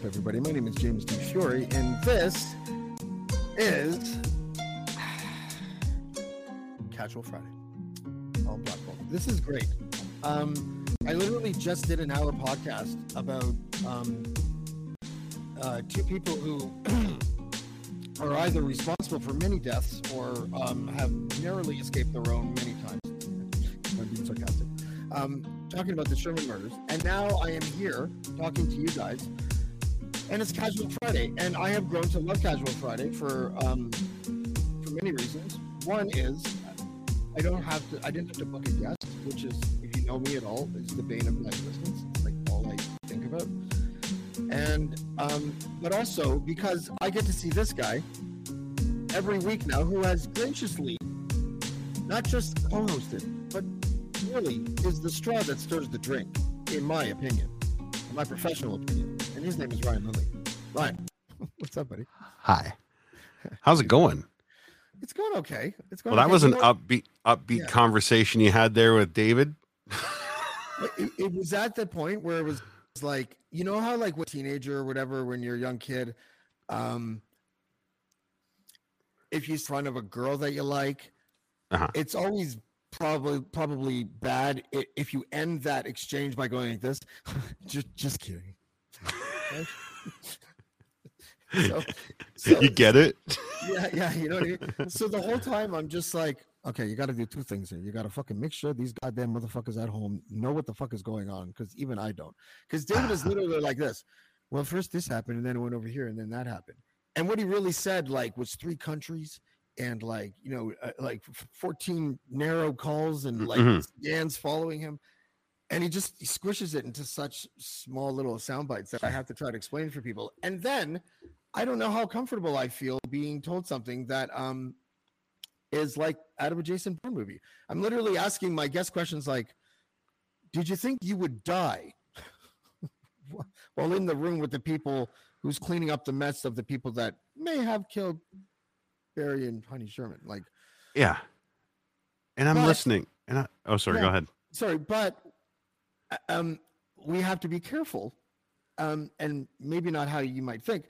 up, everybody? My name is James D. Fury, and this is Casual Friday. This is great. Um, I literally just did an hour podcast about um, uh, two people who are either responsible for many deaths or um, have narrowly escaped their own many times. I'm being sarcastic. Um, talking about the Sherman murders, and now I am here talking to you guys and it's Casual Friday, and I have grown to love Casual Friday for um, for many reasons. One is I don't have to, I didn't have to book a guest, which is, if you know me at all, is the bane of my existence. It's like all I think about. And um, but also because I get to see this guy every week now, who has graciously not just co-hosted, but really is the straw that stirs the drink, in my opinion, in my professional opinion and his name is Ryan Lilly. Ryan, what's up, buddy? Hi. How's it going? It's going okay. It's going. Well, that okay. was an upbeat, upbeat Yeah. conversation you had there with David. It, it was at the point where it was like, you know how like what teenager or whatever, when you're a young kid, um, if you're in front of a girl that you like, Uh-huh. it's always probably probably bad if you end that exchange by going like this. just just kidding. So, so you get it? yeah, yeah, you know what I mean. So the whole time I'm just like, okay, you got to do two things here. You got to fucking make sure these goddamn motherfuckers at home know what the fuck is going on, because even I don't. Because David is literally like this. Well, first this happened, and then it went over here, and then that happened. And what he really said, like, was three countries and like you know, uh, like 14 narrow calls and like Mhm. scans following him. And he just he squishes it into such small little sound bites that I have to try to explain for people. And then I don't know how comfortable I feel being told something that um is like out of a Jason Bourne movie. I'm literally asking my guest questions like, "Did you think you would die?" While in the room with the people who's cleaning up the mess of the people that may have killed Barry and Honey Sherman. Like, Yeah. And I'm But- listening. And I, oh, sorry. Yeah. Go ahead. sorry, but um, we have to be careful, um, and maybe not how you might think,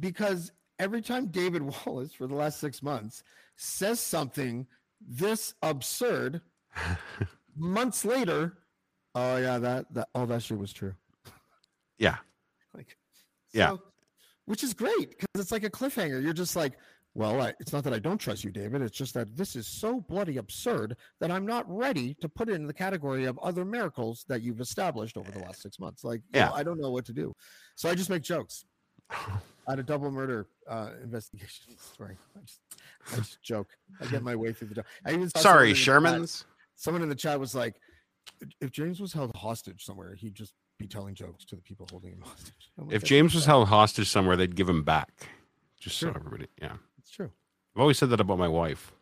because every time David Wallace for the last six months says something this absurd, months later, oh yeah, that that all that shit was true. Yeah. Like, Yeah. so- which is great because it's like a cliffhanger. You're just like, well, I, it's not that I don't trust you, David. It's just that this is so bloody absurd that I'm not ready to put it in the category of other miracles that you've established over the last six months. Like, you know, I don't know what to do, so I just make jokes. At a double murder uh, investigation story, I just, I just joke. I get my way through the. I even Sorry, the chat- Sherman's. Someone in the chat was like, "If James was held hostage somewhere, he'd just be telling jokes to the people holding him hostage." Like, If James was held hostage somewhere, they'd give him back. Just so everybody. Yeah. It's true. I've always said that about my wife.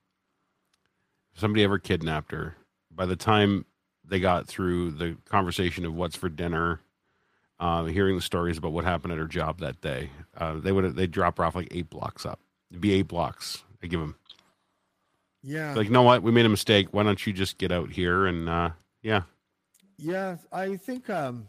If somebody ever kidnapped her, by the time they got through the conversation of what's for dinner, uh, hearing the stories about what happened at her job that day, uh, they would they drop her off like eight blocks up. It'd be eight blocks. I give them Yeah. like, you know what? We made a mistake. Why don't you just get out here and uh, yeah, Yeah, I think um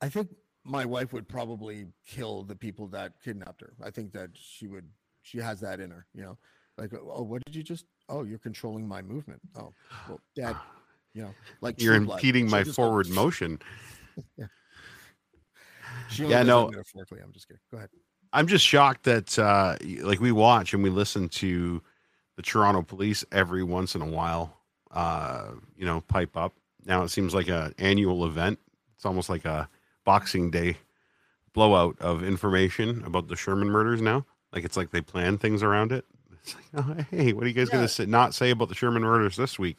I think my wife would probably kill the people that kidnapped her. I think that she would she has that in her, you know. Like oh, what did you just Oh, you're controlling my movement. Oh, well, dad, You know, like You're impeding my forward motion. She only Yeah, does no. Metaphorically, I'm just kidding. Go ahead. I'm just shocked that uh like we watch and we listen to the Toronto police every once in a while uh you know pipe up. Now it seems like a annual event. It's almost like a boxing day blowout of information about the Sherman murders now. Like it's like they plan things around it. It's like, oh, hey, what are you guys going to not say about the Sherman murders this week?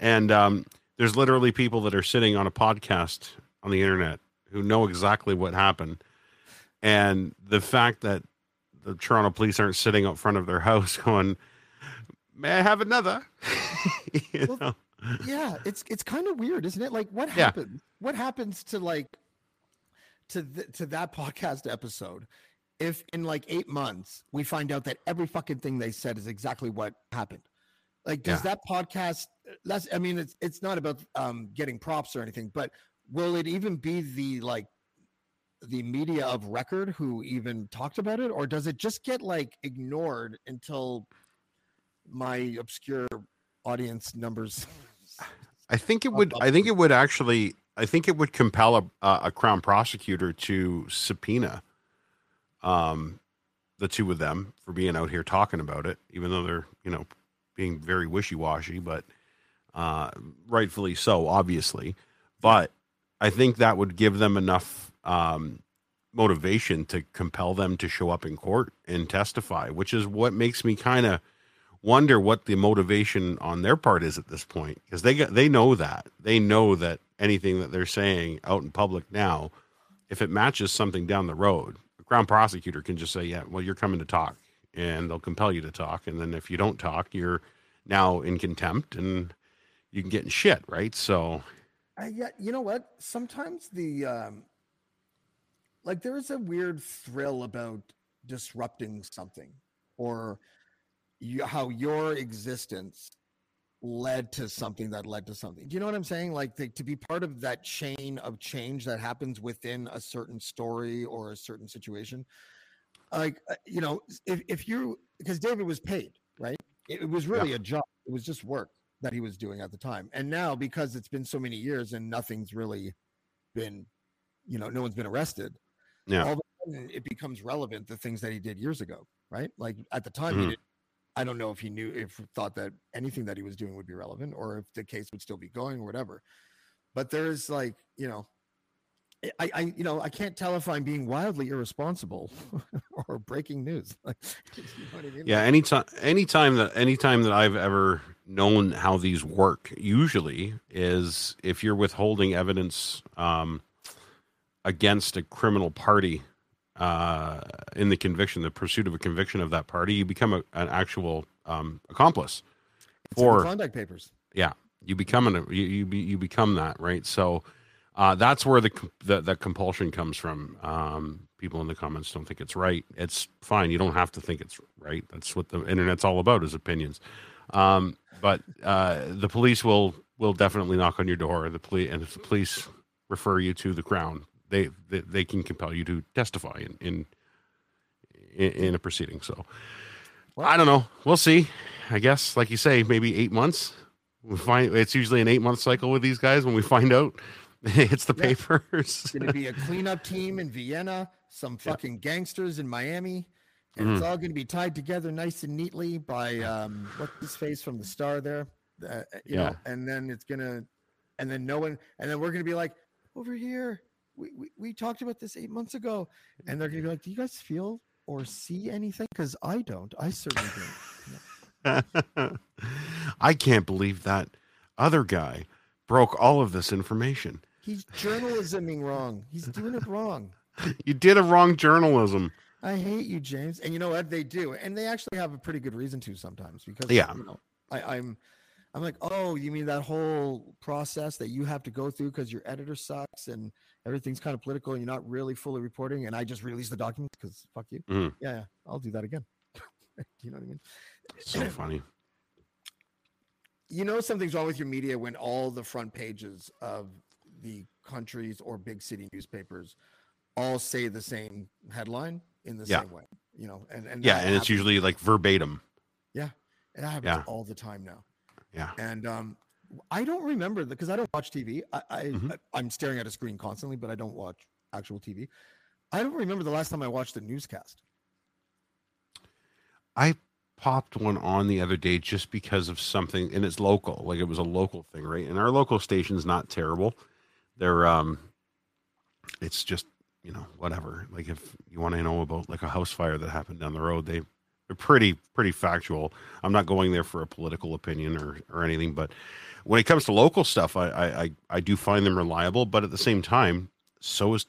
And um, there's literally people that are sitting on a podcast on the internet who know exactly what happened. And the fact that the Toronto police aren't sitting up front of their house going, "May I have another?" Well, know? yeah it's it's kind of weird isn't it like what Yeah. what happens to like to th- to that podcast episode if in like eight months we find out that every fucking thing they said is exactly what happened like does that podcast that's i mean it's it's not about um getting props or anything but will it even be the like the media of record who even talked about it or does it just get like ignored until my obscure audience numbers I think it would. I think it would actually. I think it would compel a a crown prosecutor to subpoena, um, the two of them for being out here talking about it, even though they're you know being very wishy washy, but uh, rightfully so, obviously. But I think that would give them enough um, motivation to compel them to show up in court and testify, which is what makes me kind of wonder what the motivation on their part is at this point because they got they know that they know that anything that they're saying out in public now if it matches something down the road crown prosecutor can just say yeah well you're coming to talk and they'll compel you to talk and then if you don't talk you're now in contempt and you can get in shit right so yeah, you know what? Sometimes the um, like there is a weird thrill about disrupting something, or you, how your existence led to something that led to something. Do you know what I'm saying? Like the, to be part of that chain of change that happens within a certain story or a certain situation. Like uh, you know, if if you because David was paid, right? It, it was really a job. It was just work that he was doing at the time. And now because it's been so many years and nothing's really been, you know, no one's been arrested. Yeah. All of a sudden it becomes relevant the things that he did years ago, right? Like at the time he Mhm. did I don't know if he knew if thought that anything that he was doing would be relevant or if the case would still be going or whatever. But there's like, you know, I, I you know, I can't tell if I'm being wildly irresponsible or breaking news. You know I mean? Yeah, anytime anytime that anytime that I've ever known how these work usually is if you're withholding evidence um, against a criminal party uh, in the conviction, the pursuit of a conviction of that party, you become a, an actual um, accomplice It's for Klondike papers. yeah. You become an you you, be, you become that right? So uh, that's where the, the the compulsion comes from. Um, people in the comments don't think it's right. It's fine. You don't have to think it's right. That's what the internet's all about is opinions. Um, but uh, the police will will definitely knock on your door. The police and if the police refer you to the crown they they, they can compel you to testify in in in, a proceeding so Well- i don't know we'll see i guess like you say maybe eight months we find it's usually an eight month cycle with these guys when we find out it's the Yeah. papers. It's going to be a cleanup team in Vienna, some Yeah. fucking gangsters in Miami, and Mm. it's all going to be tied together nice and neatly by um, what's his face from the star there, uh, you Yeah. know. And then it's gonna, and then no one, and then we're going to be like, over here, we, we we talked about this eight months ago, and they're going to be like, do you guys feel or see anything? Because I don't. I certainly don't. I can't believe that other guy broke all of this information. He's journalisming wrong. He's doing it wrong. You did a wrong journalism. I hate you, James. And you know what? They do, and they actually have a pretty good reason to sometimes because Yeah. you know, I, I'm I'm like, oh, you mean that whole process that you have to go through because your editor sucks and everything's kind of political and you're not really fully reporting, and I just release the documents because fuck you. Mhm. Yeah, yeah, I'll do that again. you know what I mean? It's so funny. you know something's wrong with your media when all the front pages of the countries or big city newspapers all say the same headline in the Yeah. same way. You know, and and Yeah, and it's usually like verbatim. It happens Yeah. all the time now. Yeah. And um, I don't remember because I don't watch TV. I, I Mhm. I'm staring at a screen constantly, but I don't watch actual TV. I don't remember the last time I watched a newscast. I popped one on the other day just because of something, and it's local. Like it was a local thing, right? And our local station's not terrible. They're um, it's just you know whatever. Like if you want to know about like a house fire that happened down the road, they they're pretty pretty factual. I'm not going there for a political opinion or or anything, but when it comes to local stuff, I I I, I do find them reliable. But at the same time, so is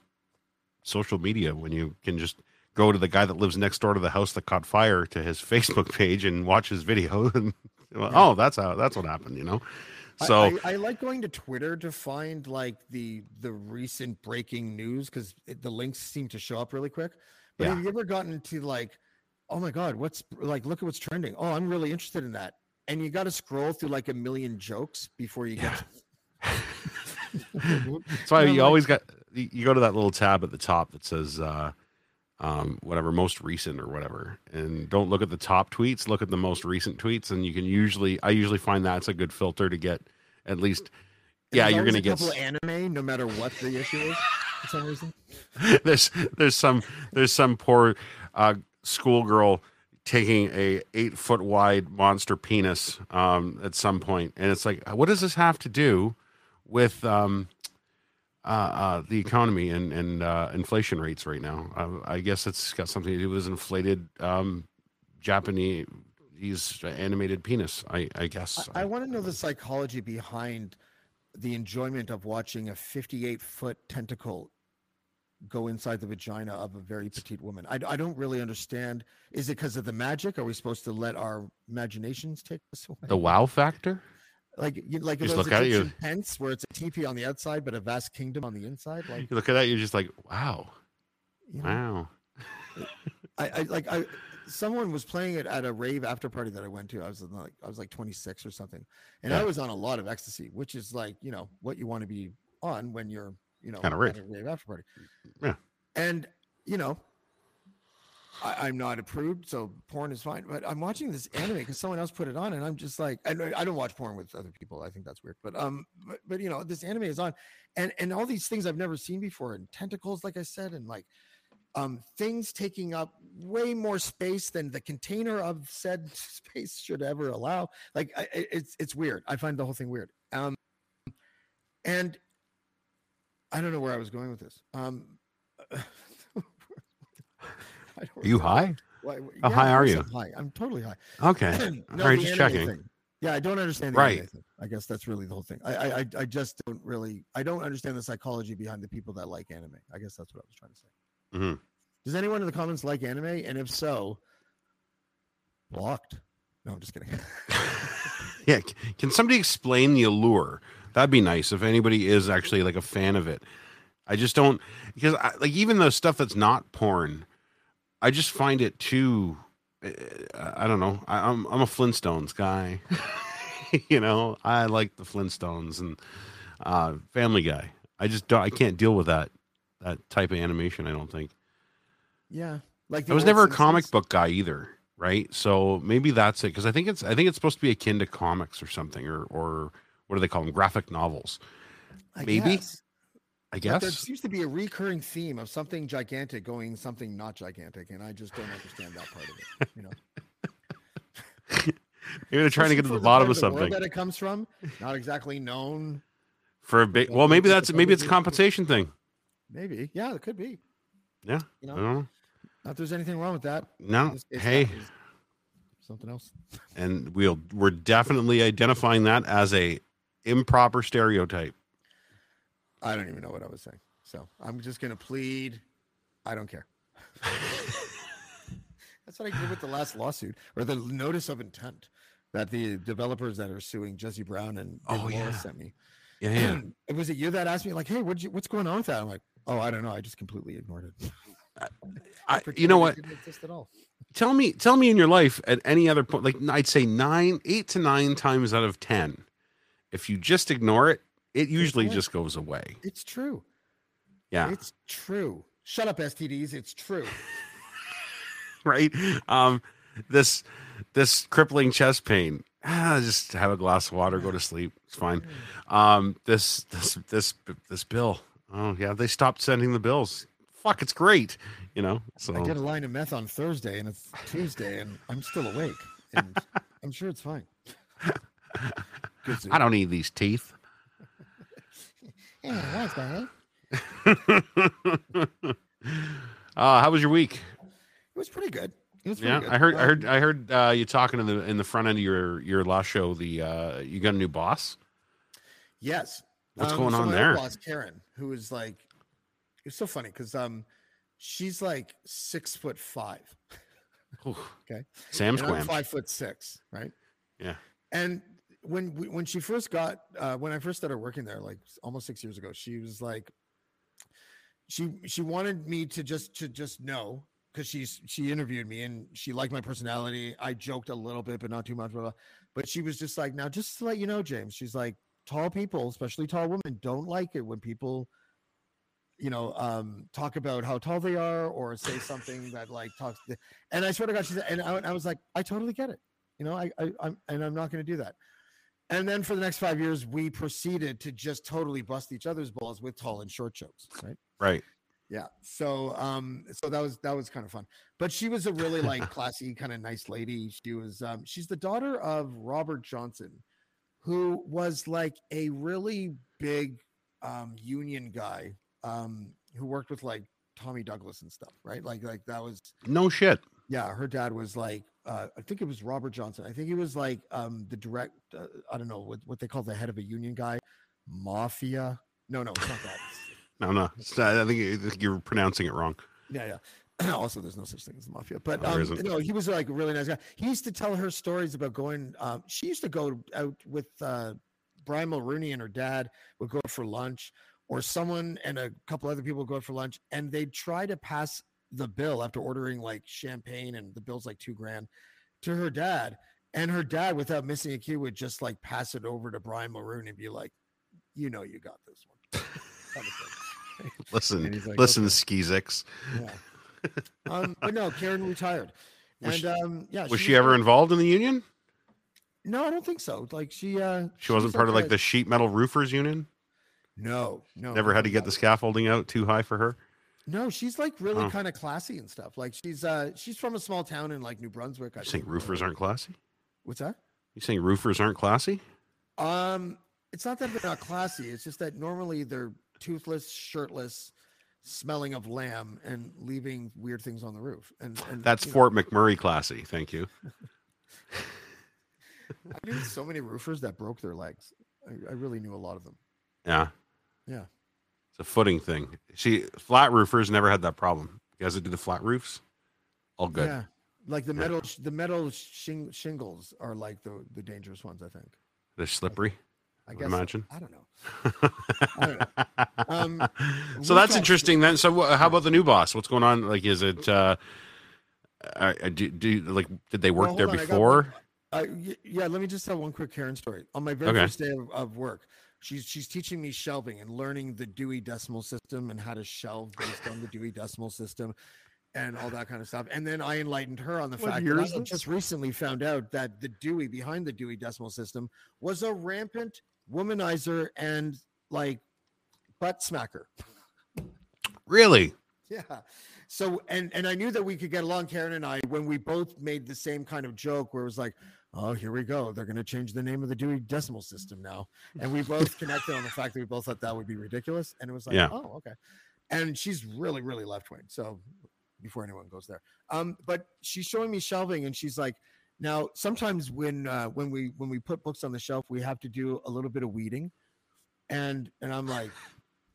social media when you can just go to the guy that lives next door to the house that caught fire to his Facebook page and watch his video and oh that's how that's what happened you know I- so I, I, like going to Twitter to find like the the recent breaking news because the links seem to show up really quick. But Yeah. have you ever gotten to like, oh my god, what's like? Look at what's trending. Oh, I'm really interested in that. And you got to scroll through like a million jokes before you get. To... that's why And I'm you like- always got you you go to that little tab at the top that says uh um whatever most recent or whatever and don't look at the top tweets look at the most recent tweets and you can usually i usually find that's a good filter to get at least yeah you're gonna a get couple anime, no matter what the issue is. For some reason, there's there's some there's some poor uh, schoolgirl taking a eight foot wide monster penis um, at some point, and it's like, what does this have to do with um, uh, uh, the economy and and uh, inflation rates right now? Uh, I guess it's got something to do with inflated um, Japanese animated penis. I I guess. I, I want to know the psychology behind the enjoyment of watching a 58 foot tentacle go inside the vagina of a very petite woman. I, I don't really understand. Is it because of the magic? Are we supposed to let our imaginations take us away? the wow factor. like you, like Just those look at you. Tents where it's a teepee on the outside but a vast kingdom on the inside. Like You look at that, you're just like, wow, you know, wow. I, I like I someone was playing it at a rave after party that I went to. I was like I was like 26 or something. And I was on a lot of ecstasy, which is like, you know, what you want to be on when you're, you know, at rich. a rave after party. Yeah. And, you know, I, I'm not approved, so porn is fine. But I'm watching this anime because someone else put it on, and I'm just like, I, don't- I don't watch porn with other people. I think that's weird. But um, but, but you know, this anime is on, and and all these things I've never seen before, and tentacles, like I said, and like um things taking up way more space than the container of said space should ever allow. Like I- it's it's weird. I find the whole thing weird. Um, and I don't know where I was going with this. Um. I don't Are you high? Why- How yeah, high of are you? I'm high. I'm totally high. Okay. No, All right, just checking. thing. Yeah, I don't understand the Right. I guess that's really the whole thing. I, I I just don't really I don't understand the psychology behind the people that like anime. I guess that's what I was trying to say. Mhm. Does anyone in the comments like anime? And if so, blocked. No, I'm just kidding. Yeah. Can somebody explain the allure? That'd be nice if anybody is actually like a fan of it. I just don't because I, like even the stuff that's not porn, I just find it too. uh, I don't know. I, I'm I'm a Flintstones guy. you know, I like the Flintstones and uh, Family Guy. I just don't. I can't deal with that that type of animation. I don't think. yeah, like I was never a comic book guy either, right? So maybe that's it because I think it's I think it's supposed to be akin to comics or something or or what do they call them? Graphic novels. I maybe, guess. I But there seems to be a recurring theme of something gigantic going something not gigantic, and I just don't understand that part of it. You know, Maybe they're trying to get to the bottom of something that it comes from. Not exactly known. for a bit. Well, maybe that's maybe it's a compensation thing. Maybe, yeah, it could be. Yeah, You I know, don't know. not there's anything wrong with that. No, It's- it's hey, something else. and we'll we're definitely identifying that as a improper stereotype. I don't even know what I was saying. So I'm just gonna plead. I don't care. That's what I did with the last lawsuit or the notice of intent that the developers that are suing Jesse Brown and Oh, David yeah. sent me. Yeah, yeah. It was it you that asked me like, "Hey, what you, what's going on with that?" I'm like, "Oh, I don't know. I just completely ignored it." I, you know what? didn't at all. tell me tell me in your life at any other point like i'd say nine eight to nine times out of ten if you just ignore it it usually it. just goes away It's true. yeah It's true. Shut up, STDs. It's true. right um this this crippling chest pain ah, just have a glass of water, go to sleep. It's fine. Um, this this this this bill. Oh yeah, they stopped sending the bills. Fuck, it's great. You know. So I did a line of meth on Thursday and it's Tuesday and I'm still awake. And I'm sure it's fine. Good I don't need these teeth. Yeah, that's bad. uh, how was your week? It was pretty good. It was pretty Yeah, good. I heard. I Um, heard. I heard uh, you talking in the in the front end of your your last show. The uh, you got a new boss. Yes. What's Um, going so on my there? Boss Karen, who is like, it's so funny because um, she's like six foot five, Okay. Sam's and five foot six, right? Yeah. And when we- when she first got uh, when I first started working there, like almost six years ago, she was like, she she wanted me to just to just know because she's she interviewed me and she liked my personality. I joked a little bit, but not too much. Blah, blah. But she was just like, now just to let you know, James, she's like, tall people, especially tall women, don't like it when people, you know, um, talk about how tall they are or say something that like talks. And I swear to God, she said, and I, I was like, I totally get it. You know, I, I I'm and I'm not going to do that. And then for the next five years, we proceeded to just totally bust each other's balls with tall and short jokes, right? Right. Yeah. So um so that was that was kind of fun. But she was a really like classy kind of nice lady. She was um she's the daughter of Robert Johnson who was like a really big um union guy um who worked with like Tommy Douglas and stuff, right? Like like that was No shit. yeah, her dad was like uh I think it was Robert Johnson. I think he was like um the direct uh, I don't know what what they call the head of a union guy, mafia. No, no, it's not that. no, no. It's not, I think you- I think you're pronouncing it wrong. Yeah, yeah. also, there's no such thing as the mafia, but No, um, no, he was like a really nice guy. He used to tell her stories about going. Um, she used to go out with uh, Brian Mulroney and her dad would go out for lunch, or someone and a couple other people would go out for lunch, and they'd try to pass the bill after ordering like champagne, and the bill's like two grand to her dad, and her dad, without missing a cue, would just like pass it over to Brian Maroon and be like, "You know, you got this one." kind of thing. Listen, like, listen, "Okay." Skizix. Yeah. um, but no, Karen retired. Was And she- um, yeah, Was she ever involved in the union? No, I don't think so. Like she, uh, She wasn't was part of like a- the sheet metal roofers union. No, no, Never had to get the scaffolding out too high for her. No, she's like really Oh. kind of classy and stuff. Like she's uh, she's from a small town in like New Brunswick. I You saying think, roofers aren't classy? What's that? You saying roofers aren't classy? Um, it's not that they're not classy. It's just that normally they're toothless, shirtless, smelling of lamb, and leaving weird things on the roof. And, and That's you know, Fort McMurray classy. Thank you. I knew so many roofers that broke their legs. I, I really knew a lot of them. Yeah. Yeah. It's a footing thing. See, flat roofers never had that problem. You guys that do the flat roofs, all good. Yeah, like the metal, sh- the metal shing- shingles are like the the dangerous ones. I think. They're slippery. I would guess. imagine. I don't know. I don't know. Um, so that's interesting then. So how about the new boss? What's going on? Like, is it, uh, uh do, do like, did they work Well, there on, I got before? Uh, yeah, let me just tell one quick Karen story. On my very Okay. first day of, of work, she's she's teaching me shelving and learning the Dewey Decimal System and how to shelve based on the Dewey Decimal System and all that kind of stuff. And then I enlightened her on the What fact that I this? just recently found out that the Dewey behind the Dewey Decimal System was a rampant womanizer and like butt smacker. Really? Yeah. So and and I knew that we could get along, Karen and I, when we both made the same kind of joke where it was like, oh, here we go. They're gonna change the name of the Dewey Decimal System now. And we both connected on the fact that we both thought that would be ridiculous. And it was like, Yeah. oh, okay. And she's really, really left wing. So before anyone goes there. Um, but she's showing me shelving and she's like, now sometimes when uh when we when we put books on the shelf, we have to do a little bit of weeding. And and I'm like,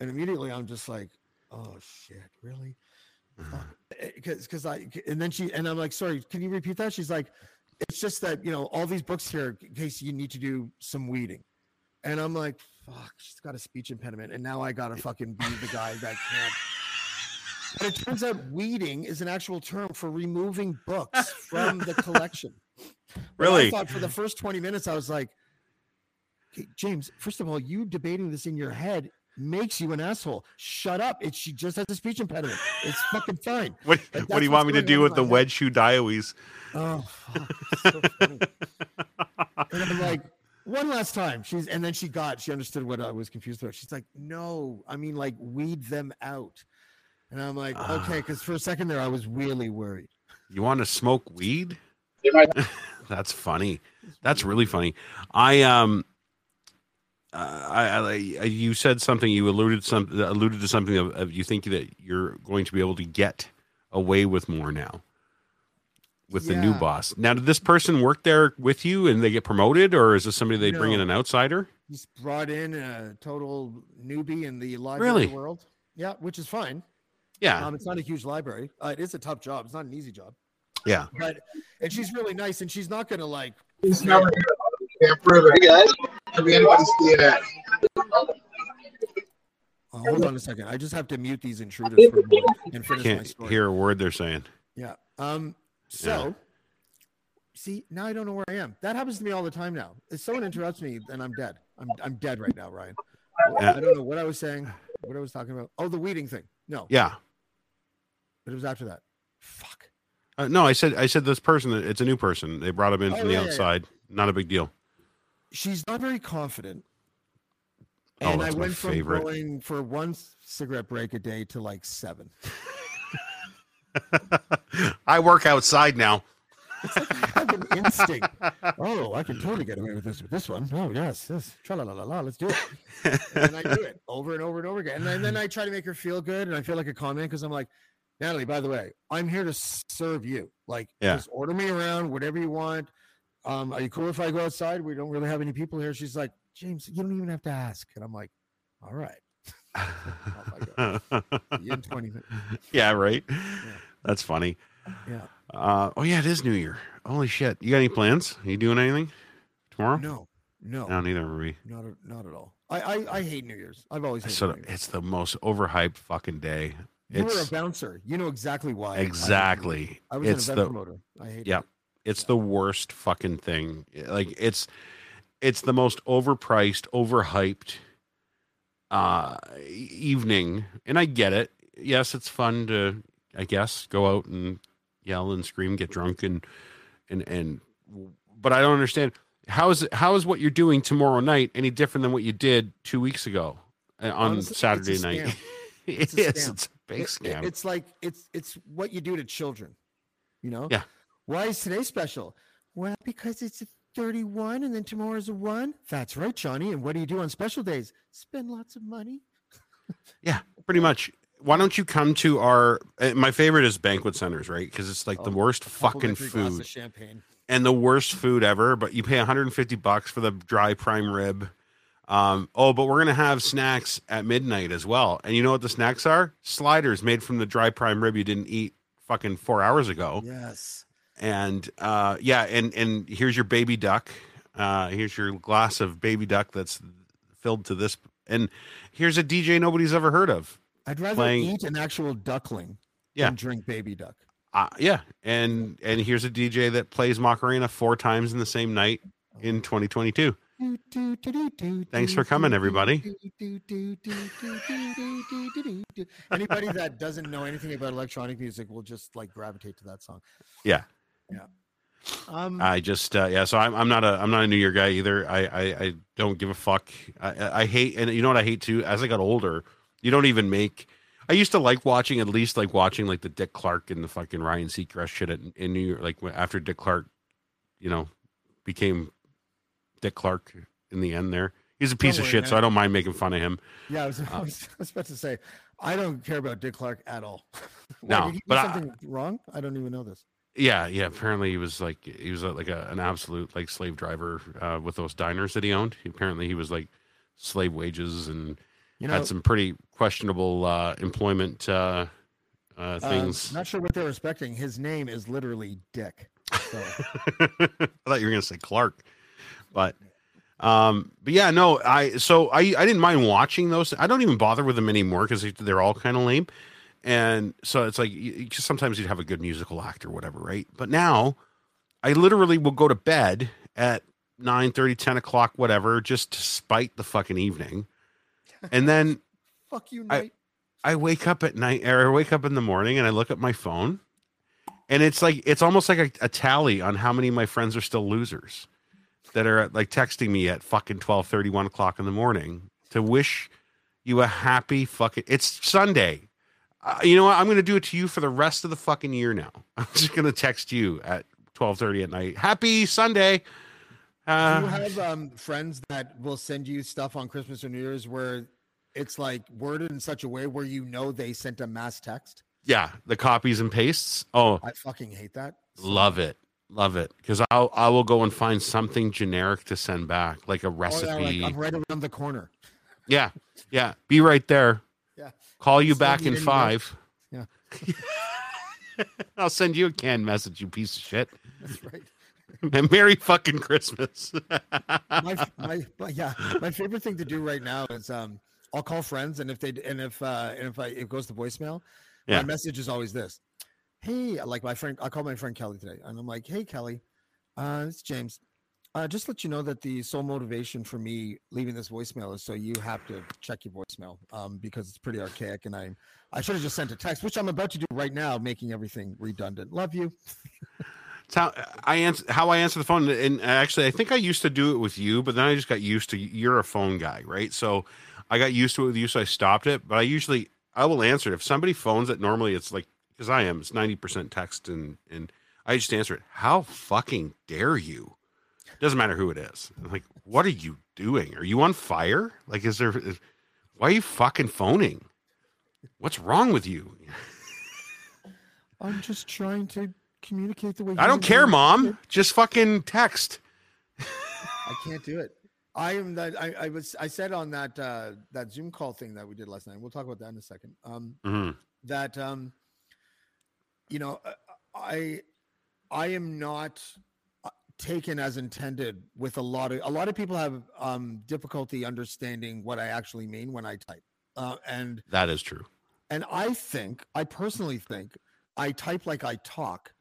and immediately I'm just like, oh shit, really? because because I and then she and I'm like, sorry, can you repeat that? She's like, it's just that you know all these books here in case you need to do some weeding, and I'm like, fuck, she's got a speech impediment, and now I gotta fucking be the guy that can't. But it turns out weeding is an actual term for removing books from the collection. Really? I thought for the first 20 minutes, I was like, "Okay, James, first of all, you debating this in your head makes you an asshole. Shut up. It, she just has a speech impediment. It's fucking fine. What, But what do you want me to do with the head. wedge shoe dioes? Oh, fuck. it's so funny. And I'm like, one last time. She's and then she got, she understood what I was confused about. She's like, no, I mean like weed them out. And I'm like, Ah. okay, because for a second there I was really worried. You want to smoke weed? That's funny. That's really funny. I um, uh, I, I you said something. You alluded some alluded to something of, of you think that you're going to be able to get away with more now with the new boss. Now, did this person work there with you and they get promoted, or is this somebody they bring in an outsider? He's brought in a total newbie in the library Really? world. Yeah, which is fine. Yeah, Um, it's not a huge library. Uh, it is a tough job. It's not an easy job. yeah. But and she's really nice, and she's not gonna like. He's never here. Camp River. Hey guys. Have anybody seen that? Oh, hold on a second. I just have to mute these intruders for a moment and finish Can't story. hear a word they're saying. Yeah. Um. So, see, now I don't know where I am. That happens to me all the time now. If someone interrupts me, then I'm dead. I'm I'm dead right now, Ryan. Yeah. I don't know what I was saying. What I was talking about. Oh, the weeding thing. No, Yeah. but it was after that. Fuck. Uh, no, I said I said this person. It's a new person. They brought him in Oh, from the yeah, yeah, yeah. outside. Not a big deal. She's not very confident. Oh, And I went from favorite. going for one cigarette break a day to like seven. I work outside now. I have an instinct. Oh, I can totally get away with this with this one. Oh yes, yes. Tra la la la. Let's do it. and I do it over and over and over again. And then, then I try to make her feel good, and I feel like a con man because I'm like, Natalie. By the way, I'm here to serve you. Like, Yeah. just order me around, whatever you want. Um, are you cool if I go outside? We don't really have any people here. She's like, James, you don't even have to ask. And I'm like, all right. Oh You in 20 minutes. yeah, right. That's funny. Yeah. Uh, oh yeah, it is New Year. Holy shit! You got any plans? Are you doing anything tomorrow? No, no, no neither are we. not at, not at all. I, I I hate New Year's. I've always hated So New Year's. it's the most overhyped fucking day. You were a bouncer. You know exactly why. I hate New Year's. exactly. I was It's an event the promoter. I hate it. yeah. It's the worst fucking thing. Like it's it's the most overpriced, overhyped uh evening. And I get it. Yes, it's fun to I guess go out and yell and scream, get drunk and and and but I don't understand how is it how is what you're doing tomorrow night any different than what you did 2 weeks ago uh, on Honestly, it's Saturday night? scam. It's a is. It's a big It- it- scam. it's like it's it's what you do to children. You know? Yeah. Why is today special? Well, because it's a 31 and then tomorrow's a 1. That's right, Johnny. And what do you do on special days? Spend lots of money. Yeah, pretty much. Why don't you come to our? uh, My favorite is banquet centers, right? Because it's like the Oh, worst fucking Complimentary glass of food champagne. and the worst food ever. But you pay 150 bucks for the dry prime rib. Um, oh, but we're gonna have snacks at midnight as well. And you know what the snacks are? Sliders made from the dry prime rib you didn't eat fucking four hours ago. Yes. And uh, yeah, and and here's your baby duck. Uh, here's your glass of baby duck that's filled to this. And here's a DJ nobody's ever heard of. I'd rather Playing- eat an actual duckling Yeah. than drink baby duck. Uh, yeah, and and here's a DJ that plays Macarena four times in the same night in 2022. Thanks for coming, everybody. Anybody that doesn't know anything about electronic music will just like gravitate to that song. Yeah. Um, I just uh, yeah, so I'm I'm not a I'm not a New Year guy either. I I, I don't give a fuck. I, I I hate and you know what I hate too. As I got older, you don't even make. I used to like watching at least like watching like the Dick Clark and the fucking Ryan Seacrest shit at, in New York. Like after Dick Clark, you know, became Dick Clark in the end. There, he's a piece Don't of worry, shit. So. I don't mind making fun of him. yeah, I was, uh, I, was, I about to say, I don't care about Dick Clark at all. Why, No, did he do but I- something wrong? I don't even know this. Yeah, yeah. Apparently, he was like he was uh, like a, an absolute like slave driver uh, with those diners that he owned. Apparently, he was like slave wages and You know, had some pretty questionable uh, employment uh, uh, uh, things. not sure what they're expecting. His name is literally Dick. So I thought you were gonna say Clark, but um, but yeah, no. I so I I didn't mind watching those. I don't even bother with them anymore because they're all kind of lame. And so it's like sometimes you'd have a good musical act or whatever, right? But now I literally will go to bed at 9 30, 10 o'clock, whatever, just to spite the fucking evening. And then fuck you, I- I wake up at night or I wake up in the morning and I look at my phone and it's like it's almost like a, a tally on how many of my friends are still losers. that are like texting me at fucking 12 31 o'clock in the morning to wish you a happy fucking it's sunday uh, you know what? I'm gonna do it to you for the rest of the fucking year now. I'm just gonna text you at 12:30 at night. Happy sunday. Do you uh, have um, friends that will send you stuff on Christmas or New Year's where it's like worded in such a way where you know they sent a mass text? yeah the copies and pastes. Oh. I fucking hate that. so love it. Love it. Because i'll i will go and find something generic to send back like a Oh, yeah, recipe. Like, I'm right around the corner. yeah. Yeah. Be right there. Call you back in five Yeah. I'll send you a canned message, you piece of shit. That's right. And Merry fucking Christmas. my, my, my yeah my favorite thing to do right now is um i'll call friends and if they and if uh and if i it goes to voicemail Yeah. my message is always this hey like my friend i called my friend kelly today and i'm like hey kelly uh it's james uh just let you know that the sole motivation for me leaving this voicemail is so you have to check your voicemail um because it's pretty archaic and i i should have just sent a text which i'm about to do right now making everything redundant love you It's how I answer how I answer the phone. And actually, I think I used to do it with you, but then I just got used to you're a phone guy, right? So I got used to it with you, so I stopped it. But I usually I will answer it if somebody phones it. Normally, it's like because I am it's ninety percent text and and I just answer it. How fucking dare you? Doesn't matter who it is. I'm like, what are you doing? Are you on fire? Like, is there? Is, why are you fucking phoning? What's wrong with you? i'm just trying to communicate the way I don't care, want. mom. Just fucking text. I can't do it. I am that I, I was I said on that uh that Zoom call thing that we did last night. We'll talk about that in a second. Um hmm that um you know uh, I I am not taken as intended with a lot of a lot of people have um difficulty understanding what I actually mean when I type. Uh and That is true. and I think, I personally think, I type like I talk,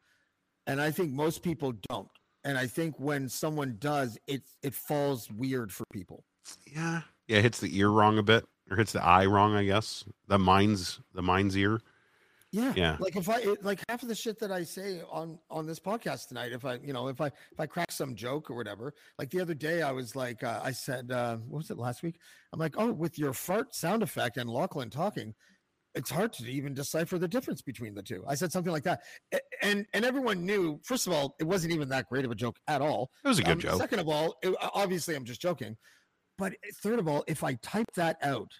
and I think most people don't. And I think when someone does, it it falls weird for people. Yeah. Yeah, it hits the ear wrong a bit, or hits the eye wrong, I guess. The mind's the mind's ear. Yeah, Yeah. Like if I it, like half of the shit that I say on on this podcast tonight, if I you know if I if I crack some joke or whatever, like the other day I was like uh, I said uh, what was it last week? I'm like oh with your fart sound effect and Lachlan talking, it's hard to even decipher the difference between the two. I said something like that, and and everyone knew. First of all, it wasn't even that great of a joke at all. It was a good Um, joke. Second of all, it, obviously I'm just joking, but eh, third of all, if I type that out,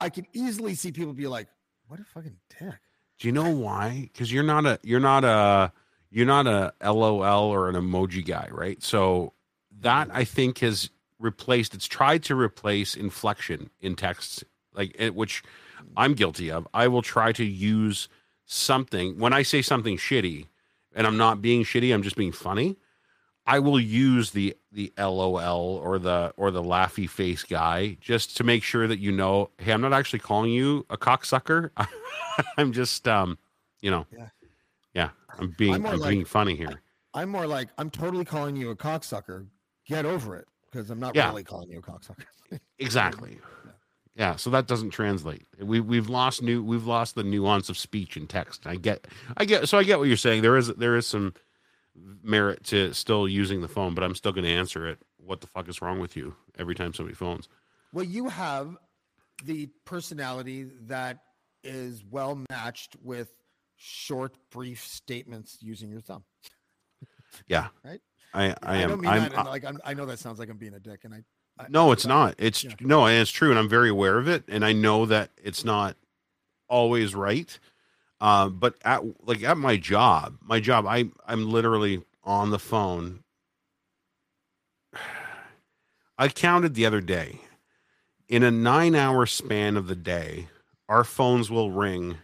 I can easily see people be like, "What a fucking dick." Do you know why? Because you're not a you're not a you're not a LOL or an emoji guy, right? So that I think has replaced. It's tried to replace inflection in texts, like it, which I'm guilty of. I will try to use something when I say something shitty, and I'm not being shitty. I'm just being funny. I will use the the LOL or the or the laughy face guy just to make sure that you know, hey, I'm not actually calling you a cocksucker. I'm just um, you know, Yeah. yeah, I'm being I'm I'm, more being funny here. I'm more like, I'm totally calling you a cocksucker. Get over it, because I'm not Yeah. really calling you a cocksucker. Exactly. Yeah, so that doesn't translate. We we've lost new we've lost the nuance of speech and text. I get I get so I get what you're saying. There is there is some merit to still using the phone, but I'm still going to answer it. What the fuck is wrong with you? Every time somebody phones. well, you have the personality that is well matched with short, brief statements using your thumb. Yeah. Right? I I don't am mean I'm, that. in, uh, like I'm, I know that sounds like I'm being a dick, and I. I No, it's not. It's yeah. no, and it's true, and I'm very aware of it, and I know that it's not always right. Uh, but at like at my job, my job, I I'm literally on the phone. I counted the other day. In a nine-hour span of the day, our phones will ring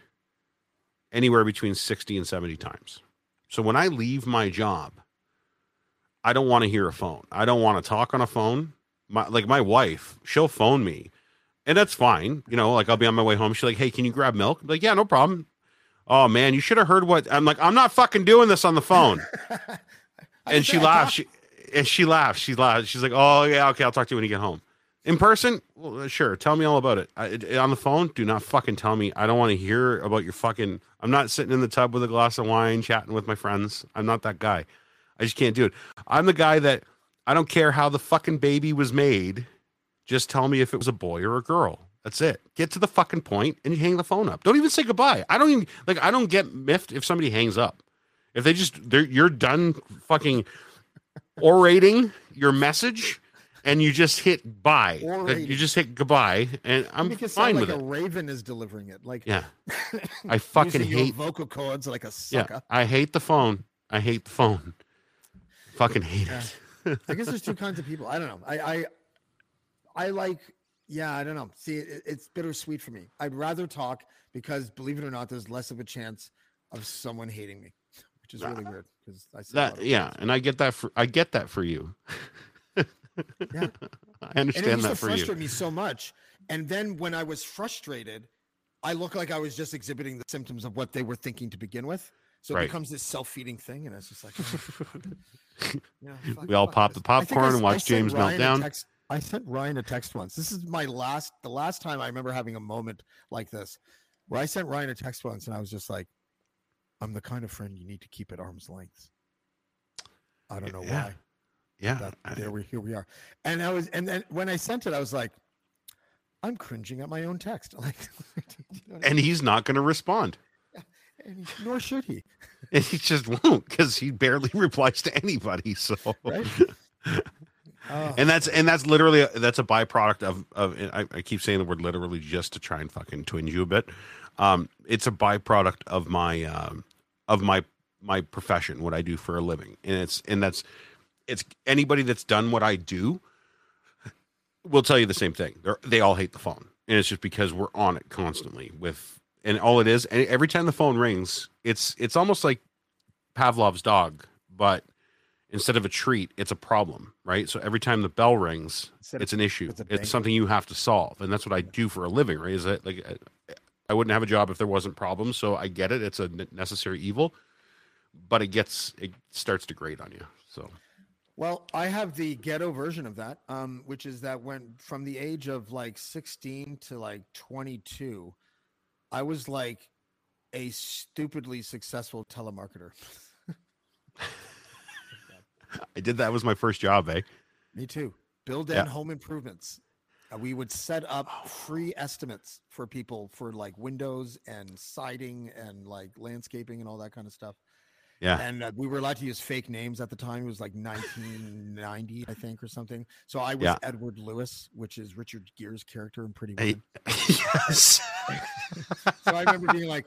anywhere between sixty and seventy times. So when I leave my job, I don't want to hear a phone. I don't want to talk on a phone my like my wife, she'll phone me, and that's fine. You know, like I'll be on my way home. She's like, "Hey, can you grab milk?" I'm like, yeah, no problem. Oh man, you should have heard what I'm like. I'm not fucking doing this on the phone. and she laughs. She, and she laughs. She laughs. She's like, "Oh yeah, okay, I'll talk to you when you get home." In person, well, uh, sure. Tell me all about it. I, it- On the phone, do not fucking tell me. I don't want to hear about your fucking. I'm not sitting in the tub with a glass of wine, chatting with my friends. I'm not that guy. I just can't do it. I'm the guy that I don't care how the fucking baby was made. Just tell me if it was a boy or a girl. That's it. Get to the fucking point and you hang the phone up. Don't even say goodbye. I don't even like. I don't get miffed if somebody hangs up. If they just they're you're done fucking orating your message and you just hit bye. Like, Orating. You just hit goodbye, and I'm it fine sound with like it. a raven is delivering it. Like Yeah, I fucking hate. vocal cords like a sucker. Yeah. I hate the phone. I hate the phone. Fucking hate Yeah. it. I guess there's two kinds of people. I don't know. I I, I like. Yeah, I don't know. See, it, it's bittersweet for me. I'd rather talk because, believe it or not, there's less of a chance of someone hating me, which is really weird. Because I say a lot That yeah, and I get that for I get that for you. Yeah. I understand and it understand used to that for you. frustrate me so much. And then when I was frustrated, I look like I was just exhibiting the symptoms of what they were thinking to begin with. So it Right. becomes this self-feeding thing, and it's just like, oh, yeah, We all pop the I I popcorn and watch James melt down. text- I sent Ryan a text once. This is my last, the last time I remember having a moment like this, where I sent Ryan a text once, and I was just like, "I'm the kind of friend you need to keep at arm's length." I don't know Yeah. why Yeah, that there we here we are and i was and then when i sent it i was like i'm cringing at my own text like you know what I and he's not going to respond. And he- nor should he and he just won't because he barely replies to anybody. So, right Oh, and that's and that's literally that's a byproduct of of I, I keep saying the word literally just to try and fucking twinge you a bit. Um, it's a byproduct of my um, of my my profession, what I do for a living, and it's and that's it's anybody that's done what I do will tell you the same thing. They're, they all hate the phone, and it's just because we're on it constantly with and all it is. And every time the phone rings, it's it's almost like Pavlov's dog, but instead of a treat, it's a problem, right? So every time the bell rings, Instead it's an issue. it's It's, something you have to solve, and that's what I do for a living, right? Is that like I- I wouldn't have a job if there wasn't problems. So I get it; it's a necessary evil, but it gets it starts to grate on you. So well i have the ghetto version of that um which is that when from the age of like 16 to like 22 i was like a stupidly successful telemarketer I did that was my first job, eh? Me too. Build Yeah. home improvements. Uh, we would set up free estimates for people for like windows and siding and like landscaping and all that kind of stuff. Yeah. And uh, we were allowed to use fake names at the time. It was like 1990, I think, or something. So I was Yeah. Edward Lewis, which is Richard Gere's character in Pretty Hey, Woman. yes. So I remember being like,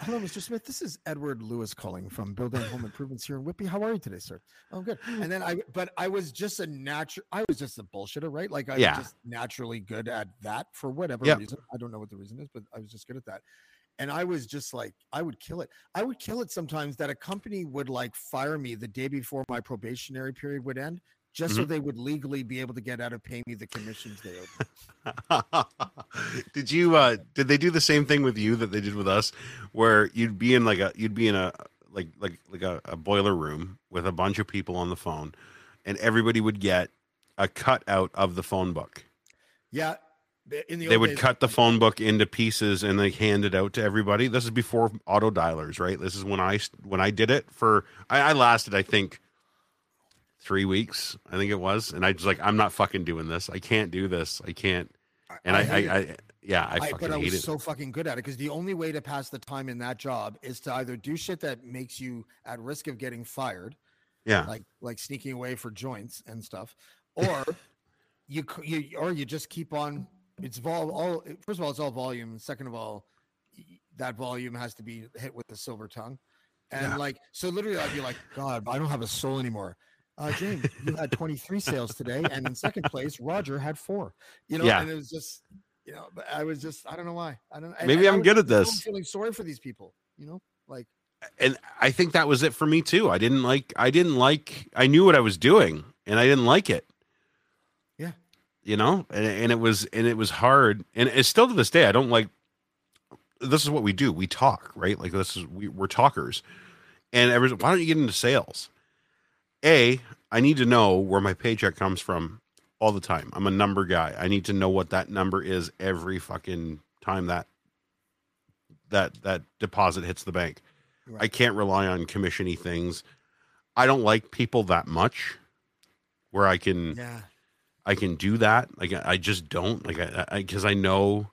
"Hello, Mr. Smith. This is Edward Lewis calling from Building Home Improvements here in Whitby. How are you today, sir? Oh, good." And then I, but I was just a natural. I was just a bullshitter, right? Like I Yeah. was just naturally good at that for whatever Yep. reason. I don't know what the reason is, but I was just good at that. And I was just like, I would kill it. I would kill it sometimes that a company would like fire me the day before my probationary period would end, just Mm-hmm. so they would legally be able to get out of paying me the commissions they owed. did you uh did they do the same thing with you that they did with us where you'd be in like a you'd be in a like like like a, a boiler room with a bunch of people on the phone and everybody would get a cutout of the phone book Yeah. In the they would days, cut the phone book into pieces and they hand it out to everybody this is before auto dialers right this is when i when i did it for i, I lasted i think three weeks i think it was and i was like i'm not fucking doing this i can't do this i can't and i i, it. I, yeah i, I, fucking but I was it so fucking good at it because the only way to pass the time in that job is to either do shit that makes you at risk of getting fired, yeah like like sneaking away for joints and stuff, or you you or you just keep on. It's vol all. First of all, it's all volume. Second of all, that volume has to be hit with the silver tongue, and Yeah. like so. Literally, I'd be like, God, I don't have a soul anymore. Uh, James, you had 23 sales today, and in second place, Roger had four. You know, Yeah. and it was just, you know, but I was just, I don't know why. I don't. and- Maybe and I'm was good at this. Feeling sorry for these people, you know, like and I think that was it for me too. I didn't like I didn't like I knew what I was doing and I didn't like it. Yeah. You know, and, and it was and it was hard and it's still to this day I don't like this is what we do. We talk, right? Like this is we, we're talkers. And why don't you get into sales? A, I need to know where my paycheck comes from all the time. I'm a number guy. I need to know what that number is every fucking time that that that deposit hits the bank. I can't rely on commissiony things. I don't like people that much. where I can Yeah. I can do that. Like I just don't like I because I, know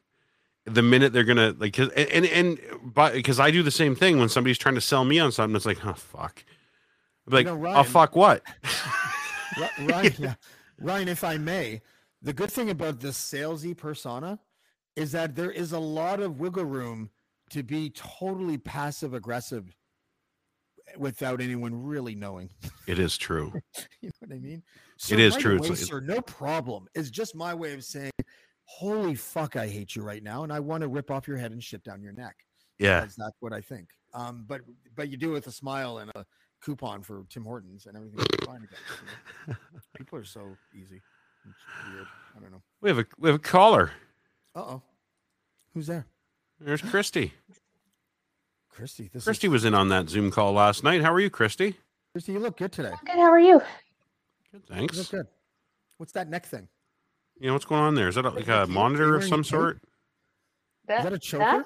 the minute they're gonna like 'cause- and and, and but because I do the same thing when somebody's trying to sell me on something. It's like oh fuck, I'm like know, oh Ryan- fuck what? Ryan, yeah. Ryan, if I may, the good thing about this salesy persona is that there is a lot of wiggle room to be totally passive aggressive without anyone really knowing. It is true. You know what I mean? It is right true. away, It's sir, no problem. It's just my way of saying, "Holy fuck, I hate you right now, and I want to rip off your head and shit down your neck." Yeah, that's what I think. Um, but but you do it with a smile and a coupon for Tim Hortons, and everything's fine again. you know? People are so easy. It's weird. I don't know. we have a we have a caller. Uh oh, who's there? There's Christy. Christy. This Christy is, was in on that Zoom call last night. How are you, Christy? Christy, you look good today. Good. How are you? Good, You thanks. look good. What's that neck thing? You know what's going on there? Is that a, like a monitor of some sort? Is that a choker?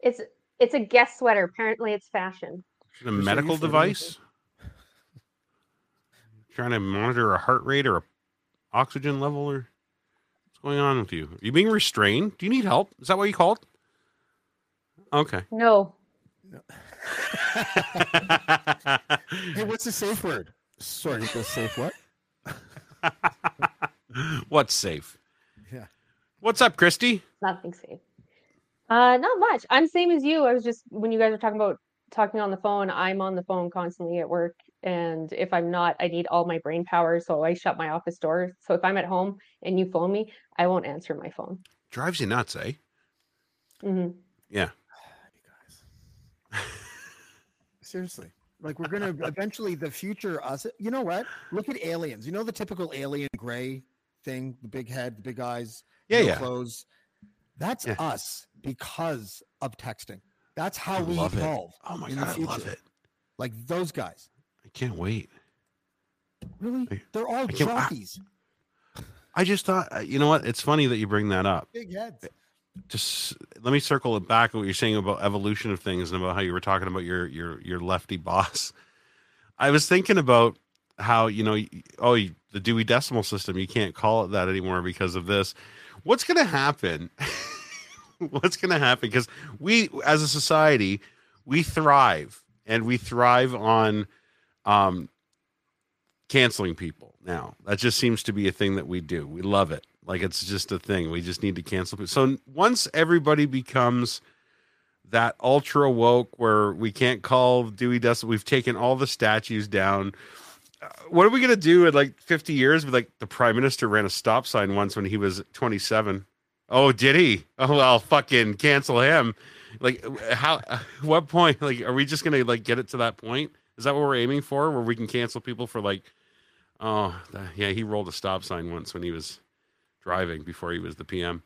It's it's a guest sweater. Apparently, it's fashion. Is it a Christy, are you medical device? Trying to monitor a heart rate or a oxygen level or what's going on with you? Are you being restrained? Do you need help? Is that what you called? Okay. No, Hey, what's the safe word? Sorry, the safe what? What's safe? Yeah. What's up, Christy? nothing safe. Uh, not much. I'm same as you. I was just when you guys were talking about talking on the phone. I'm on the phone constantly at work, and if I'm not, I need all my brain power. So I shut my office door. So if I'm at home and you phone me, I won't answer my phone. Drives you nuts, eh? Mm-hmm. Yeah. You guys. Seriously. Like we're gonna eventually the future us you know what? Look at aliens. You know the typical alien gray thing, the big head, the big eyes, Yeah, no yeah. clothes. That's Yeah. us because of texting. That's how I we love it. evolve. Oh my god, I love it. Like those guys. I can't wait. Really? I- They're all can't- I- jockeys. I just thought, uh, you know what? It's funny that you bring that up. Big heads. Just let me circle it back. To what you're saying about evolution of things and about how you were talking about your your your lefty boss. I was thinking about how you know, oh, you- the Dewey Decimal System. You can't call it that anymore because of this. What's going to happen? What's going to happen? Because we, as a society, we thrive and we thrive on um, canceling people now. That just seems to be a thing that we do. We love it. Like it's just a thing. We just need to cancel people. So once everybody becomes that ultra woke where we can't call Dewey Decimal, we've taken all the statues down. Uh, what are we gonna do in like 50 years? With like the prime minister ran a stop sign once when he was 27. Oh, did he? Oh well, fucking cancel him. Like how? What point? Like, are we just gonna like get it to that point? Is that what we're aiming for? Where we can cancel people for like, oh yeah, he rolled a stop sign once when he was driving before he was the PM.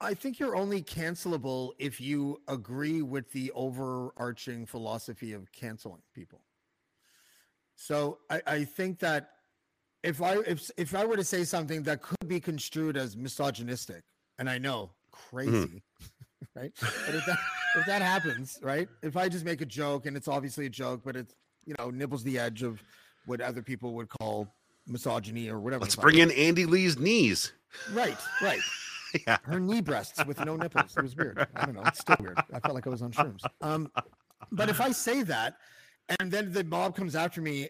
I think you're only cancelable if you agree with the overarching philosophy of canceling people. So I, I think that if I if if I were to say something that could be construed as misogynistic, and I know crazy, right? But if that if that happens, right? If I just make a joke and it's obviously a joke, but it's you know nibbles the edge of what other people would call misogyny or whatever. Let's bring in Andy Lee's knees. Right, right. Yeah. Her knee breasts with no nipples. It was weird. I don't know. It's still weird. I felt like I was on shrooms. Um, but if I say that, and then the mob comes after me,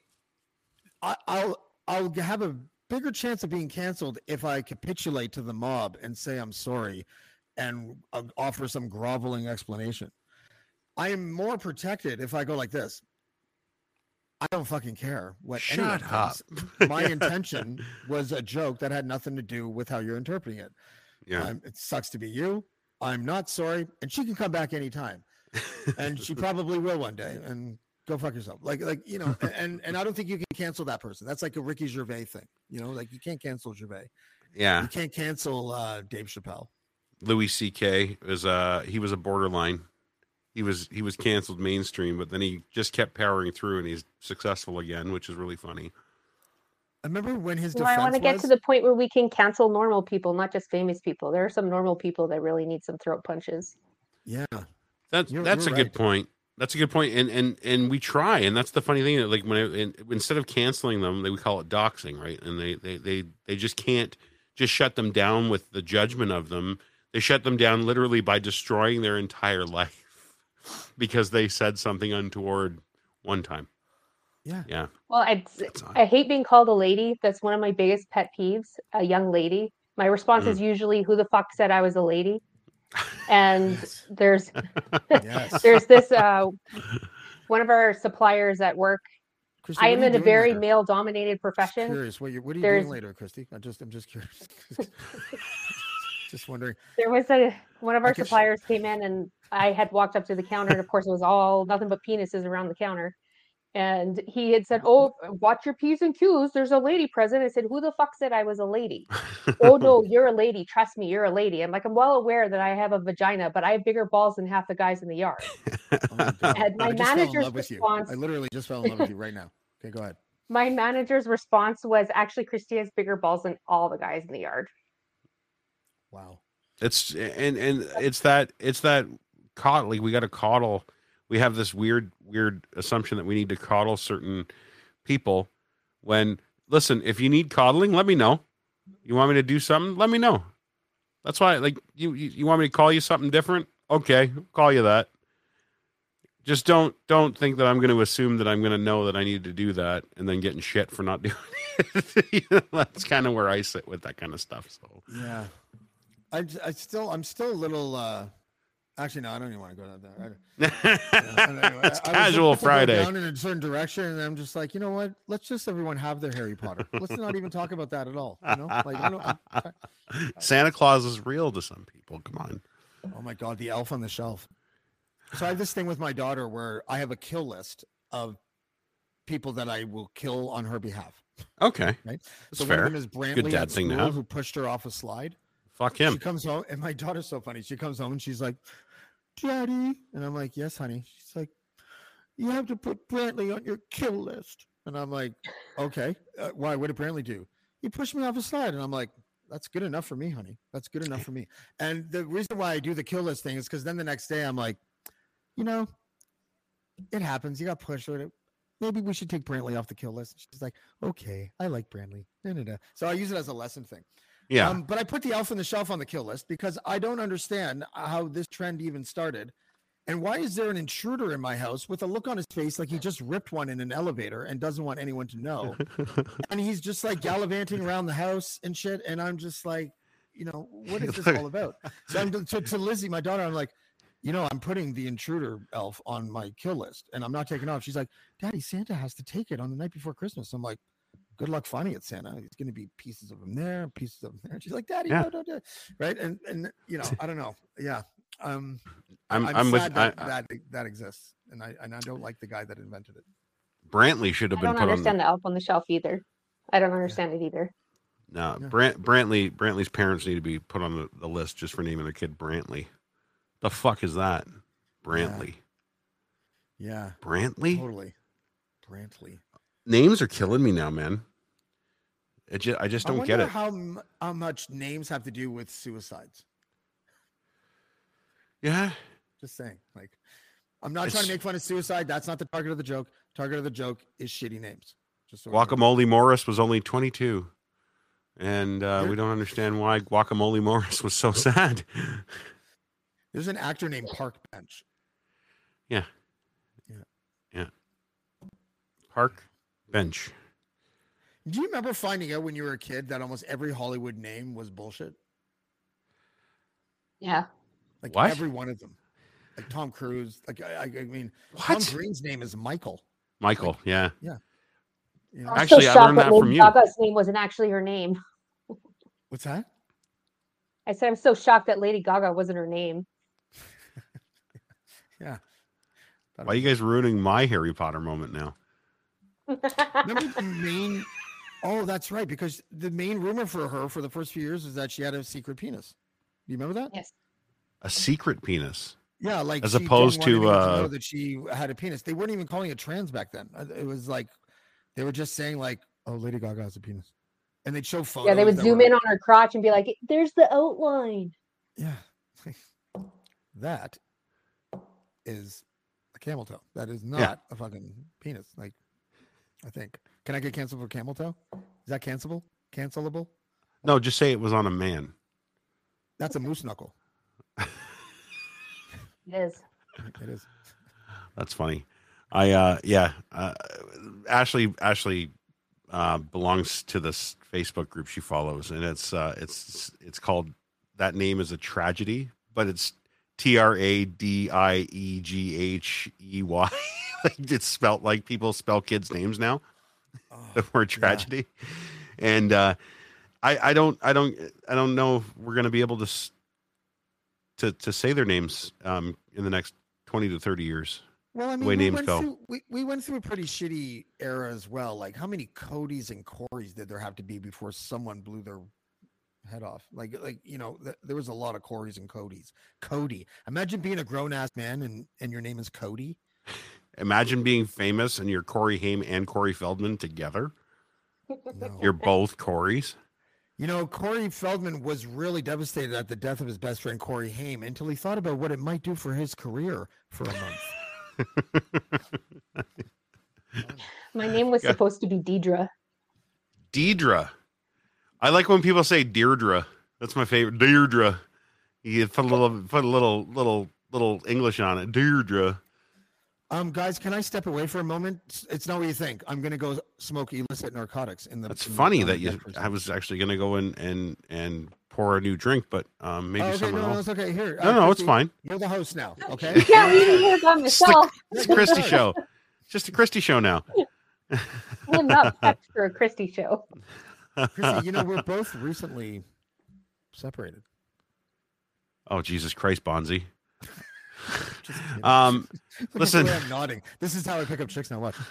I, I'll I'll have a bigger chance of being canceled if I capitulate to the mob and say I'm sorry, and uh, offer some groveling explanation. I am more protected if I go like this. I don't fucking care what anyone Shut up. thinks. My intention was a joke that had nothing to do with how you're interpreting it. Yeah. Um, it sucks to be you. I'm not sorry, and she can come back anytime, and she probably will one day. And go fuck yourself. Like, like you know, and and I don't think you can cancel that person. That's like a Ricky Gervais thing. You know, like you can't cancel Gervais. yeah. You can't cancel uh, Dave Chappelle. Louis C.K. was uh he was a borderline. He was he was canceled mainstream, but then he just kept powering through, and he's successful again, which is really funny. I remember when his Well, defense I want to get was, to the point where we can cancel normal people, not just famous people. There are some normal people that really need some throat punches. yeah. That's You're- that's you're a good point. That's a good point, and and and we try, and that's the funny thing. Like when I, and instead of canceling them, they we call it doxing, right? And they they they they just can't just shut them down with the judgment of them. They shut them down literally by destroying their entire life because they said something untoward one time. Yeah. Yeah, Well, I. I hate being called a lady. That's one of my biggest pet peeves. A young lady. My response Mm. is usually, "Who the fuck said I was a lady?" And Yes. there's Yes. there's this uh, one of our suppliers at work. Christy, I am in a very male dominated Just profession. Curious. What you What are you There's- doing later, Christy? I just I'm just curious. just wondering. There was a one of our guess- suppliers came in and I had walked up to the counter and of course it was all nothing but penises around the counter. And he had said, "Oh, watch your p's and q's. There's a lady present." I said, "Who the fuck said I was a lady?" oh no, you're a lady. Trust me, you're a lady. I'm like, I'm well aware that I have a vagina, but I have bigger balls than half the guys in the yard. Oh my And my I just fell in manager's love with you. response- I literally just fell in love with you right now. Okay, go ahead. My manager's response was actually Christy has bigger balls than all the guys in the yard. Wow. it's and and it's that it's that coddle like we got to coddle we have this weird weird assumption that we need to coddle certain people when listen if you need coddling let me know. You want me to do something? Let me know. That's why like you you, you want me to call you something different? Okay I'll call you that. Just don't don't think that i'm going to assume that i'm going to know that i need to do that and then getting shit for not doing it. You know, that's kind of where i sit with that kind of stuff so. Yeah. I, I still I'm still a little uh actually no, I don't even want to go down there. I, yeah, anyway, I- I was it's casual to go friday down in a certain direction, and I'm just like, you know what? Let's just everyone have their Harry Potter. Let's not even talk about that at all. You know, like I don't. I- Santa Claus is real to some people. Come on. Oh my god, the elf on the shelf. So I have this thing with my daughter where I have a kill list of people that I will kill on her behalf. Okay. Right. That's so one fair. of them is Brantley dad at thing have. who pushed her off a slide. Fuck him. She comes home, and my daughter's so funny. She comes home and she's like, "Daddy," and I'm like, "Yes, honey." She's like, "You have to put Brantley on your kill list," and I'm like, "Okay, uh, why? What did Brantley do?" He pushed me off a slide, and I'm like, "That's good enough for me, honey. That's good enough for me." And the reason why I do the kill list thing is because then the next day I'm like, you know, it happens. You got pushed. or Maybe we should take Brantley off the kill list. She's like, "Okay, I like Brantley." Da, da, da. So I use it as a lesson thing. Yeah. Um, but I put the elf on the shelf on the kill list because I don't understand how this trend even started. And why is there an intruder in my house with a look on his face like he just ripped one in an elevator and doesn't want anyone to know? and he's just like gallivanting around the house and shit. And I'm just like, you know, what is this all about? So I'm to, to Lizzie, my daughter, I'm like, you know, I'm putting the intruder elf on my kill list and I'm not taking off. She's like, Daddy, Santa has to take it on the night before Christmas. I'm like, good luck finding it, Santa. It's going to be pieces of him there, pieces of him there. She's like, Daddy, Yeah. no, no, no. right? And and you know, I don't know. Yeah, um, I'm I'm, with sad I, that, I- that that exists, and I and I don't like the guy that invented it. Brantley should have been. I don't put on. understand The, the elf on the shelf either. I don't understand it either. no, Yeah. Brant, Brantley Brantley's parents need to be put on the, the list just for naming their kid Brantley. The fuck is that? Brantley. Yeah, Brantley. totally. Brantley. Names are killing me now, man. It just, I just don't wonder get it. how how much names have to do with suicides. Yeah. Just saying, like, I'm not trying to make fun of suicide. That's not the target of the joke. Target of the joke is shitty names. Just so. Guacamole Morris was only 22. And uh, There- we don't understand why Guacamole Morris was so sad. There's an actor named Park Bench. Yeah. Yeah. Yeah. Park Bench. Do you remember finding out when you were a kid that almost every Hollywood name was bullshit? Yeah. Like What? every one of them. Like Tom Cruise. Like I, I I mean, Tom Green's name is Michael. Michael, yeah. You know? Actually, so I learned that that Lady from you. Gaga's name wasn't actually her name. What's that? I said I'm so shocked that Lady Gaga wasn't her name. Yeah. Why are you guys ruining my Harry Potter moment now? Remember the main? Oh, that's right. Because the main rumor for her for the first few years is that she had a secret penis. Do you remember that? yes. A secret penis. Yeah, like As she didn't opposed want to, anyone uh, know that she had a penis. They weren't even calling it trans back then. Uh, It was like they were just saying like, "Oh, Lady Gaga has a penis," and they'd show photos. Yeah, they would zoom were- in on her crotch and be like, "There's the outline." Yeah, that is a camel toe. That is not a fucking penis. Like, I think. Can I get canceled for camel toe? Is that cancelable? Cancelable? No, just say it was on a man. That's a moose knuckle. It is. It is. That's funny. I uh yeah, uh, Ashley Ashley uh belongs to this Facebook group she follows and it's uh it's it's called that name is a tragedy, but it's T R A D I E G H E Y. It's spelled like people spell kids' names now. Oh, The word tragedy. And uh I I don't I don't I don't know if we're gonna be able to to to say their names um in the next twenty to thirty years. Well, I mean, way we names went go. through we, we went through a pretty shitty era as well. Like, how many Codys and Corys did there have to be before someone blew their head off? Like, like you know, th- there was a lot of Corys and Codys. Cody, imagine being a grown ass man and and your name is Cody. Imagine being famous and you're Corey Haim and Corey Feldman together. No. You're both Corys. You know, Corey Feldman was really devastated at the death of his best friend Corey Haim until he thought about what it might do for his career for a month. My name was Yeah. supposed to be Deidre. Deidre. I like when people say Deirdre. That's my favorite. Deirdre. You put a little put a little little little English on it. Deirdre. Um, guys, can I step away for a moment? It's- It's not what you think. I'm gonna go smoke illicit narcotics in the. That's in funny uh, that you person. I was actually gonna go in and and pour a new drink, but um maybe Oh, okay, someone no, no, else. it's okay. Here, No, no, it's fine. You're the host now. Okay. Yeah, we can hear by It's the- myself. It's a Christie show. Just a Christie show now. I'm not prepped for a Christie show. Christy, you know we're both recently separated. Oh Jesus Christ, Bonzi. Um Look at the listen. I'm nodding. This is how I pick up chicks now. Watch.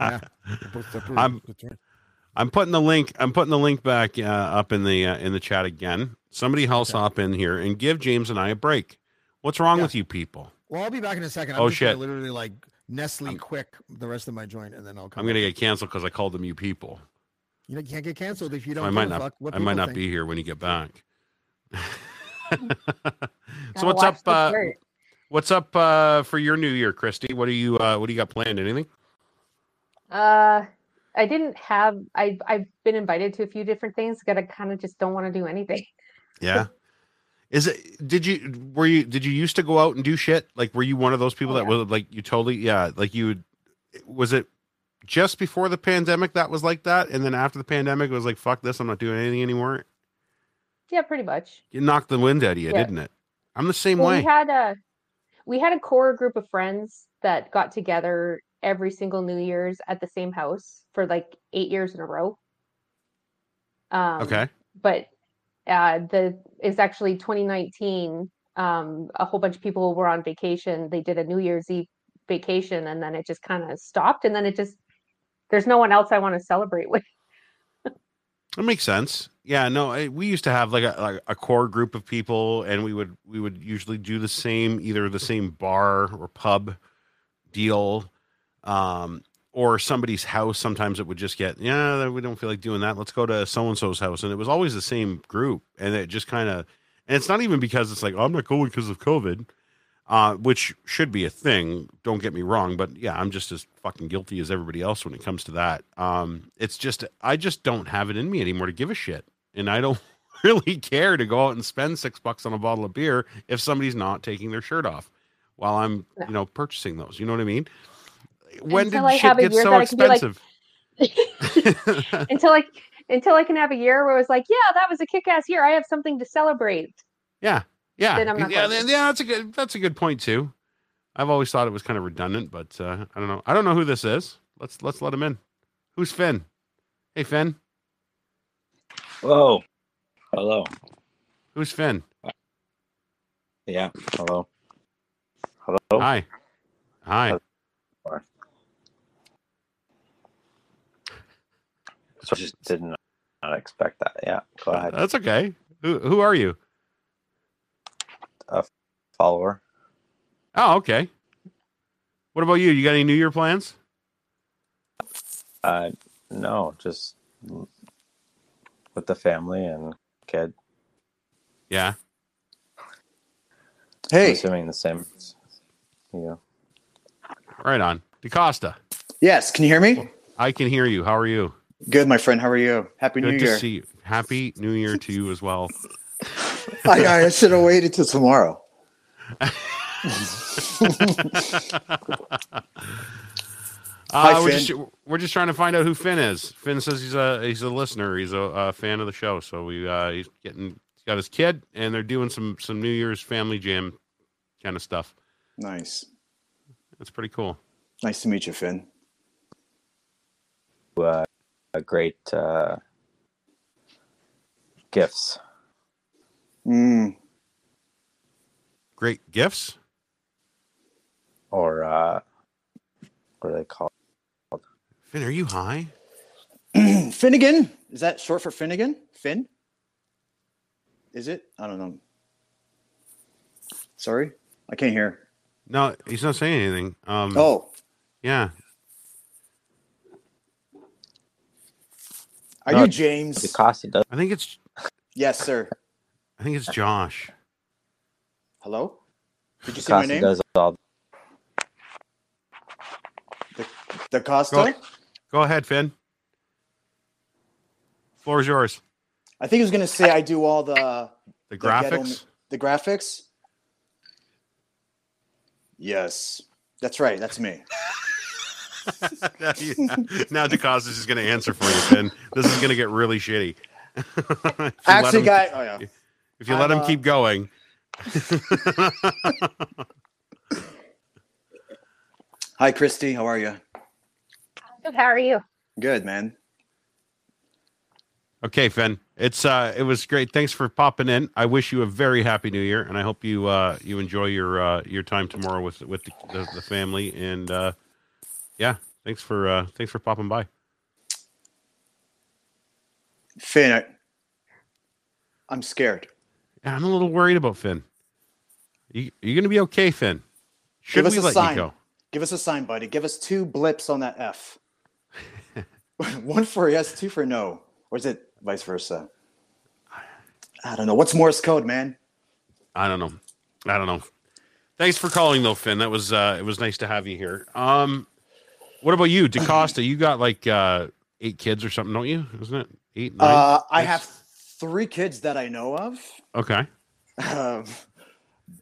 Yeah, we're both separated. I'm- I'm putting the link. I'm putting the link back uh, up in the uh, in the chat again. Somebody else Okay. hop in here and give James and I a break. What's wrong Yeah. with you people? Well, I'll be back in a second. I'm Oh, shit. literally like Nestle I'm- quick the rest of my joint, and then I'll come. I'm gonna back. get canceled because I called them you people. You know, you can't get canceled if you don't. I might not. Fuck what I might not think. be here when you get back. so what's up? Uh, what's up uh, for your new year, Christy? What do you uh, What do you got planned? Anything? Uh, I didn't have. I I've been invited to a few different things. But I kind of just don't want to do anything. Yeah. Is it? Did you? Were you? Did you used to go out and do shit? Like, were you one of those people Oh, that yeah. was like you totally? Yeah. Like you. would- Was it just before the pandemic that was like that, and then after the pandemic it was like fuck this, I'm not doing anything anymore. Yeah, pretty much. It knocked the wind out of you, Yeah. didn't it? I'm the same Well, way. we had a we had a core group of friends that got together every single New Year's at the same house for like eight years in a row. Um, okay. but uh, the it's actually 2019. Um, a whole bunch of people were on vacation. They did a New Year's Eve vacation, and then it just kind of stopped. And then it just there's no one else I want to celebrate with. That makes sense. Yeah, no, I, we used to have like a like a core group of people, and we would we would usually do the same, either the same bar or pub deal, um, or somebody's house. Sometimes it would just get, yeah, we don't feel like doing that. Let's go to so and so's house, and it was always the same group, and it just kind of, and it's not even because it's like oh, I'm not going because of COVID, uh, which should be a thing. Don't get me wrong, but yeah, I'm just as fucking guilty as everybody else when it comes to that. Um, it's just I just don't have it in me anymore to give a shit, and I don't really care to go out and spend six bucks on a bottle of beer if somebody's not taking their shirt off while I'm No. you know purchasing those. You know what I mean? When Until did I shit get so that I can be like- expensive? until I until I can have a year where it's like, yeah, that was a kick-ass year. I have something to celebrate. yeah, yeah, Then I'm not yeah, going yeah. That's a good. That's a good point too. I've always thought it was kind of redundant, but uh, I don't know. I don't know who this is. Let's let's let him in. Who's Finn? Hey Finn. Whoa. Hello. Who's Finn? Yeah. Hello. Hello. Hi. Hi. So I just did not expect that. Yeah. Go ahead. That's okay. Who who are you? A follower. Oh, okay. What about you? You got any New Year plans? Uh, no, just with the family and kid. Yeah. I'm Hey, assuming the same. Yeah. Right on. DeCosta, yes, can you hear me? I can hear you. How are you? Good, my friend. How are you? Happy Good New to Year. see you. Happy New Year to you as well. I, I should have waited till tomorrow. Hi, Uh, we're just we're just trying to find out who Finn is. Finn says he's a he's a listener. He's a, a fan of the show. So we uh, he's getting he's got his kid, and they're doing some some New Year's family jam kind of stuff. Nice. That's pretty cool. Nice to meet you, Finn. Uh, a great uh, gifts. Mm, Great gifts. Or uh, what are they called? Finn, are you high? Finnegan. Is that short for Finnegan? Finn? Is it? I don't know. Sorry, I can't hear. No, he's not saying anything. Um, Oh, yeah. are No, you James? DeCosta does. I think it's Yes, sir. I think it's Josh. Hello. Did you see my DeCosta name? does all. DeCosta. Go- Go ahead, Finn. Floor is yours. I think he was gonna say I do all the The the ghetto- graphics. the graphics. Yes, that's right. That's me. now, you- now DeCosta's just going to answer for you, Finn. This is going to get really shitty. If you let Actually, him- guy. Oh yeah. If you let him I'm, uh, keep going. Hi, Christy. How are you? Good, how are you? Good, man. okay, Finn. It's uh it was great. Thanks for popping in. I wish you a very happy new year and I hope you uh you enjoy your uh your time tomorrow with with the, the, the family and uh yeah, thanks for uh thanks for popping by. Finn, I, I'm scared. I'm a little worried about Finn. You you going to be okay, Finn? Should Give us we a let sign. you go? Give us a sign, buddy. Give us two blips on that F. One for yes, two for no. Or is it vice versa? I don't know. What's Morse code, man? I don't know. I don't know. Thanks for calling though, Finn. That was uh it was nice to have you here. Um what about you, DeCosta? You got like uh eight kids or something, don't you? Isn't it? Eight, nine? Uh, I have three kids that I know of. Okay. Um,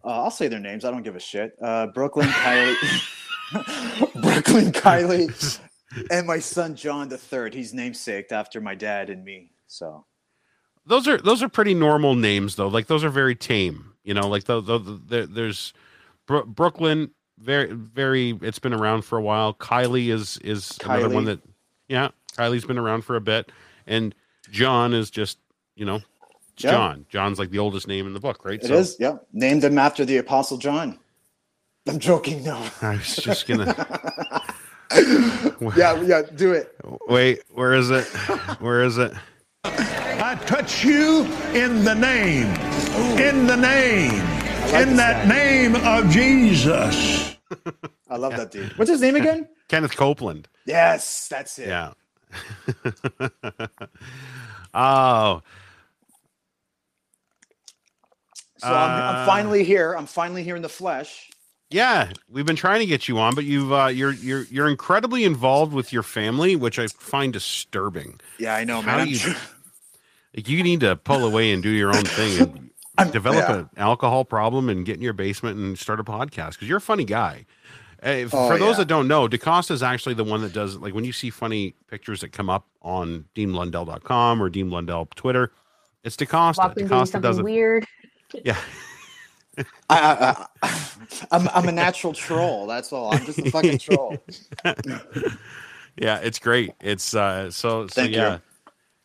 uh, I'll say their names. I don't give a shit. Uh, Brooklyn, Kylie, Brooklyn, Kylie, and my son John the third. He's namesaked after my dad and me. So Those are those are pretty normal names though. Like those are very tame. You know, like the, the, the, there's Bro- Brooklyn very very it's been around for a while. Kylie is is another one that yeah, Kylie's been around for a bit and John is just, you know, it's Yeah. John. John's like the oldest name in the book, right? it is. Yeah, named him after the Apostle John. I'm joking. No. I was just gonna Yeah, yeah. Do it. wait. Where is it? Where is it? I touch you in the name, in the name, like in that guy. name of Jesus. I love that dude. What's his name again? Kenneth Copeland. Yes, that's it. Yeah. oh, So I'm, I'm Uh, finally here. I'm finally here in the flesh. yeah. We've been trying to get you on, but you've uh, you're you're you're incredibly involved with your family, which I find disturbing. Yeah, I know, How man. you- tr- Like you need to pull away and do your own thing and I'm- develop yeah. an alcohol problem and get in your basement and start a podcast because you're a funny guy. Uh, if- Oh, for those yeah. that don't know, DeCosta is actually the one that does like when you see funny pictures that come up on deanblundell.com or Dean Blundell Twitter, it's DeCosta. Walking doing DeCosta does it. weird. Yeah. I, I, I, I'm, I'm a natural troll. That's all. I'm just a fucking troll. yeah, it's great. It's uh so so Thank you. yeah.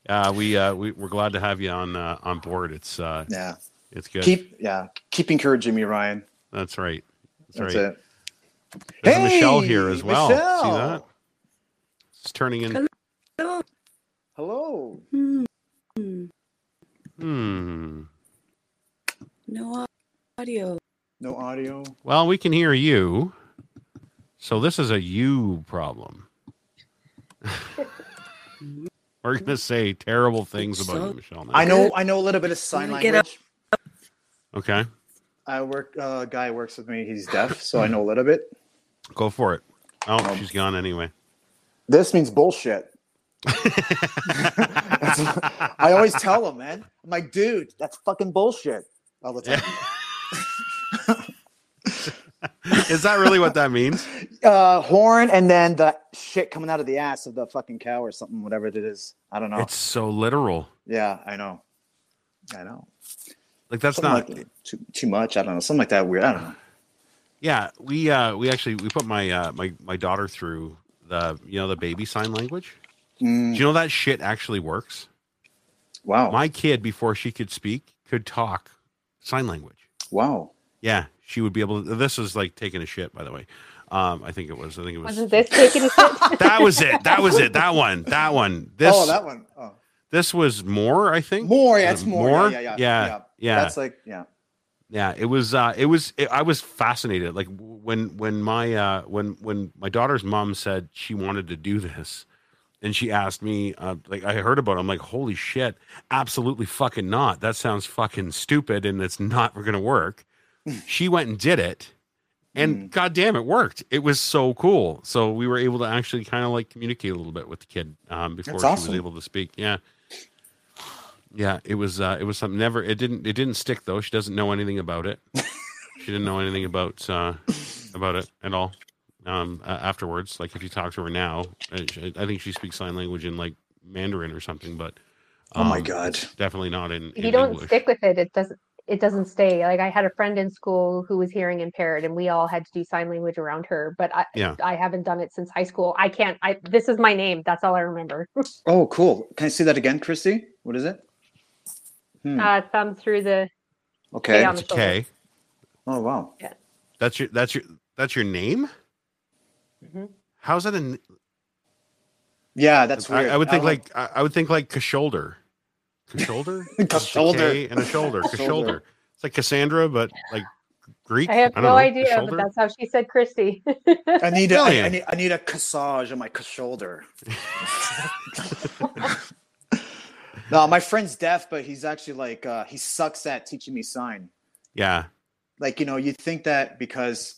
Uh we uh we, we're glad to have you on uh on board. It's uh Yeah. it's good. Keep yeah. Keep encouraging me, Ryan. That's right. That's, That's right. it. There's a Michelle here as well. See that? It's turning in Hello. Hello. Hmm. hmm. No audio. No audio. Well, we can hear you. So this is a you problem. We're gonna say terrible things about you, Michelle. now. I know. I know a little bit of sign Wanna get up? language. Okay. I work. Uh, guy works with me. He's deaf, so I know a little bit. Go for it. Oh, Um, she's gone anyway. This means bullshit. I always tell him, man. I'm like, dude, that's fucking bullshit all the time. Is that really what that means? Uh, horn and then the shit coming out of the ass of the fucking cow or something, whatever it is. I don't know. It's so literal. yeah, I know. I know. Like that's Something not. like too too much. I don't know. Something like that weird. I don't know. Yeah, we uh we actually we put my uh my my daughter through the you know the baby sign language. Mm, Do you know that shit actually works? wow. My kid before she could speak could talk sign language. wow. Yeah, she would be able to. This was like taking a shit, by the way. Um, I think it was. I think it was. Wasn't this taking a shit? that was it. That was it. That one. That one. This. oh, that one. Oh. This was more. I think. More. Yeah, it's more. more? Yeah, yeah, yeah. Yeah, yeah. That's like, yeah. yeah it was uh it was it, i was fascinated like when when my uh when when my daughter's mom said she wanted to do this and she asked me uh like i heard about it. I'm like holy shit. Absolutely fucking not. That sounds fucking stupid and it's not gonna work. She went and did it and Mm. god damn it worked. It was so cool. So we were able to actually kind of like communicate a little bit with the kid um before That's she awesome. was able to speak. Yeah. Yeah it was uh it was something never it didn't it didn't stick though. She doesn't know anything about it. She didn't know anything about uh about it at all um uh, afterwards like if you talk to her now she- i think she speaks sign language in like mandarin or something but Oh my um, God. definitely not in, if in you don't English. stick with it, it doesn't it doesn't stay. Like I had a friend in school who was hearing impaired and we all had to do sign language around her, but I Yeah. I haven't done it since high school. I can't I this is my name. That's all I remember. Oh, cool. Can I see that again, Christy? What is it? Hmm. uh thumb through the Okay. K on it's the a k Oh, wow. Yeah. that's your that's your that's your name Mhm. how's that in Yeah, that's I, weird. I would think don't- like I, I would think like shoulder shoulder Shoulder. and a shoulder Shoulder. shoulder it's like cassandra but like greek I have don't no know, idea, but that's how she said Christy. I need a, I, Brilliant. I need I need a cassage on my shoulder. no, my friend's deaf, but he's actually like uh, he sucks at teaching me sign. yeah Like you know, you think that because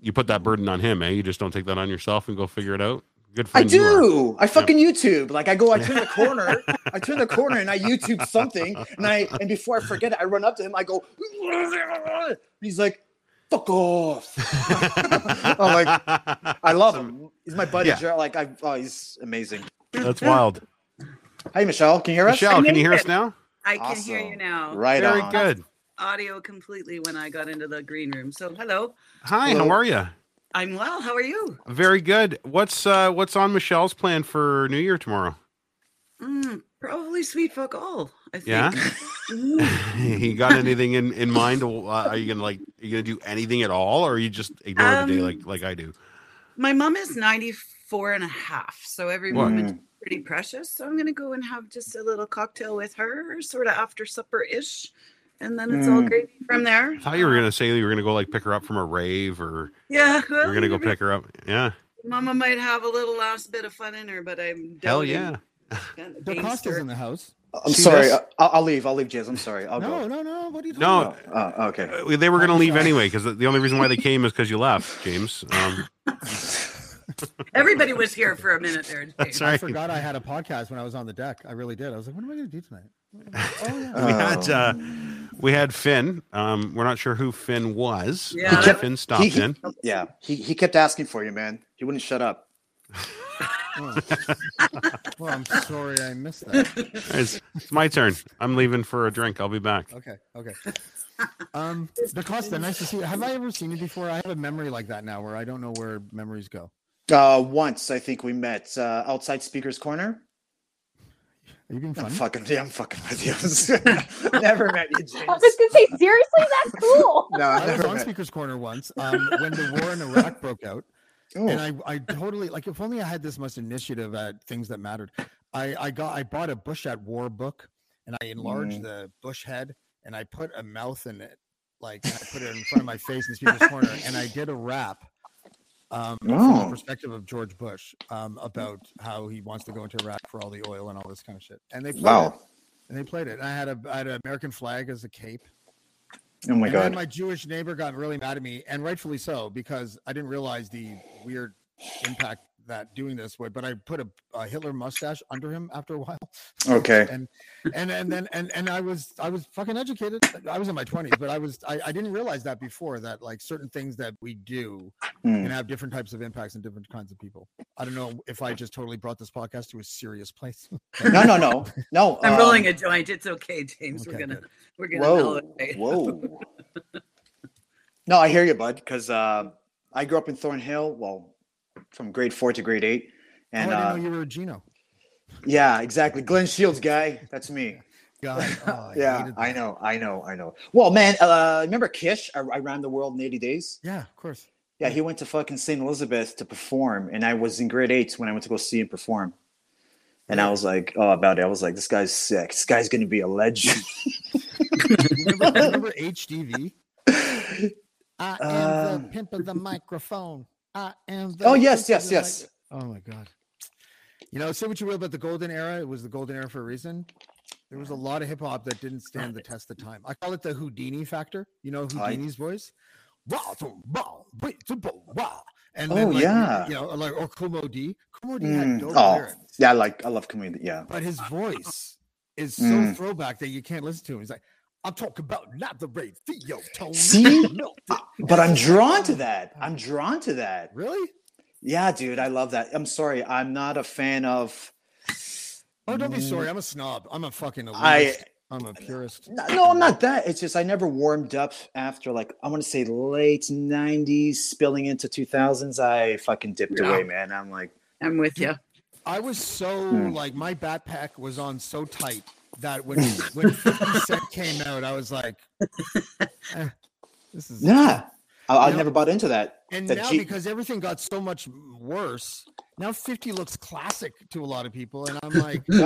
you put that burden on him, eh? You just don't take that on yourself and go figure it out. Good I friend you are. do. I fucking YouTube. Like I go, I turn the corner, I turn the corner, and I YouTube something, and I and before I forget it, I run up to him. I go. He's like, "Fuck off." I'm like, I love him. He's my buddy. Yeah. Like I, oh, he's amazing. That's wild. Hey, Michelle, can you hear us? Michelle, can you hear us now? I can hear you now. Right Very on. good. Audio completely when I got into the green room. So hello. Hi, Hello. how are you? I'm well. How are you? Very good. What's uh what's on Michelle's plan for New Year tomorrow? Mm, probably sweet fuck all. I think. Yeah? You got anything in in mind? Uh, are you gonna like? Are you gonna do anything at all, or are you just ignore the day Um, like like I do? My mom is 94 and a half, so every What? moment is pretty precious. So I'm going to go and have just a little cocktail with her, sort of after supper ish. And then it's all Mm. gravy from there. I thought you were gonna say you were gonna go like pick her up from a rave, or Yeah. you were gonna go pick her up. Yeah, Mama might have a little last bit of fun in her, but I'm hell doubting yeah. that The gangster- Costa's in the house. I'm See sorry. this? I- I'll, I'll leave. I'll leave, Jizz. I'm sorry. I'll No, go. no, no. What are you talking No, about? Oh, okay. Uh, They were gonna leave anyway because the only reason why they came is because you left, James. Um, Everybody was here for a minute there. That's James. I forgot I had a podcast when I was on the deck. I really did. I was like, what am I going to do tonight? Oh yeah. we had uh, we had Finn. Um, we're not sure who Finn was. Yeah, but that- Finn stopped he- he- in. Yeah, he, he kept asking for you, man. He wouldn't shut up. Oh. well, I'm sorry I missed that. It's, it's my turn. I'm leaving for a drink. I'll be back. Okay, okay. Um, DeCosta, nice to see you. Have I ever seen you before? I have a memory like that now, where I don't know where memories go. Uh, once I think we met uh, outside Speaker's Corner. Are you being I'm fucking yeah, I'm fucking with you. Never met you, James. I was gonna say, seriously, that's cool. No, I I've was never on met. Speaker's Corner once um, when the war in Iraq broke out, Oh, and I, I totally like. If only I had this much initiative at things that mattered. I, I got, I bought a Bush at War book, and I enlarged Mm. the Bush head, and I put a mouth in it, like and I put it in front of my face in Speaker's Corner, and I did a rap. Um, from Oh. the perspective of George Bush, um, about how he wants to go into Iraq for all the oil and all this kind of shit, and they played it wow. and they played it. And I had a I had an American flag as a cape. Oh my and then god. my Jewish neighbor got really mad at me, and rightfully so, because I didn't realize the weird impact that doing this would. But I put a, a Hitler mustache under him after a while. Okay. and and and then and and I was I was fucking educated. I was in my twenties, but I was I, I didn't realize that before that like certain things that we do Hmm. can have different types of impacts on different kinds of people. I don't know if I just totally brought this podcast to a serious place. No, no, no, no. I'm um, rolling a joint. It's okay, James. we're gonna good. we're gonna mellow Whoa, it. whoa. no, I hear you, bud. Because uh, I grew up in Thornhill. Well, from grade four to grade eight, and oh, I didn't uh, know you were a Gino. yeah, exactly. Glen Shields guy. That's me. God, oh, I yeah, I know, I know, I know. Well, man, uh, remember Kish? I, I ran the world in 80 days. Yeah, of course. Yeah, he went to fucking St. Elizabeth to perform, and I was in grade eight when I went to go see him perform. And I was like, oh, about it. I was like, this guy's sick. This guy's gonna be a legend. remember, remember HDV? I am Um, the pimp of the microphone. I am. The oh yes, yes, yes. mic- Oh my god. You know, say what you will about the golden era. It was the golden era for a reason. There was a lot of hip hop that didn't stand the test of time. I call it the Houdini factor. You know I- Houdini's voice. Wah, boom, bah, wait, boom, boom, wah. And Oh, then, like, yeah. you know, like or Kool Moe Dee. Kumo D Mm, had dope Oh, lyrics, yeah, I like I love comedy. Yeah. but his voice is so Mm. throwback that you can't listen to him. He's like, I'm talking about not the Ray Theo tone. See? Melt it." But I'm drawn to that. I'm drawn to that. Really? Yeah, dude, I love that. I'm sorry, I'm not a fan of. Oh, don't be sorry. I'm a snob. I'm a fucking elitist. I I'm a purist. no, no, I'm not that. It's just I never warmed up after like I want to say late '90s, spilling into 2000s. I fucking dipped Yeah. away, man. I'm like, I'm with you. I was so Hmm. like my backpack was on so tight that when when 50 Cent came out, I was like, eh, this is nah, I, I You never bought into that. And that now G- because everything got so much worse, now 50 looks classic to a lot of people, and I'm like, he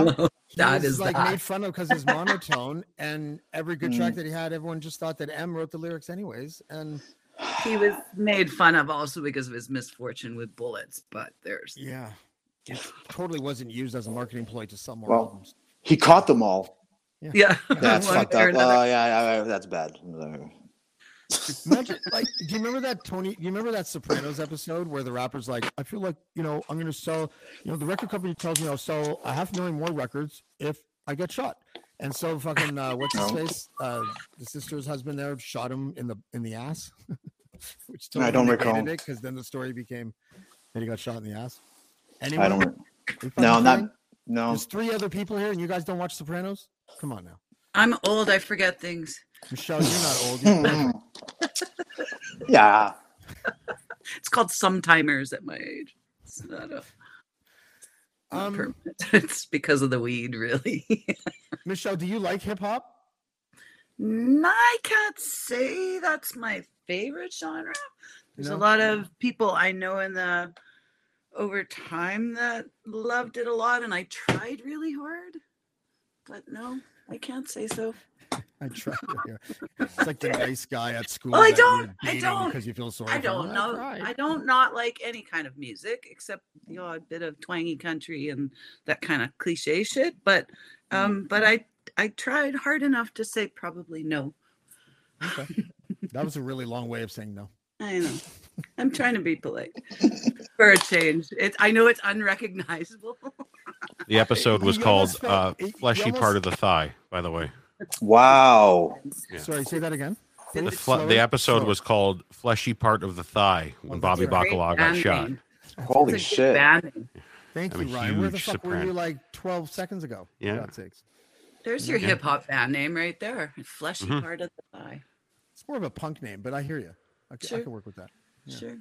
that was, is like that. made fun of because his monotone, and every good Mm. track that he had, everyone just thought that M wrote the lyrics anyways, and He was made fun of also because of his misfortune with bullets, but there's yeah, it totally wasn't used as a marketing ploy to sell more Well, albums. He caught them all. yeah. That's fucked up. Oh yeah, yeah, yeah, that's bad. Imagine, like, do you remember that Tony? Do you remember that Sopranos episode where the rapper's like, "I feel like you know I'm going to sell, you know, the record company tells me I'll sell a half million more records if I get shot." And so fucking uh, what's his face? Uh, the sister's husband there shot him in the in the ass, which I don't recall. because then the story became that he got shot in the ass. I don't. We No, not kidding? No. There's three other people here, and you guys don't watch Sopranos? Come on now, I'm old. I forget things. Michelle, you're not old. You're. Yeah. It's called sometimers at my age. It's not a Um, permanent. It's because of the weed, really. Michelle, do you like hip hop? I can't say that's my favorite genre. There's No? a lot of people I know in the over time that loved it a lot, and I tried really hard. But no, I can't say so. I. Yeah. It's like the nice guy at school. Well, I don't- I don't- because you feel sorry. I don't know. tried. I don't not like any kind of music except the odd bit of twangy country and that kind of cliche shit. But um, but I I tried hard enough to say probably no. Okay. That was a really long way of saying no. I know. I'm trying to be polite for a change. It I know it's unrecognizable. The episode was You called almost felt- uh, you- you "Fleshy Part almost- of the Thigh." By the way, Wow. Yeah. Sorry, say that again. Did the, it fle- slower? the episode Slower. was called "Fleshy Part of the Thigh" when Oh, Bobby that's right. Great Bacala got band shot. name. Holy It's a good shit. band name. Thank I'm you, a Ryan. Where the huge fuck were soprano. you like 12 seconds ago? For Yeah. God's sakes. There's your Yeah. hip hop band name right there. Fleshy Mhm. part of the thigh. It's more of a punk name, but I hear you. I Sure. can work with that. Yeah. Sure.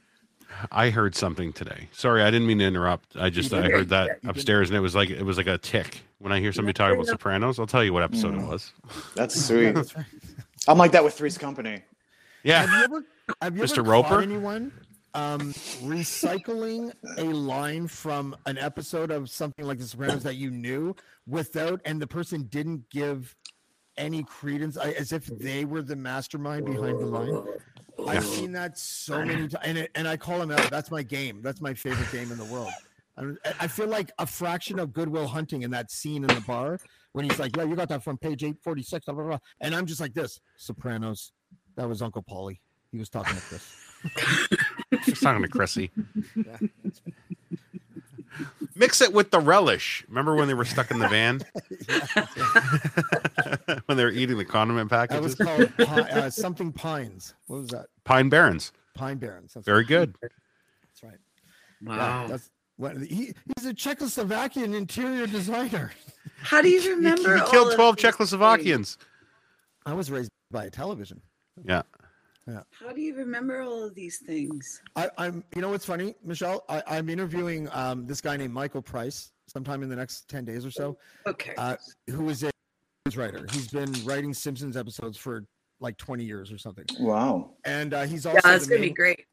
I heard something today. Sorry, I didn't mean to interrupt. I just I heard that You upstairs, and it was like it was like a tick. When I hear somebody talking about Sopranos, I'll tell you what episode it was. That's sweet. I'm like that with Three's Company. Yeah, Have you ever, have you Mr. ever Roper? caught anyone um, recycling a line from an episode of something like The Sopranos that you knew without, and the person didn't give any credence, as if they were the mastermind behind the line? I've seen that so many times, and, it- and I call him out. That's my game. That's my favorite game in the world. I, I feel like a fraction of Goodwill Hunting in that scene in the bar when he's like, "Yeah, you got that from page eight forty six, blah, blah, blah," and I'm just like this: Sopranos, That was Uncle Paulie. He was talking to Chris. Just talking to Chrissy. Yeah. Mix it with the relish. Remember when they were stuck in the van? when they were eating the condiment That was called pi- uh, something Pines. What was that? Pine Barrens. Pine Barrens. That's Very good. That's right. Yeah, Wow. that's what he, he's a Czechoslovakian interior designer. How do you remember? he all killed of 12 these things? Czechoslovakians. I was raised by a television. Yeah. How do you remember all of these things? I, I'm, you know what's funny, Michelle? I, I'm interviewing um, this guy named Michael Price sometime in the next 10 days or so, Okay. uh, who is a news writer. He's been writing Simpsons episodes for like 20 years or something. Wow. And uh, he's also yeah, it's the gonna be main- great.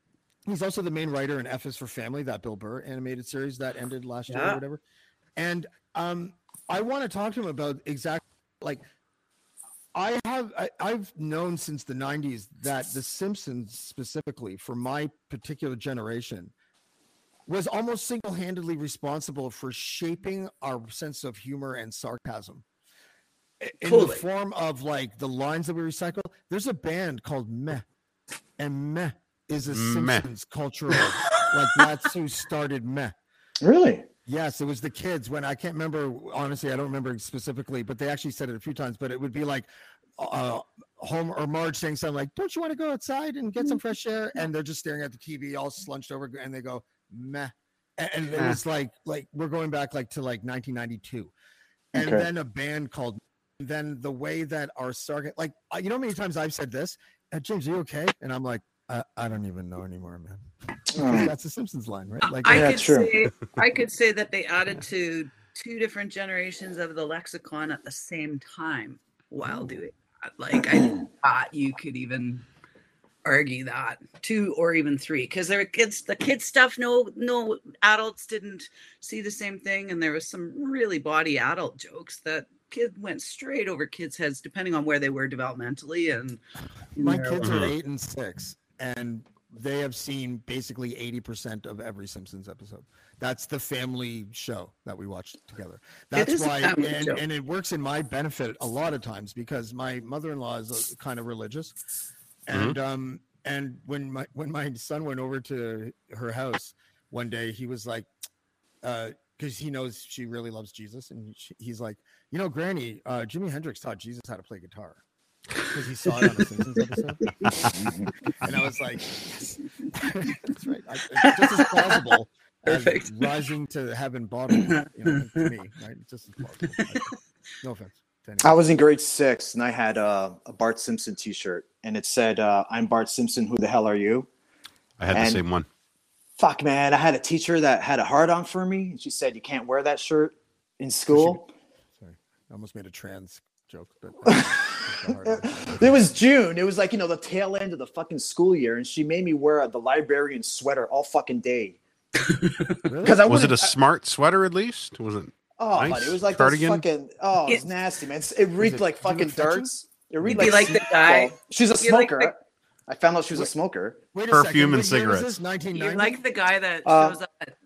He's also the main writer in F is for Family, that Bill Burr animated series that ended last year or whatever. And um, I want to talk to him about exactly like I have I, I've known since the '90s that The Simpsons, specifically for my particular generation, was almost single-handedly responsible for shaping our sense of humor and sarcasm. I- In the form of like the lines that we recycle. There's a band called Meh, and Meh is a Meh. Simpsons cultural. like that's who started Meh. Really? Yes, it was the kids when I can't remember honestly, I don't remember specifically, but they actually said it a few times. But it would be like uh Homer or Marge saying something like, Don't you want to go outside and get some fresh air? And they're just staring at the TV all slunched over and they go, meh. And, it was like like we're going back like to like 1992. And Okay. then a band called then the way that our sarcasm like you know how many times I've said this, uh, James, are you okay? And I'm like, I, I don't even know anymore, man. Oh. that's the Simpsons line, right? Like I Yeah, could true. say I could say that they added to two different generations of the lexicon at the same time while doing that. Like I thought you could even argue that two or even three because there were kids the kids stuff no no adults didn't see the same thing and there was some really body adult jokes that kid went straight over kids heads depending on where they were developmentally and my their- kids are Mhm. eight and six and they have seen basically 80% of every simpsons episode. That's the family show that we watch together. That's why and, and it works in my benefit a lot of times because my mother-in-law is uh, kind of religious. Mhm. and um and when my when my son went over to her house one day he was like uh because he knows she really loves jesus and she, he's like you know granny uh jimi hendrix taught jesus how to play guitar because he saw it on a Simpsons episode. and I was like, yes. that's right. I, just as plausible as rising to heaven bodily, you know, to me, right? It's just as plausible. I- no offense. I was in grade six and I had uh, a Bart Simpson T-shirt, and it said, uh, "I'm Bart Simpson. Who the hell are you?" I had the And- same one. Fuck, man! I had a teacher that had a hard on for me, and she said, "You can't wear that shirt in school." Sorry, I almost made a trans joke, but uh, it's a hard one. It was June. It was like you know the tail end of the fucking school year, and she made me wear the librarian sweater all fucking day. Really? Because I Was it a wouldn't- I- smart sweater at least? Was it? Oh, Nice. buddy, it was like Cardigan? those fucking. Oh, it's It- nasty, man. It's- It reeked it- like fucking fetching? darts. It reeked You'd be like the guy- she's a you're like smoker. the- I found out she was a smoker. Wait a Perfume second, and what year was cigarettes. This? 1990? you're like the guy that Uh, shows up at,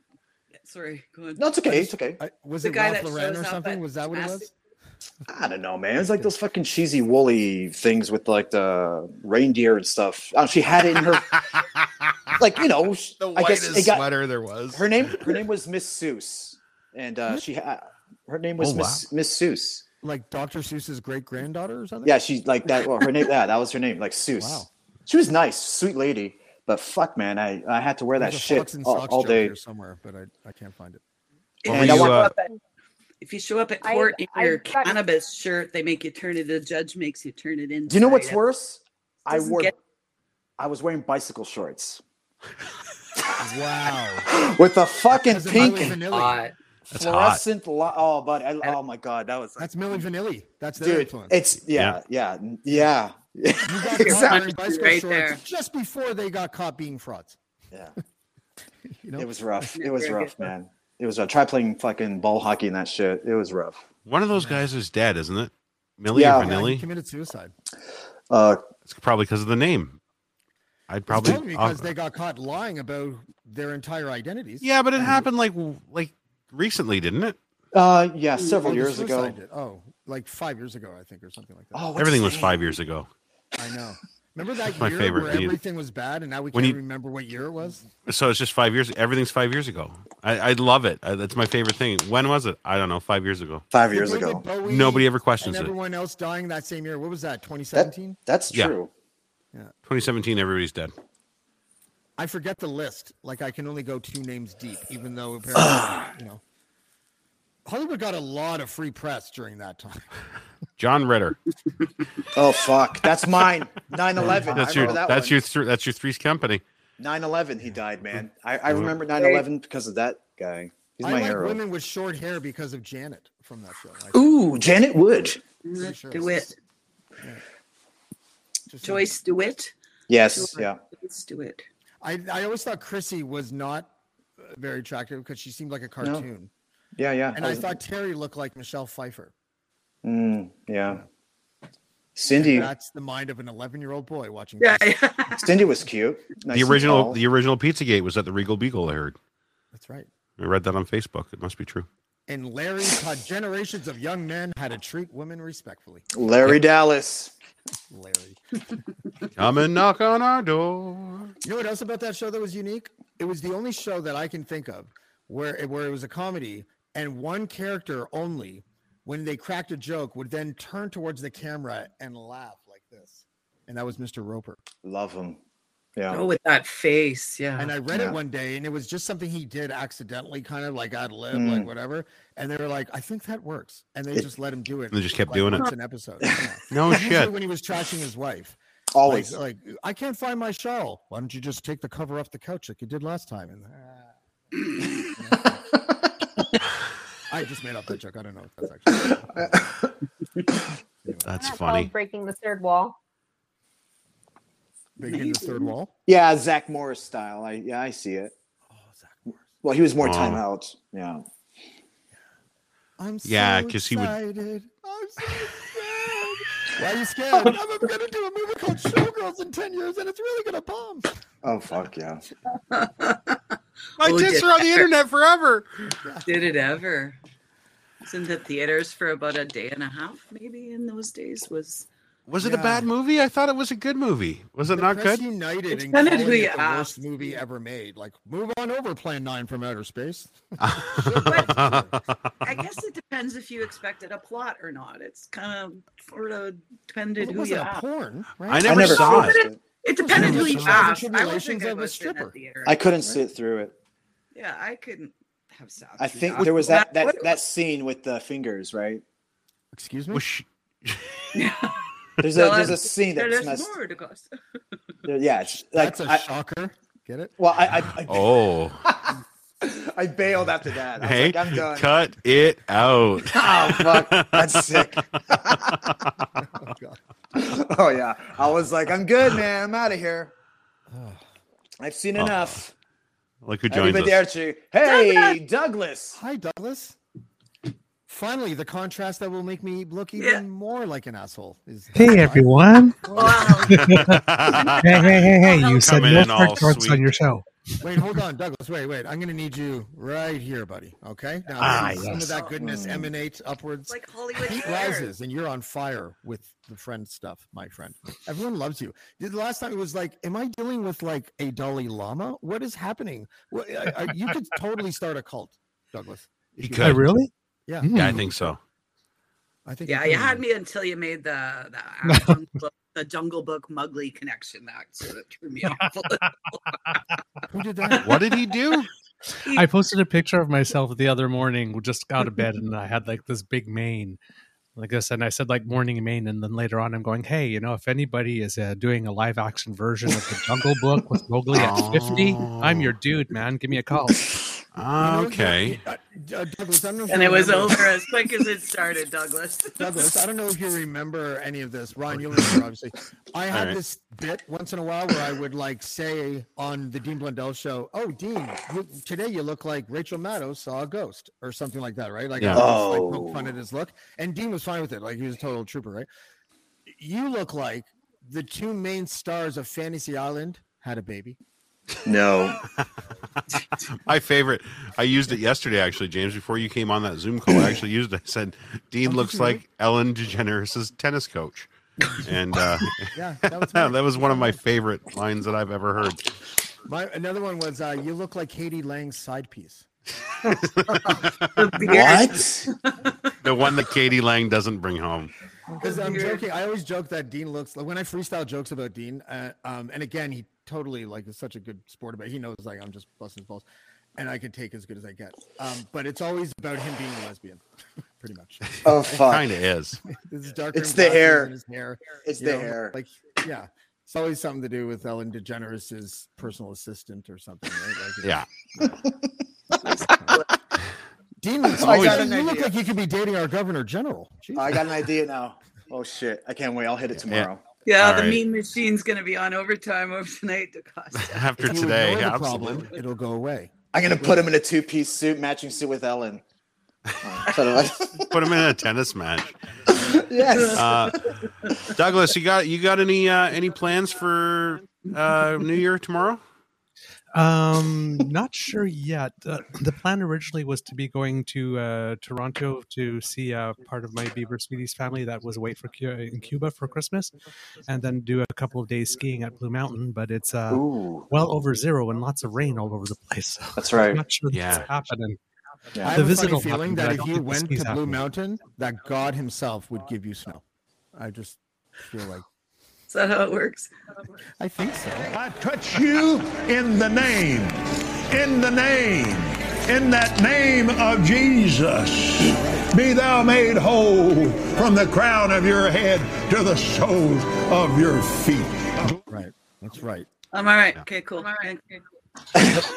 sorry go on No, it's okay. It's okay. I, was The it guy Ralph that Lauren shows or something? Was that what it was? I don't know, man. It's like those fucking cheesy woolly things with like the reindeer and stuff. Oh, she had it in her, like you know. The I guess whitest it got sweater there was. her name. Her name was Miss Seuss, and uh, she had her name was Oh, Miss Miss Seuss. Like Dr. Seuss's great granddaughter or something? Yeah, she like that. Well, her name. Yeah, that was her name. Like Seuss. Wow. She was nice, sweet lady. But fuck, man, I I had to wear that There's a shit all, all day. here somewhere, but I, I can't find it. If What you were show uh, up at- if you show up at court in I've your got- cannabis shirt, they make you turn it. The judge makes you turn it in. Do you know what's worse? I wore. get- I was wearing bicycle shorts Wow. with a fucking That's pink Milli Vanilli. hot. That's hot. fluorescent. Oh, buddy! I, oh my god, that was That's Milli Vanilli. That's their dude. influence. It's yeah, yeah, yeah, yeah. You got Exactly wearing bicycle right shorts there. just before they got caught being frauds. yeah. You know, It was rough. It was rough, man. It was. I tried playing fucking ball hockey and that shit. It was rough. One of those guys is dead, isn't it? Millie Yeah. or Yeah, he committed suicide. Uh, It's probably because of the name. I'd Probably probably because uh, they got caught lying about their entire identities. Yeah, but it happened like like recently, didn't it? uh, yeah, several Oh, years ago. did. Oh, like five years ago, I think, or something like that. Oh, Everything was name? five years ago. I know. Remember that my year favorite. where When everything was bad, and now we when can't you- remember what year it was? So it's just five years. Everything's five years ago. I, I love it. I, that's my favorite thing. When was it? I don't know. Five years ago. Five years David ago. Bowie Nobody ever and questions it. everyone else dying that same year. What was that? 2017. That's true. Yeah. true. 2017. Everybody's dead. I forget the list. Like I can only go two names deep, even though apparently, you know, Hollywood got a lot of free press during that time. John Ritter. Oh fuck, that's mine. 9/11. That's I your. that that's one. your. Th- that's your Three's Company. 9/11. He died, man. I, I remember 9/11 because of that guy. He's I like hero. women with short hair because of Janet from that show. Like, Ooh, Janet Wood. pretty sure. DeWitt. Just- Joyce DeWitt. Yes, yeah. Joyce DeWitt. I I always thought Chrissy was not uh, very attractive because she seemed like a cartoon, Yeah, yeah. and I thought Terry looked like Michelle Pfeiffer. Mm, yeah. Cindy. That's the mind of an 11 year old boy watching. Yeah, yeah. Cindy was cute. Nice the original. The original Pizzagate was at the Regal Beagle. I heard. That's right. I read that on Facebook. It must be true. And Larry taught generations of young men how to treat women respectfully. Larry Dallas. Larry. Come and knock on our door. You know what else about that show that was unique? It was the only show that I can think of where it, where it was a comedy and one character only, when they cracked a joke, would then turn towards the camera and laugh like this, and that was Mr. Roper. Love him. Yeah. Oh, with that face. Yeah. And I read Yeah. it one day, and it was just something he did accidentally, kind of like ad lib, Mm. like whatever. And they were like, "I think that works," and they just let him do it. And they just kept like, doing it. once an episode. Yeah. No Usually shit. when he was trashing his wife. Always. Like, like, I can't find my shawl. Why don't you just take the cover off the couch like you did last time? And uh, I just made up that joke. I don't know if that's actually That's That's funny. called breaking the third wall. breaking the third wall. yeah, Zach Morris style. I yeah, I see it. Oh, Zach Morris. Well, he was more Oh. timeout. Yeah. I'm so Yeah, 'cause he would- excited. I'm so scared. Why are you scared? I'm, I'm gonna do a movie called Showgirls in ten years, and it's really gonna bomb. Oh fuck yeah. My Oh, tits did- are on the internet forever. Did it ever? It's in the theaters for about a day and a half, maybe in those days. Was Was it a bad movie? I thought it was a good movie. Was it The not Press good? United It's and calling it you the worst movie ever made. Like, move on over, Plan Nine from Outer Space. I guess it depends if you expected a plot or not. It's kind of sort of depended Well, it who wasn't you a asked. porn, right? I never I never saw it. it. It depended never who you saw asked. I don't tribulations think I of a was in that stripper. theater. I couldn't sit through it. Yeah, I couldn't have sat. I think there was that that What- that scene with the fingers, right? Excuse me. Was she- There's a Tell there's a scene There that's is messed. more to go. Yeah, it's like That's a I, shocker. Get it? well, I I, I, oh, I bailed after that. I was hey, like, I'm done. cut it out. Oh fuck, that's sick. Oh, God. oh yeah, I was like, I'm good, man. I'm out of here. I've seen Oh, enough. Look who joins us. Arrivederci. Hey, Douglas. Hi, Douglas. Finally, the contrast that will make me look even Yeah. more like an asshole is. Hey everyone! Wow. Hey, hey, hey, hey! You said no in all fart jokes sweet. on your show. Wait, hold on, Douglas. Wait, wait. I'm going to need you right here, buddy. Okay. Now, Ah, let some yes. of that goodness Mm. emanates upwards. like Hollywood Heat rises, and you're on fire with the friend stuff, my friend. Everyone loves you. The last time it was like, am I dealing with like a Dalai Lama? What is happening? What, I, I, you could totally start a cult, Douglas. if You you could. Wanted. really? Yeah. Yeah, I think so. I think. Yeah, could. you had me until you made the the, jungle, book, the Jungle Book Mowgli connection. That sort of threw me off. Who did that? What did he do? I posted a picture of myself the other morning, just out of bed, and I had like this big mane, like this, and I said like morning mane, and then later on, I'm going, hey, you know, if anybody is uh, doing a live action version of the Jungle Book with Mowgli at 50, I'm your dude, man. Give me a call. You okay. uh, uh, Douglas, I don't know if and you it was over as quick as it started, Douglas. Douglas, I don't know if you remember any of this. Ron, you'll remember, obviously. I had right. this bit once in a while where I would like say on the Dean Blundell show, "Oh, Dean, you, today you look like Rachel Maddow saw a ghost," or something like that, right? Like, Yeah. I would just, like poke fun Oh. at his look, and Dean was fine with it. Like he was a total trooper, right? You look like the two main stars of Fantasy Island had a baby. No. My favorite. I used it yesterday, actually, James. Before you came on that Zoom call, I actually used it. I said, "Dean looks did you really? like Ellen DeGeneres' tennis coach." and uh, Yeah, that was that was one of my favorite lines that I've ever heard. My another one was uh, you look like k.d. lang's side piece. What? The one that k.d. lang doesn't bring home. Because I'm joking. I always joke that Dean looks like when I freestyle jokes about Dean. Uh, um, and again, he totally like is such a good sport about. it. He knows like I'm just busting his balls, and I can take as good as I get. Um, but it's always about him being a lesbian, pretty much. Oh fuck! Kind of is. This is darker. It's the hair. than His hair. It's the know, hair. Like yeah, it's always something to do with Ellen DeGeneres' personal assistant or something, right? Like, Yeah. Dean, I I got an you look like you could be dating our governor general. Jeez. I got an idea now. Oh shit! I can't wait. I'll hit it tomorrow. Yeah, All the right. mean machine's gonna be on overtime over tonight, DeCosta. After If today, yeah, absolutely. problem, it'll go away. I'm gonna put him in a two-piece suit, matching suit with Ellen. Uh, sort of like- Put him in a tennis match. yes. Uh, Douglas, you got you got any uh, any plans for uh, New Year tomorrow? Um, not sure yet. Uh, the plan originally was to be going to uh, Toronto to see uh, part of my Beaver Sweeties family that was away for Cu- in Cuba for Christmas, and then do a couple of days skiing at Blue Mountain. But it's uh, Ooh, well over zero and lots of rain all over the place. So that's I'm right. not sure Yeah. that's happening. I have The a visit funny will feeling happen, that if you went to Blue happening. Mountain, that God Himself would give you snow. I just feel like Is that how it works? I think so. I touch you in the name, in the name, in that name of Jesus. Be thou made whole from the crown of your head to the soles of your feet. Right. That's right. I'm all right. Okay, cool. All right. Okay, cool.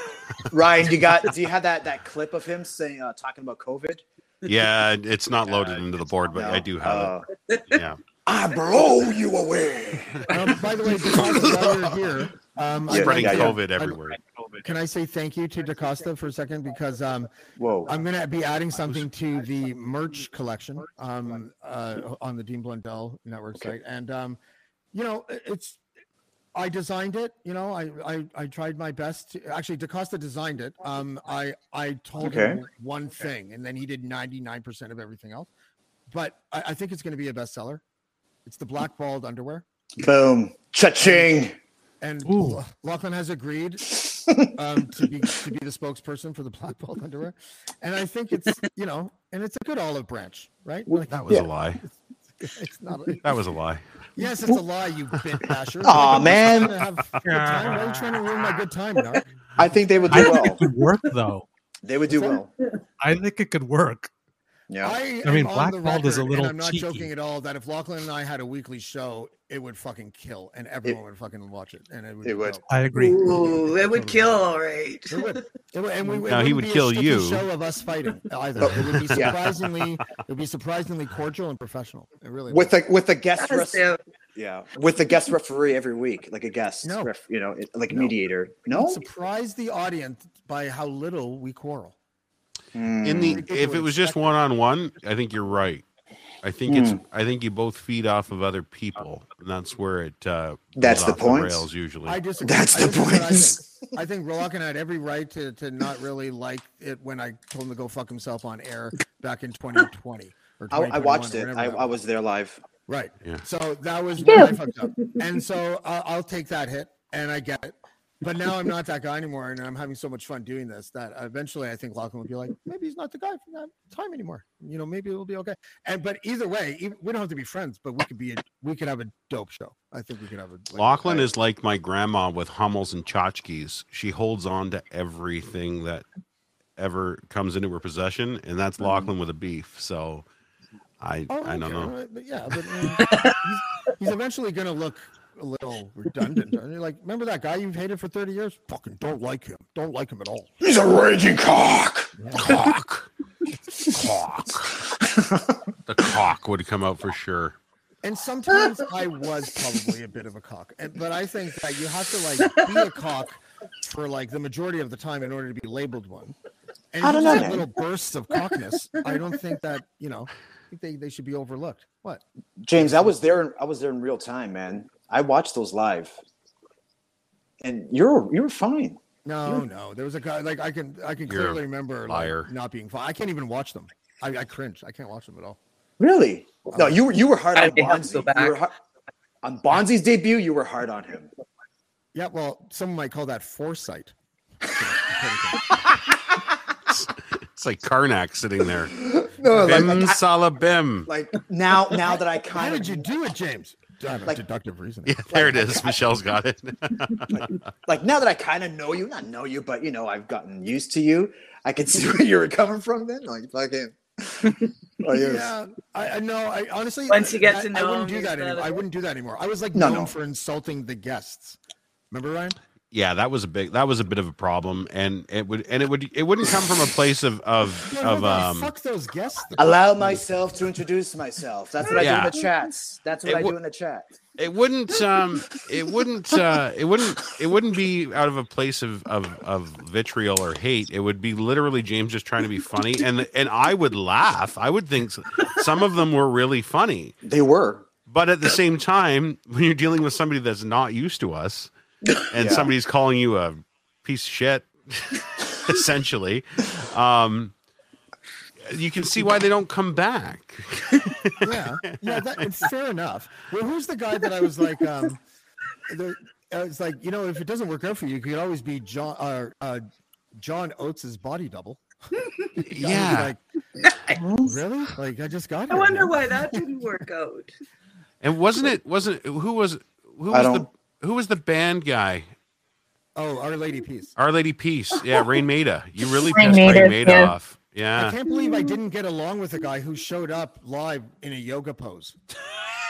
Ryan, you got? Do you have that that clip of him saying uh, talking about COVID? Yeah, it's not loaded into the board, but No. I do have Uh, it. Yeah. I blow you away. Um, by the way, DeCosta, while you're here, um, I'd Spreading like to- COVID I'd- everywhere. Can I say thank you to DeCosta for a second because um, Whoa. I'm going to be adding something to the merch collection um, uh, on the Dean Blundell network site, and um, you know, it's I designed it. You know, I I, I tried my best. To, actually, DeCosta designed it. Um, I I told him one thing, and then he did 99 percent of everything else. But I, I think it's going to be a bestseller. It's the blackballed underwear. Boom. Cha-ching. And Ooh. Lachlan has agreed um, to be to be the spokesperson for the blackballed underwear, and I think it's you know, and it's a good olive branch, right? Like, That was a lie. it's not. That was a lie. Yes, it's a lie, you bit basher. Aw, I'm man. trying to have good time. Why are you trying to ruin my good time, Narc? I think they would I do think well. it could work though. They would do well. I think it could work. Yeah. I, I mean, am blackballed is a little I'm not cheeky. joking at all. That if Lachlan and I had a weekly show, it would fucking kill, and everyone would fucking watch it, and it would. It would. I agree. Ooh, it would kill, all right. It would. It would, and we, it Now, he wouldn't be kill shitty you. Show of us fighting either. Oh, it would be surprisingly. It would be surprisingly cordial and professional. It really With would. a with a guest Yes, ref- yeah. yeah with a guest referee every week, like a guest No. ref, you know, like a No. mediator. No. surprise the audience by how little we quarrel. In the mm. if it was just one on one, I think you're right. I think it's mm. I think you both feed off of other people, and that's where it uh, That's the off point. rails usually. I disagree. That's I the disagree, I think, I think Lachlan had every right to, to not really like it when I told him to go fuck himself on air back in 2020 or I, I watched it. I, I was there live. Right. Yeah. So that was when I fucked up. And so I'll, I'll take that hit and I get it. But now I'm not that guy anymore. And I'm having so much fun doing this that eventually I think Lachlan will be like, maybe he's not the guy for that time anymore. You know, maybe it'll be okay. And, but either way, even, we don't have to be friends, but we could be, a, we could have a dope show. I think we could have a. Like, Lachlan is like my grandma with Hummels and tchotchkes. She holds on to everything that ever comes into her possession, and that's Mm-hmm. Lachlan with a beef. So I Oh, I don't okay, know. But yeah, but uh, he's, he's eventually going to look a little redundant. And you're like, remember that guy you've hated for 30 years? Fucking don't like him. Don't like him at all. He's a raging cock. Cock. Cock. the cock would come out for sure. And sometimes I was probably a bit of a cock. And, but I think that you have to like be a cock for like the majority of the time in order to be labeled one. And I don't know, have little bursts of cockness. I don't think that, you know, I think they, they should be overlooked. What? James, I was there. I was there in real time, man. I watched those live, and you're you're fine. No, no. There was a guy like I can I can clearly remember like, liar. not being fine. I can't even watch them. I, I cringe. I can't watch them at all. Really? No, you were you were hard I on may have to Bonzi. You were, har- On Bonzi's debut, you were hard on him. Yeah, well, someone might call that foresight. It's like Karnak sitting there. No, like- Bim like, I- salabim. Like now, now that I kind of How kind did you do it, James? Uh, Like- deductive reasoning. Yeah, there it is. Michelle's got it. like now that I kind of know you, not know you, but you know I've gotten used to you. I can see where you were coming from. Then, like fucking. Oh, yes. Yeah, I, I know. I honestly, Once you get I, to I wouldn't him, do that he's anymore. not I a- wouldn't do that anymore. I was like No, known no. for insulting the guests. Remember, Ryan? Yeah, that was a big. That was a bit of a problem, and it would, and it would, it wouldn't come from a place of of Yeah, of um. fuck those guests. Allow myself to introduce myself. That's what I do in the chats. That's what It I do in the chat. It wouldn't um it wouldn't uh it wouldn't it wouldn't be out of a place of of of vitriol or hate. It would be literally James just trying to be funny and and I would laugh. I would think some of them were really funny. They were. But at the same time, when you're dealing with somebody that's not used to us and Yeah. somebody's calling you a piece of shit essentially, um you can see why they don't come back. yeah, yeah, that, it's fair enough. Well, who's the guy that I was like, um, the, I was like, you know, if it doesn't work out for you, you could always be John, uh, uh, John Oates's body double. The guy would be Yeah. like, really? Like, I just got I here, wonder man." why that didn't work out. And wasn't it wasn't who was who I was the don't- who was the band guy? Oh, Our Lady Peace. Our Lady Peace. Yeah, Raine Maida. You really Rain pissed Maida, Raine Maida yeah. off. Yeah. I can't believe I didn't get along with a guy who showed up live in a yoga pose.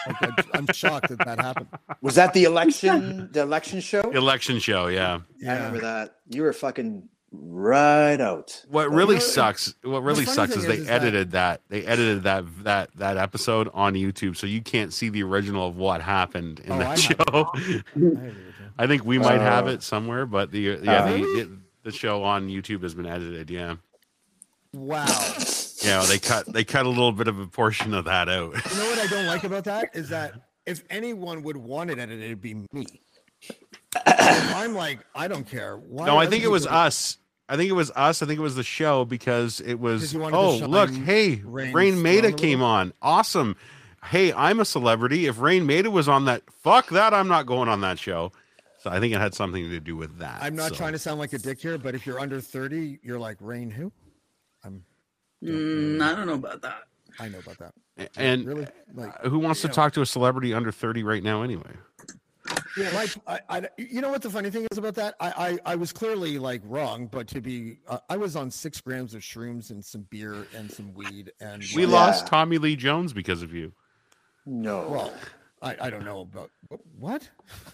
Like, I, I'm shocked that that happened. Was that the election? The election show? Election show, yeah. I remember that. You were fucking right out. What really know, sucks what really sucks is is- they is edited that they edited that that that episode on YouTube so you can't see the original of what happened in Oh, that I show. I agree with you. I think we might have Oh. it somewhere, but the yeah, Uh, the, Really? the the show on YouTube has been edited, yeah. Wow. Yeah, they cut they cut a little bit of a portion of that out. You know what I don't like about that is that if anyone would want it edited, it'd be me. If I'm like, I don't care. Why no, I think it was people- us. I think it was us. I think it was the show because it was. 'Cause you wanted to Oh, look! Hey, Rain Raine Maida came on. Awesome. Hey, I'm a celebrity. If Raine Maida was on that, fuck that. I'm not going on that show. So I think it had something to do with that. I'm not so. trying to sound like a dick here, but if you're under 30, you're like Rain who? I'm Mm, I don't know about that. I know about that. And Really? Like who wants to know. talk to a celebrity under 30 right now? Anyway, Yeah, like I, I, you know what the funny thing is about that? I, I, I was clearly like wrong, but to be, uh, I was on six grams of shrooms and some beer and some weed, and we like, lost Tommy Lee Jones because of you. No. Well, I, I don't know about what.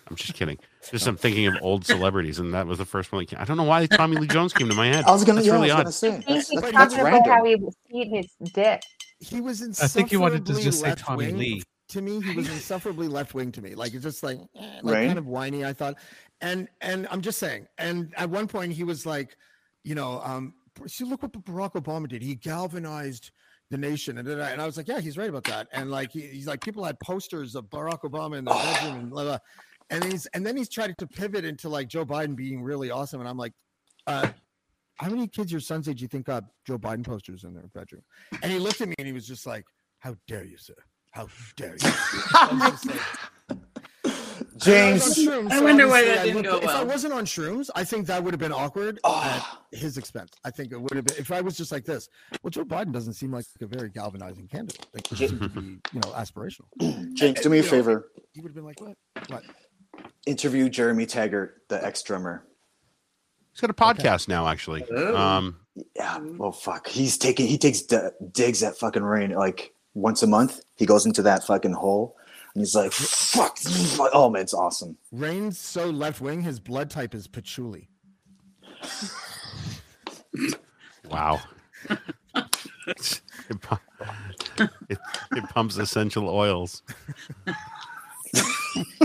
I'm just kidding. Just I'm thinking of old celebrities, and that was the first one. That came. I don't know why Tommy Lee Jones came to my head. I was gonna. That's yeah, really I odd. was gonna say. He's That's, he's that's, talking that's about how he was eating his dick. He was I think he wanted to just say Tommy left-wing. Lee. To me, he was insufferably left wing to me. Like it's just like, eh, like Right. kind of whiny. I thought, and and I'm just saying. And at one point, he was like, you know, um, see, look what Barack Obama did. He galvanized the nation, and and I was like, yeah, he's right about that. And like he, he's like, people had posters of Barack Obama in their bedroom, and blah, blah. And he's and then he's tried to pivot into like Joe Biden being really awesome, and I'm like, uh, how many kids your son's age do you think got Joe Biden posters in their bedroom? And he looked at me and he was just like, "How dare you, sir? How dare you?" I was just like- James. I, was on I wonder why that I didn't looked- go If I wasn't on shrooms, I think that would have been awkward Ah. at his expense. I think it would have been if I was just like this. Well, Joe Biden doesn't seem like a very galvanizing candidate. Like he seems to be, you know, aspirational. James, do me a You know, favor. He would have been like, "What? What?" Interview Jeremy Taggart, the ex drummer. He's got a podcast now, actually. Oh. Um, Yeah. Well, fuck. He's taking. He takes d- digs at fucking rain like once a month. He goes into that fucking hole, and he's like, "Fuck." Oh man, it's awesome. Raine's so left wing. His blood type is patchouli. wow. it, it, it pumps essential oils.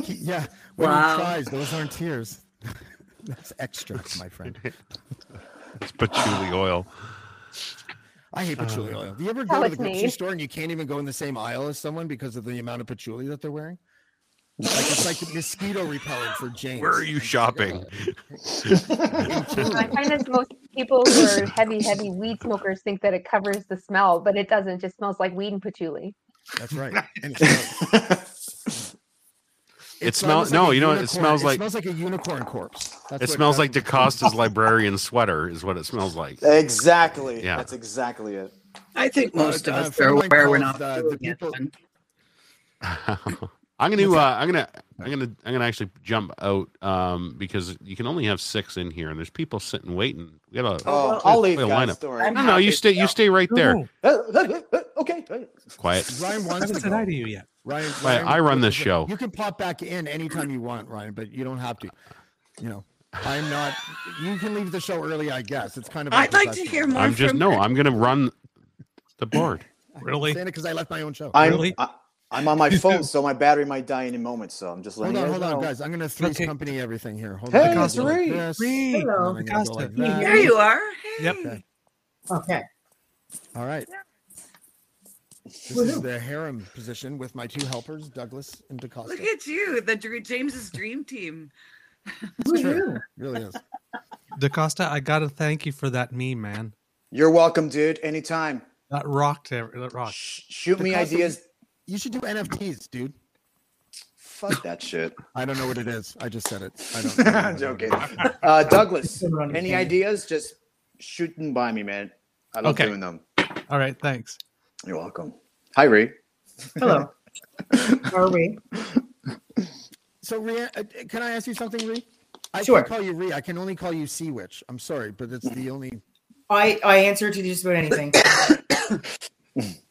Yeah. When Wow. he cries, those aren't tears. That's extra, my friend. It's patchouli oil. I hate patchouli Uh, oil. Do you ever go to the grocery made. store and you can't even go in the same aisle as someone because of the amount of patchouli that they're wearing? Like it's like mosquito repellent for James. Where are you shopping? I find that most people who are heavy, heavy weed smokers think that it covers the smell, but it doesn't. It just smells like weed and patchouli. That's right. And it's gross. It's smells almost like no, you know, it smells like it smells like a unicorn corpse. That's it smells that's like what- DeCosta's librarian sweater is what it smells like. Exactly. Yeah. That's exactly it. I think most of Uh, us a are friend of mine aware we're not the- the people- I'm gonna uh, I'm gonna I'm gonna I'm gonna actually jump out um, because you can only have six in here and there's people sitting waiting. We oh, got a, Oh, I'll leave, a guys. lineup. Don't worry. No, no, you stay you stay right there. Uh, uh, uh, okay. Quiet. Ryan wants haven't to said go. hi to you yet. Ryan, Right, I run this show. You can pop back in anytime you want, Ryan, but you don't have to. You know, I'm not. You can leave the show early, I guess. It's kind of. I'd like to hear more I'm just from no. I'm gonna run the board. Really? saying it because I left my own show. I'm Really? I, I'm on my phone, so my battery might die any moment. So I'm just letting Hold on, you hold guys on, guys. I'm gonna three's Okay. company everything here. Hold Hey, on. it's I'm gonna go like this, Reed. and then Hello. I'm go like Can you There you are. Hey. Yep. Okay. Okay. All right. This is the harem position with my two helpers, Douglas and DeCosta. Look at you, the Dr- James's dream team. It's true. It really is. DeCosta, I gotta thank you for that meme, man. You're welcome, dude. Anytime. That rocked. That rocked. Shoot me DeCosta, ideas. You should do NFTs, dude. Fuck that shit. I don't know what it is. I just said it. I don't. Know I'm joking. Uh, Douglas, any ideas? Just shoot them by me, man. I love Okay. doing them. All right, thanks. You're welcome. Hi, Ray. Hello. How are we? So, Rhea, uh, can I ask you something, Ree? I Sure. can't call you Ree. I can only call you Sea Witch. I'm sorry, but it's the only. I I answer to just about anything.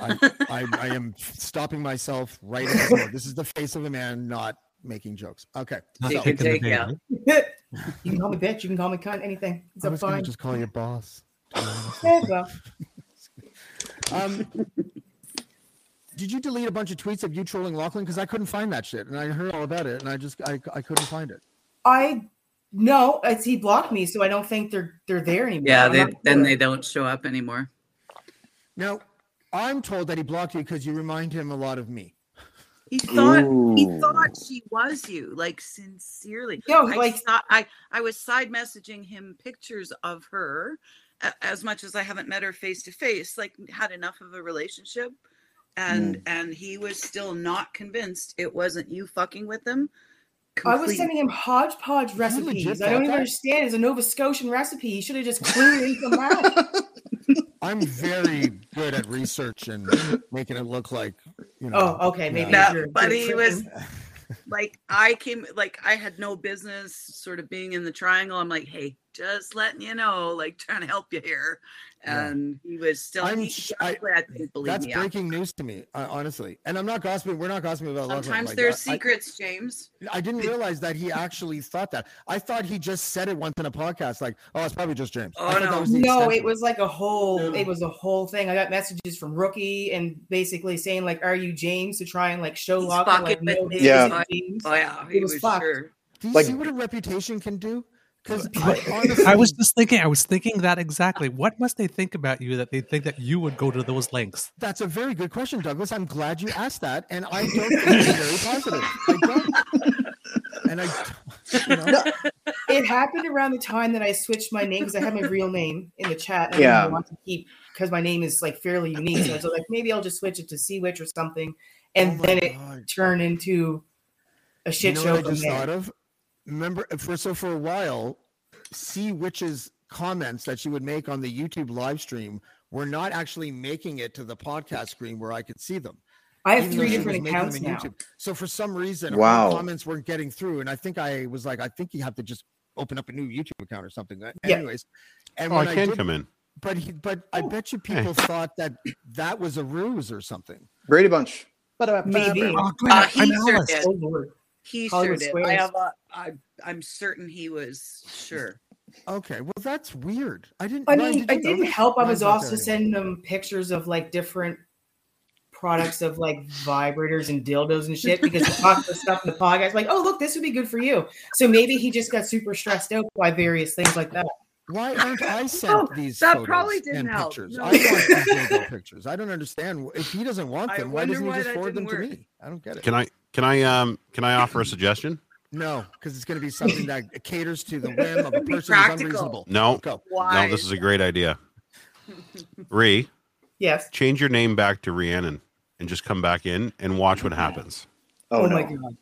I, I, I am stopping myself right at the door. This is the face of a man not making jokes. Okay. Not You can take bait. out. you can call me bitch. You can call me cunt. Anything. It's I was fine. just call you boss. Yeah, well, Um, did you delete a bunch of tweets of you trolling Lachlan? Because I couldn't find that shit, and I heard all about it, and I just I, I couldn't find it. I no. It's he blocked me, so I don't think they're they're there anymore. Yeah, they, then they don't show up anymore. Now, I'm told that he blocked you because you remind him a lot of me. He thought he thought she was you, like sincerely. No, I like- thought I I was side messaging him pictures of her, as much as I haven't met her face to face. Like had enough of a relationship, and Mm. and he was still not convinced it wasn't you fucking with him. I was sending him hodgepodge recipes. I don't even that? understand. It's a Nova Scotian recipe. He should have just clued in from that. I'm very good at research and making it look like you know. Oh, okay, maybe yeah. No, you're- but you're he was like I came like I had no business sort of being in the triangle. I'm like, hey, just letting you know, like trying to help you here. Yeah. And he was still I'm he, sh- I- honestly, I believe That's me. I- breaking news to me, uh, honestly. And I'm not gossiping. We're not gossiping about Lachlan. Sometimes Like, there's I- I- secrets, James. I didn't realize that he actually thought that. I thought he just said it once in a podcast, like, "Oh, it's probably just James." I Oh, that no. was No, it was like a whole. It was a whole thing. I got messages from Rookie and basically saying like, "Are you James?" to try and like show He's Lachlan like, fucking no, Yeah. Oh yeah, It he was was, fucked. sure. Do you Like- see what a reputation can do? Because I was just thinking. I was thinking that exactly. What must they think about you that they think that you would go to those lengths? That's a very good question, Douglas. I'm glad you asked that, and I don't think it's very positive. I don't. And I, you know, It happened around the time that I switched my name because I had my real name in the chat. And Yeah. I want to keep because my name is like fairly unique. So I was like, maybe I'll just switch it to Sea Witch or something, and Oh then it God. turned into a shit you know show what I just there. thought of? Remember, for so for a while, Sea Witch's comments that she would make on the YouTube live stream were not actually making it to the podcast screen where I could see them. I have even three different making accounts in now. YouTube. So for some reason, Wow. her comments weren't getting through, and I think I was like, I think you have to just open up a new YouTube account or something. Uh, Yeah. Anyways, and Oh, I when can did- come in. but he, but I bet you people thought that that was a ruse or something. Brady Bunch. Maybe. Oh, Uh, he I'm sure did. He Hollywood sure did. I have a, I, I'm certain he was sure. Okay, well that's weird. I didn't. I Ryan, mean, did I you know didn't this? help. I was not also sending them pictures of like different products of like vibrators and dildos and shit because he talked about stuff in the podcast. Like, oh look, this would be good for you. So maybe he just got super stressed out by various things like that. Why aren't I sent Oh, these that photos probably didn't and help. pictures? No. I want these dildo pictures. I don't understand. If he doesn't want them, why doesn't he just forward them didn't to me? I don't get it. Can I can I um can I offer a suggestion? No, because it's going to be something that caters to the whim of a Be person who's unreasonable. No, Go. Why? no, this is a great idea. Ree, Yes. change your name back to Rhiannon and just come back in and watch what happens. Oh, Oh, no. my god.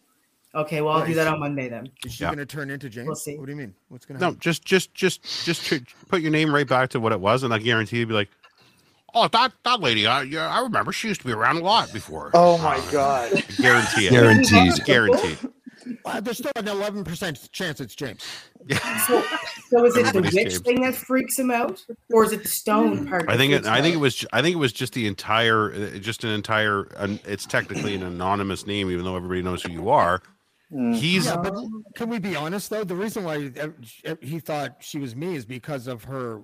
Okay, well I'll Right. do that on Monday then. Is she Yeah. going to turn into James? We'll see. What do you mean? What's going to happen? No, just just just just tr- put your name right back to what it was, and I guarantee you'd be like, "Oh, that that lady, I yeah, I remember she used to be around a lot before." Oh my god. Guarantee it. Guaranteed. Guaranteed. Uh, there's still an 11% chance it's James. So, so is it the witch James. thing that freaks him out, or is it the stone part? I think it. I think it was. I think it was just the entire. uh, Just an entire. An, it's technically an anonymous name, even though everybody knows who you are. He's. Yeah, but can we be honest though? The reason why uh, he thought she was me is because of her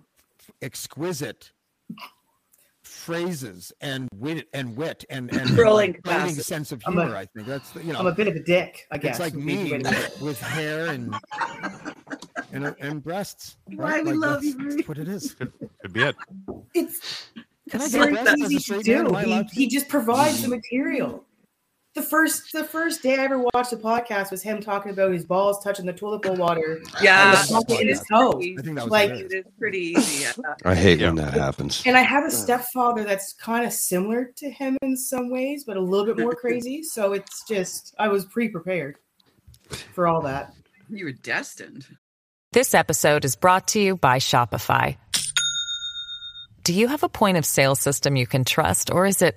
exquisite phrases and wit and wit and and Trolling like, biting sense of humor. I think that's the- you know I'm a bit of a dick, I guess. it's like would be the me way to put it. with, with hair and and, and breasts. Why right? we Like, love that's, you, that's what it is. Could be it. It's Can I it's very breasts as a easy to do. He, he just provides the mm-hmm. material. The first the first day I ever watched the podcast was him talking about his balls touching the toilet bowl water. Yeah, and the bucket in his is toe. I think that was Like- it is pretty easy. Yeah. I hate Yeah. when that happens. And I have a stepfather that's kind of similar to him in some ways, but a little bit more crazy. So it's just I was pre prepared for all that. You were destined. This episode is brought to you by Shopify. Do you have a point of sale system you can trust, or is it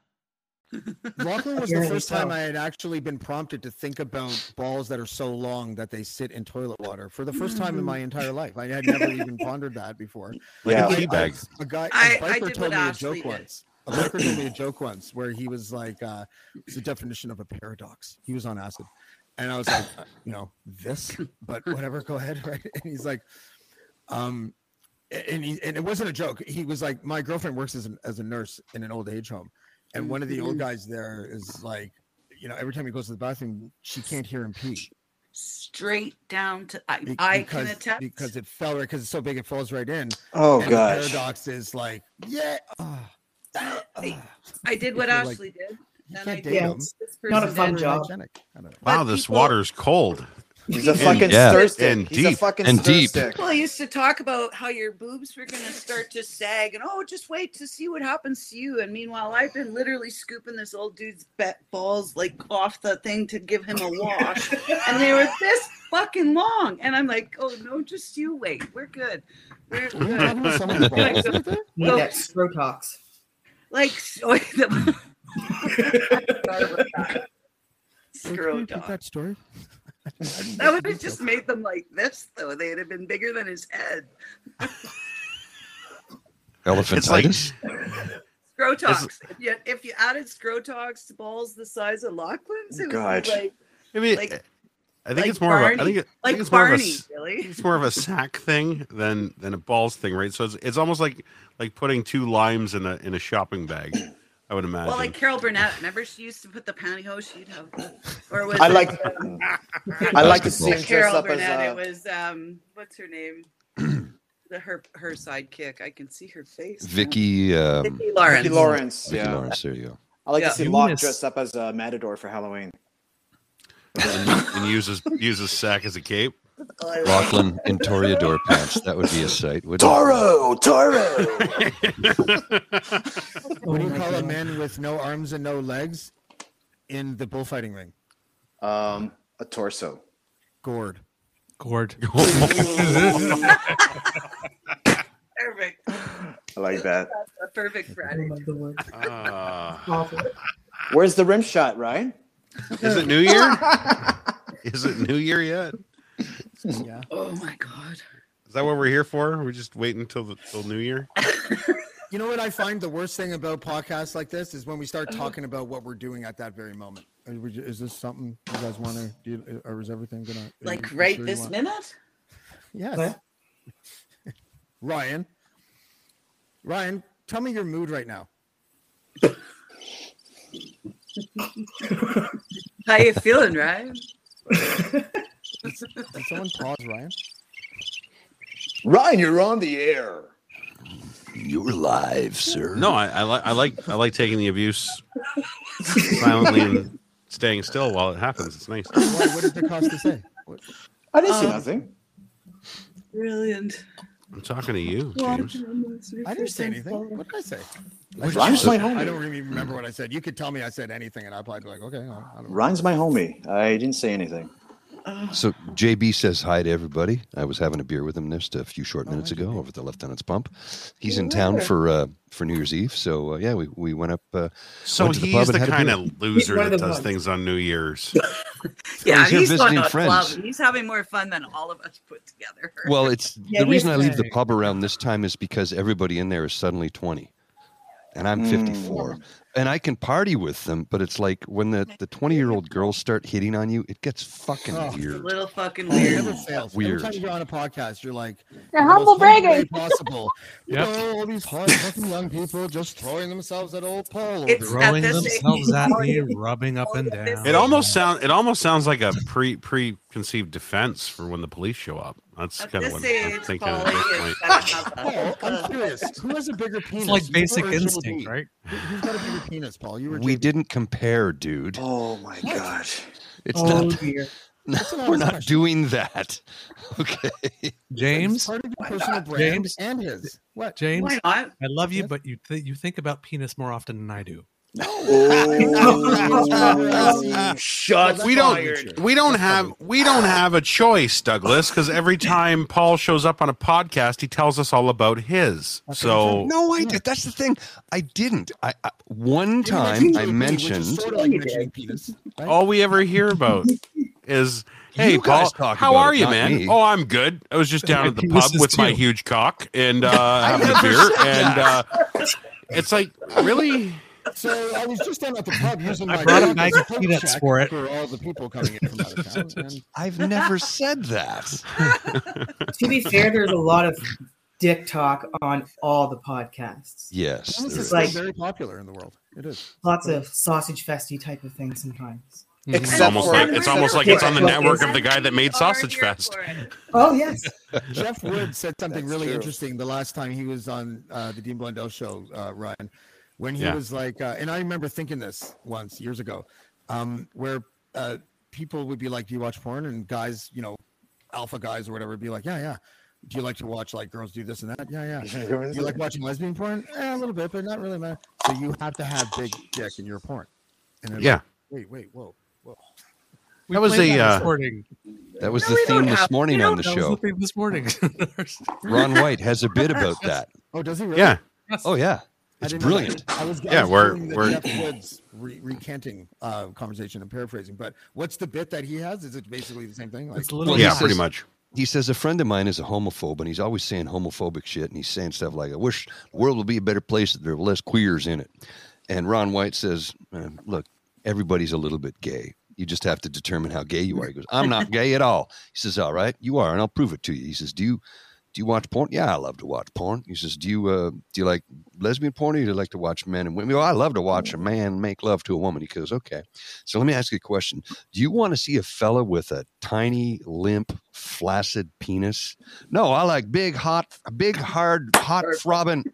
Lachlan was the in first time. I had actually been prompted to think about balls that are so long that they sit in toilet water for the first time in my entire life. I had never even pondered that before. Like Yeah. a I- tea bag. A guy, a I- I biker did told me a joke did. once. A biker told me a joke once where he was like, uh, "It's the definition of a paradox." He was on acid, and I was like, "You know this, but whatever. Go ahead." Right? And he's like, "Um." And he and it wasn't a joke. He was like, "My girlfriend works as an, as a nurse in an old age home, and one of the old guys there is like, you know, every time he goes to the bathroom, she can't hear him pee. Straight down to I, Be- I because, can attest. because it fell right because it's so big it falls right in. Oh and gosh. The paradox is like, yeah. ah, ah, ah. I did what If you're like- Ashley did. You I can't did date Yeah, him. what it's this not a fun job. Hygienic. I don't know. Wow, But this people- water's cold. He's a fucking yeah. stir stick. And He's a fucking And stir deep. stick. People used to talk about how your boobs were going to start to sag, and oh, just wait to see what happens to you. And meanwhile, I've been literally scooping this old dude's balls like off the thing to give him a wash, and they were this fucking long. And I'm like, oh no, just you wait, we're good, we're Are you talking about good. balls Like, right there? Need Well- that Scrotox. like so, the, Can you Screw repeat dog. that story? I didn't That would have just made them like this, though. They'd have been bigger than his head. Elephantitis? Scrotox. If you, if you added Scrotox to balls the size of Lachlan's, it would God. be like, I mean, Like- I think like it's more of a. I think, it, I like think it's more of a. Really. It's more of a sack thing than than a balls thing, right? So it's, it's almost like like putting two limes in a in a shopping bag. I would imagine. Well, like Carol Burnett. Remember, she used to put the pantyhose. She'd have, the, or was I it, like. I like to see him not Carol up as Burnett. uh, it was um, what's her name? the her her sidekick. I can see her face. now. Vicky, um, Vicki Lawrence. Vicky Lawrence. Vicky Yeah. Lawrence. There you go. I like Yeah. to see You Locke miss- dressed up as a matador for Halloween. and, and uses uses sack as a cape. Lachlan in Toreador pants. That would be a sight. wouldn't it? Toro, Toro. What do you call a man with no arms and no legs in the bullfighting ring? um, a torso. Gourd. Gord. Perfect. I like that. That's a perfect I Friday. love the word. Uh, Where's the rim shot, Ryan? is it New Year? is it New Year yet? Yeah. Oh my god. Is that what we're here for? We're just waiting until the till New Year. You know what I find the worst thing about podcasts like this is when we start uh-huh. talking about what we're doing at that very moment. Is this something you guys want to do, or is everything gonna Like you right sure this minute? Yes. What? Ryan. Ryan, tell me your mood right now. How you feeling, Ryan? Did someone pause Ryan? Ryan, you're on the air. You're live, sir. No, I, I like I like I like taking the abuse silently and staying still while it happens. It's nice. Why, what did to say? What- I didn't say Um, nothing. Brilliant. I'm talking to you, James. I didn't say anything. What did I say? Ryan's I, my homie. I don't even remember what I said. You could tell me I said anything, and I'd probably be like, okay. I I don't Ryan's my homie. I didn't say anything. So JB says hi to everybody. I was having a beer with him just a few short minutes ago over at the Lieutenant's Pump. He's in town for uh, for New Year's Eve, so uh, yeah, we, we went up. Uh, So went to he's pub the, and had a kind of loser that does ones. things on New Year's. Yeah, he's he's going visiting to club. friends. He's having more fun than all of us put together. Well, it's Yeah, the reason he's I leave the pub around this time is because everybody in there is suddenly twenty, and I'm Mm. 54, and I can party with them, but it's like when the the 20 year old girls start hitting on you, it gets fucking Oh. It's a weird. little fucking weird. never fails. Weird. Every time you're on a podcast, you're like, The the humble most humble bragging. possible. You know, all these hard fucking young people just throwing themselves at old Paul. It's Throwing themselves at me, rubbing up and down. It almost sound it almost sounds like a pre preconceived defense for when the police show up. That's At kind of this what I'm thinking at this point. gonna have a- Paul, I'm curious. Who has a bigger penis? It's like basic instinct, right? Who- Who's got a bigger penis, Paul? You were We JB. didn't compare, dude. Oh my god. It's Oh not. dear. That's an We're honest not question. doing that. Okay. It's James, part of your personal brand James? and his. What? James, Why not? I love you, Yes. but you th- you think about penis more often than I do. Oh, shots We don't we don't have we don't have a choice, Douglas, because every time Paul shows up on a podcast, he tells us all about his. So No, I did. That's the thing. I didn't. I, I one time I JB, which is mentioned. sort of like mentioning penis. right? all we ever hear about is Hey, You guys Paul, how are it, you, man? me. Oh, I'm good. I was just down My at the pub is with my huge cock and uh, having a beer. And uh, it's like, really? So I was just down at the pub using I my brought a dog bag of peanuts for it. for all the people coming in from out of town. And I've never said that. To be fair, there's a lot of dick talk on all the podcasts. Yes. this there is is. like- very popular in the world. It is. Lots of sausage festy type of things sometimes. It's Except almost like it's almost like it's on the network of the guy that made Sausage Fest. Oh yes. Jeff Wood said something That's really true. interesting the last time he was on uh, the Dean Blundell show, uh, Ryan, when he Yeah. was like, uh, and I remember thinking this once years ago, um, where uh, people would be like, "Do you watch porn?" And guys, you know, alpha guys or whatever, would be like, "Yeah, yeah." Do you like to watch like girls do this and that? Yeah, yeah. Do you like watching lesbian porn? Yeah, a little bit, but not really, man. So you have to have big dick in your porn. And Yeah. like, wait, wait, whoa, whoa. We That was played a, that uh, morning. That was No, the theme this morning on the That was show. the thing this morning. Ron White has a bit about that. Oh, does he really? Yeah. Oh yeah, I it's didn't know that. brilliant. I was, I Yeah, was we're- the we're- Jeff Woods re- recanting uh, conversation and paraphrasing. But what's the bit that he has? Is it basically the same thing? Like, It's literally he Yeah, says- pretty much. He says a friend of mine is a homophobe, and he's always saying homophobic shit, and he's saying stuff like, "I wish the world would be a better place if there were less queers in it." And Ron White says, uh, "Look, everybody's a little bit gay. You just have to determine how gay you are." He goes, "I'm not gay at all." He says, "All right, you are, and I'll prove it to you." He says, "Do you do you watch porn?" Yeah, I love to watch porn. He says, "Do you uh, do you like lesbian porn, or do you like to watch men and women?" Well, I love to watch a man make love to a woman. He goes, "Okay." So let me ask you a question. Do you want to see a fella with a tiny, limp, flaccid penis? No, I like big, hot, big, hard, hot, throbbing.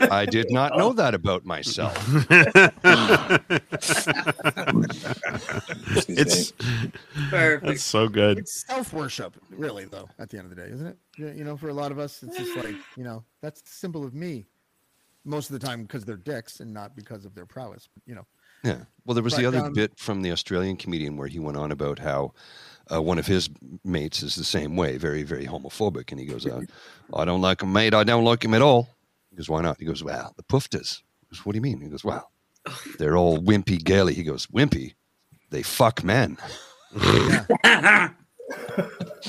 I did not know that about myself. it's Perfect. it's so good. it's self worship, really, though. At the end of the day, isn't it? You know, for a lot of us, it's just like you know, that's the symbol of me. Most of the time, because they're dicks and not because of their prowess. You know, Yeah. Well, there was the other um, bit from the Australian comedian where he went on about how uh, one of his mates is the same way, very, very homophobic. And he goes, uh, I don't like him, mate. I don't like him at all. He goes, Why not? He goes, Well, the pufftas. He goes, What do you mean? He goes, Well, they're all wimpy, gaily. He goes, Wimpy? They fuck men. is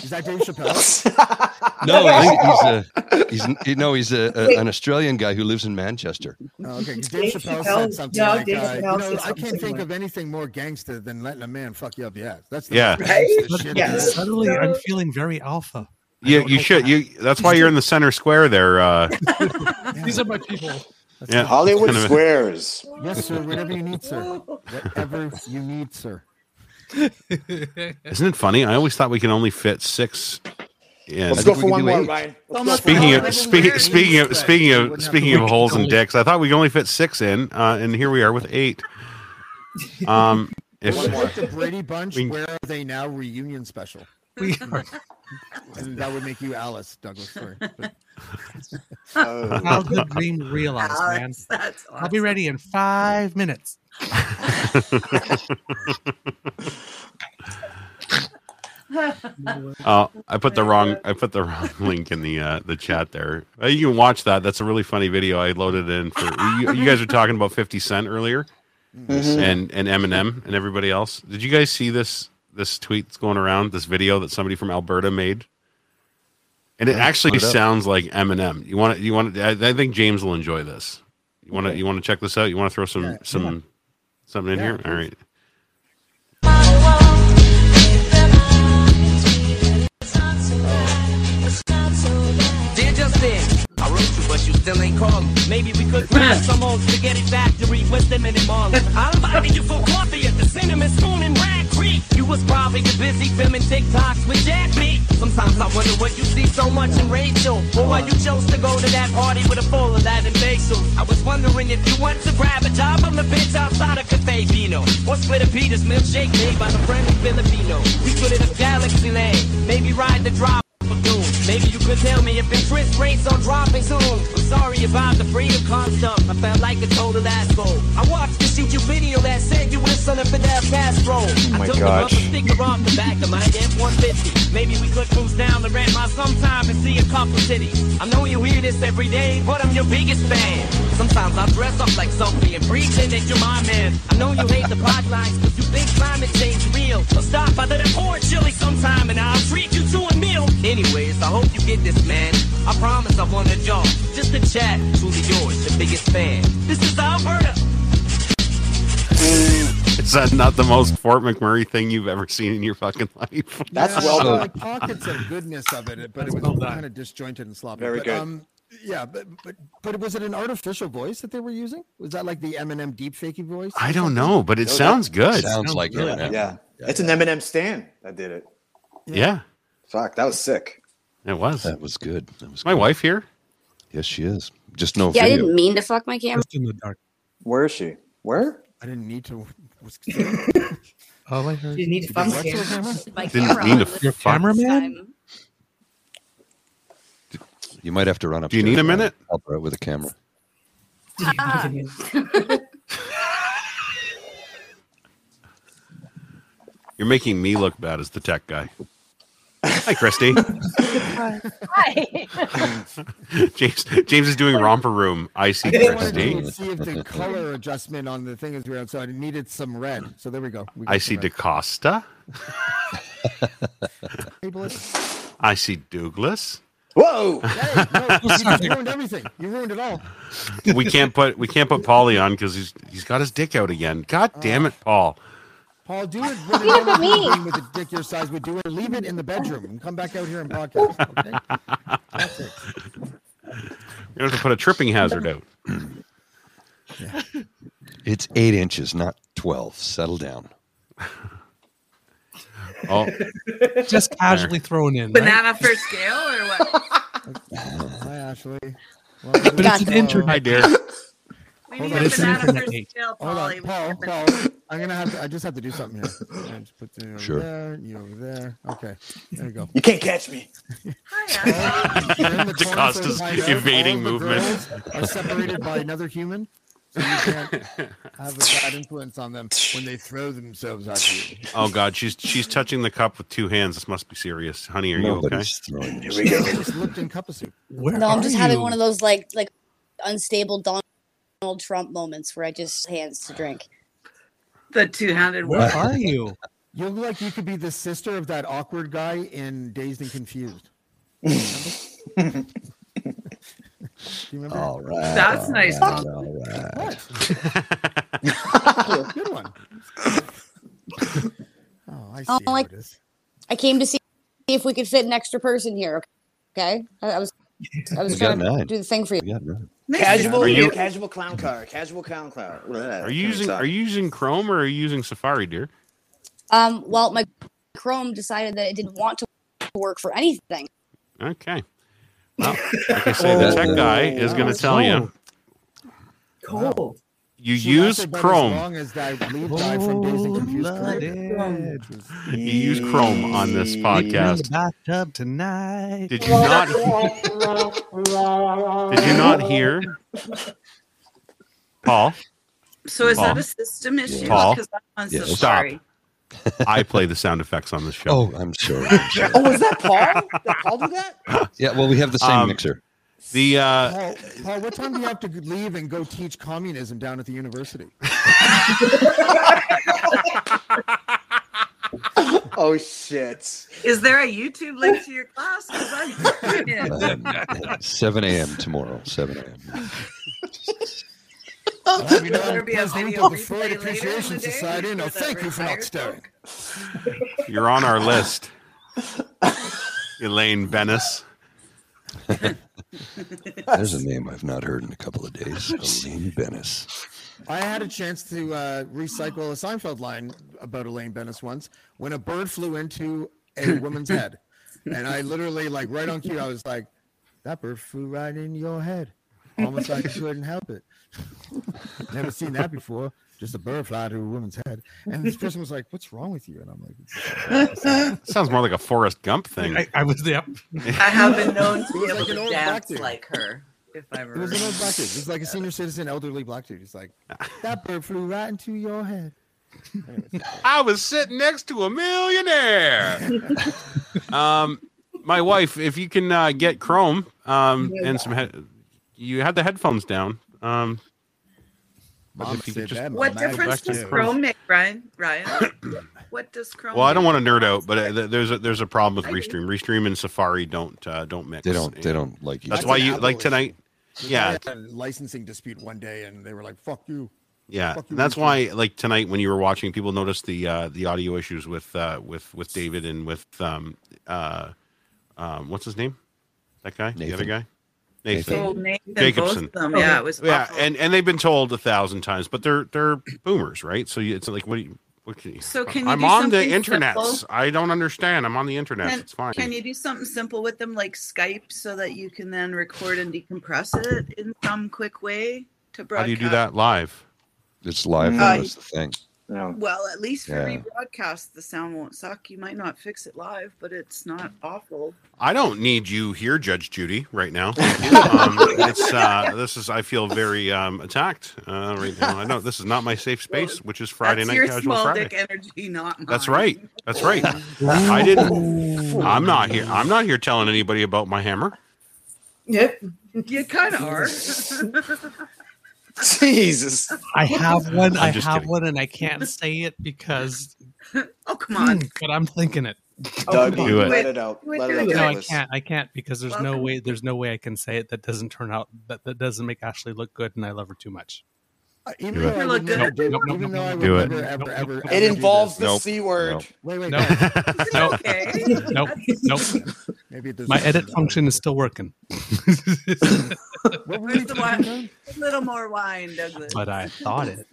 that Dave Chappelle? No, I think he's a, he's, no, he's a, a, an Australian guy who lives in Manchester. Oh, okay, 'cause Dave Dave Chappelle Chappelle- said something no, like, Dave uh, you know, said I can't think similar. of anything more gangster than letting a man fuck you up Yeah. That's the Yeah. Right? shit Yeah. Suddenly, I'm feeling very alpha. I Yeah, don't you should. why. You. That's why you're in the center square there. Uh, These are my people. yeah. Hollywood Kind of- squares. Yes, sir. Whatever you need, sir. Whatever you need, sir. Isn't it funny? I always thought we can only fit six And Let's go for one more, Ryan. Let's go for Speaking of speaking speaking of speaking of speaking of holes and dicks, I thought we could only fit six in, uh, and here we are with eight. Um, if What about the Brady Bunch? We- Where are they now? Reunion special. We are. That would make you Alice Douglas. Sorry. Oh. How good dream realize, man. Alex, that's I'll be ready in five minutes. Oh, I put the wrong I put the wrong link in the uh, the chat there. Uh, you can watch that. That's a really funny video. I loaded in for you, you guys were talking about Fifty Cent earlier, Mhm. and and Eminem and everybody else. Did you guys see this this tweet that's going around? This video that somebody from Alberta made, and it Yeah, actually it sounds like Eminem. You want to you want to, I, I think James will enjoy this. You want to you want to check this out? You want to throw some Yeah, some something in Yeah, here? All right. I wrote you, but you still ain't calling. Maybe we could grab some old spaghetti factory with them in Marlin. I invited you for coffee at the Cinnamon Spoon in Rag You was probably busy filming TikToks with Jack Me. Sometimes I wonder what you see so much in Rachel, or why you chose to go to that party with a full of and basil. I was wondering if you want to grab a job on the bench outside of Cafe Vino, or split a Peter's milkshake made by the friendly Filipino. We could hit a galaxy land, maybe ride the drop. Lagoon. Maybe you could tell me if interest rates are dropping soon. I'm sorry about the freedom concept. I felt like a total asshole. I watched the YouTube video that said you were son of Fidel Castro. Oh I my took the rubber sticker off the back of my F-150. Maybe we could cruise down the Grandma sometime and see a couple cities. I know you hear this every day, but I'm your biggest fan. Sometimes I dress up like Sophie and pretend that you're my man. I know you hate the podlines, cause you think climate change is real. So stop by the port chili sometime and I'll treat you to a meal. Anyways, I hope you get this, man. I promise I want a job. Just a chat. Truly yours, the biggest fan. This is Alberta. Is that not the most Fort McMurray thing you've ever seen in your fucking life? That's Yeah, well there were, done. like pockets of goodness of it, but it was well kind of disjointed and sloppy. Very but, good. Um, yeah, but, but but was it an artificial voice that they were using? Was that like the Eminem deep fakey voice? I don't know, but it No, sounds good. Sounds like good. Eminem. Yeah. It's an Eminem Stan that did it. Yeah, Fuck, that was sick. it was. That was good. That was My good. wife here. Yes, she is. Just no Yeah, I didn't mean to fuck my camera. Just in the dark. Where is she? Where? I didn't need to. Was, All I heard. You need to fuck my the camera. camera? My Didn't camera mean to fuck. Your this fuck. cameraman? Time. You might have to run up. Do you need a minute? Help her out with a camera. You're making me look bad as the tech guy. Hi, Christy. Hi. James James is doing romper room. I see I just wanted Christy. to see if the color adjustment on the thing is weird, so I needed some red. So there we go. We I see red. DeCosta. I see Douglas. Whoa! Hey, no, you just ruined everything. You ruined it all. We can't put we can't put Paulie on because he's he's got his dick out again. God uh, damn it, Paul. Paul, do it. What Leave it with me. me. With a dick your size would do it. Leave it in the bedroom and come back out here and podcast. Okay. That's it. You have to put a tripping hazard out. It's eight inches, not twelve. Settle down. Oh, Just casually thrown in. right? Banana for scale or what? Hi, Ashley. But it's an internet. hi dear. We Hold need on. a banana for internet date. scale, Hold Paulie. on, Paul. Paul, I'm gonna have to. I just have to do something here. I just put you over Sure. there. You over there. Okay. There you go. You can't catch me. Hi, You're in the corner, so DeCosta's evading all the movement. Are separated by another human, so you can't have a bad influence on them when they throw themselves at you. Oh God, she's she's touching the cup with two hands. This must be serious, honey. Are you okay? Nobody's throwing. Here we go. They just looked in cup of soup. Where No, I'm are just having you? one of those like like unstable Donald Trump moments where I just hands to drink. The two-handed Where one. are you? You look like you could be the sister of that awkward guy in Dazed and Confused. Do you remember? All right. That's all nice, right, all right. What? Good one. Oh, I see Oh, how like- it is. I came to see if we could fit an extra person here. Okay, I, I was I was We got trying to nine. do the thing for you. We got. Casual, Are you- casual clown car. Casual clown car. Are you using Are you using Chrome or are you using Safari, dear? Um, well, my Chrome decided that it didn't want to work for anything. Okay. Well, like I say, oh, the tech guy is going to tell you. Cold. You She use lasted as Chrome. long as that lead guy from Dazed and Confused could. You use Chrome on this podcast. the bathtub tonight. Did you not? Did you not hear? Paul. So is Paul? that a system issue? Paul. Because I'm on Yes. Safari. I play the sound effects on the show. Oh, I'm sure. I'm sorry. Oh, is that Paul? Did Paul do that? Yeah, well, we have the same Um, mixer. The uh, Paul, Paul, what time do you have to leave and go teach communism down at the university? Oh shit! Is there a YouTube link to your class? I'm doing. Um, 7 a.m. tomorrow. 7 a.m. Uh, you know, Better I'm be a president video of the Freud Appreciation Society. No, thank you for not retired staring. you're on our list, Elaine Benes. There's a name I've not heard in a couple of days. Elaine Benes. I had a chance to uh, recycle a Seinfeld line about Elaine Benes once when a bird flew into a woman's head. And I literally, like, right on cue, I was like, that bird flew right in your head. Almost like you couldn't help it. Never seen that before. Just a bird fly to a woman's head. And this person was like, what's wrong with you? And I'm like, Sounds more like a Forrest Gump thing. I, I was there. I have been known to be It was able like an to old black dance dude. like her. If I it was an old black dude. It was like a senior citizen, elderly black dude. He's like, that bird flew right into your head. I was sitting next to a millionaire. um, my wife, if you can uh, get Chrome um, and some, head you had the headphones down. Um, but Mom if you said could just that, What difference does Chrome. Chrome make, Ryan? Ryan, what does Chrome? well, I don't want to nerd out, but uh, there's a there's a problem with Restream. Restream and Safari don't uh, don't mix. They don't. They don't like you. That's That's why you like tonight. Yeah, a licensing dispute one day, and they were like, "Fuck you." Yeah, Fuck you, that's Restream. why like tonight when you were watching, people noticed the uh, the audio issues with uh, with with David and with um uh um what's his name? That guy, the other guy, Nathan. Nathan. Nathan, both Jacobson. of them, yeah, it was Yeah, awful. and and they've been told a thousand times, but they're they're boomers, right? So you, it's like what do you? What can you So can you I'm do on the internet. I don't understand. I'm on the internet. Can, it's fine. can you do something simple with them like Skype so that you can then record and decompress it in some quick way to broadcast? How do you do that live? It's live. Uh, though, that's the thing. Well, at least for Yeah. rebroadcast, the sound won't suck. You might not fix it live, but it's not awful. I don't need you here, Judge Judy, right now. Um, it's uh, this is I feel very um, attacked uh, right now. I know this is not my safe space, which is Friday That's night your casual small Friday. dick energy, not mine. That's right. That's right. I didn't. I'm not here. I'm not here telling anybody about my hammer. Yep. You kind of are. Jesus. I have one. I'm I just have kidding. one, and I can't say it because. oh come on! But I'm thinking it. Doug, Do it. let it out. Do it, Let it it, out. No, I can't. I can't because there's no way. There's no way I can say it that doesn't turn out that that doesn't make Ashley look good, and I love her too much. Uh, even though. I You would look never good. Nope, nope, even though I would Do it. never, ever, Nope, ever, nope, ever It do involves the Nope. C word. Nope. Wait, wait, No. guys. Nope. Okay. Nope. Nope. Maybe it My edit function is still working, What were Where's we the talking wine? A little more wine, Douglas. but I thought it.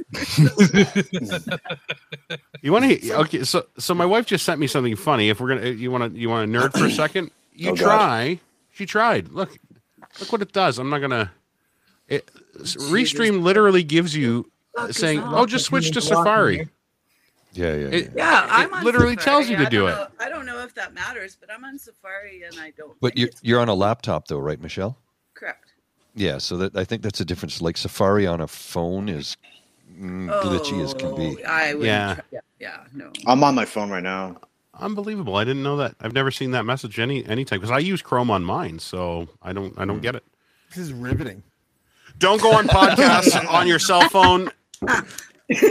You want to? Okay, so so my wife just sent me something funny. If we're gonna, you want to, you want to nerd for a second? You Oh, God. try. She tried. Look, look what it does. I'm not gonna. It, Restream literally gives you Fuck saying, "Oh, just switch to Safari." Yeah, yeah. It, Yeah, I'm it on literally Safari. tells you to do don't it. I don't know if that matters, but I'm on Safari and I don't. But you're you're on a laptop though, right, Michelle? correct. Yeah. So that I think that's a difference. Like Safari on a phone is mm, glitchy as can be. Oh, I would. Yeah. Yeah. yeah, no. I'm on my phone right now. Unbelievable! I didn't know that. I've never seen that message any anytime because I use Chrome on mine, so I don't I don't get it. This is riveting. Don't go on podcasts on your cell phone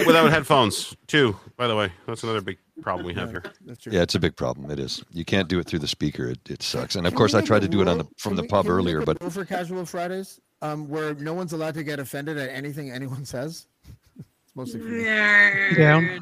without headphones. Too, by the way, that's another big problem we have here. Yeah, it's a big problem. It is. You can't do it through the speaker. It, it sucks. And of Can course, we I make tried a to do it on the rule- from can the we- pub can we earlier, a but rule for casual Fridays, um, where no one's allowed to get offended at anything anyone says. it's mostly for me. Yeah.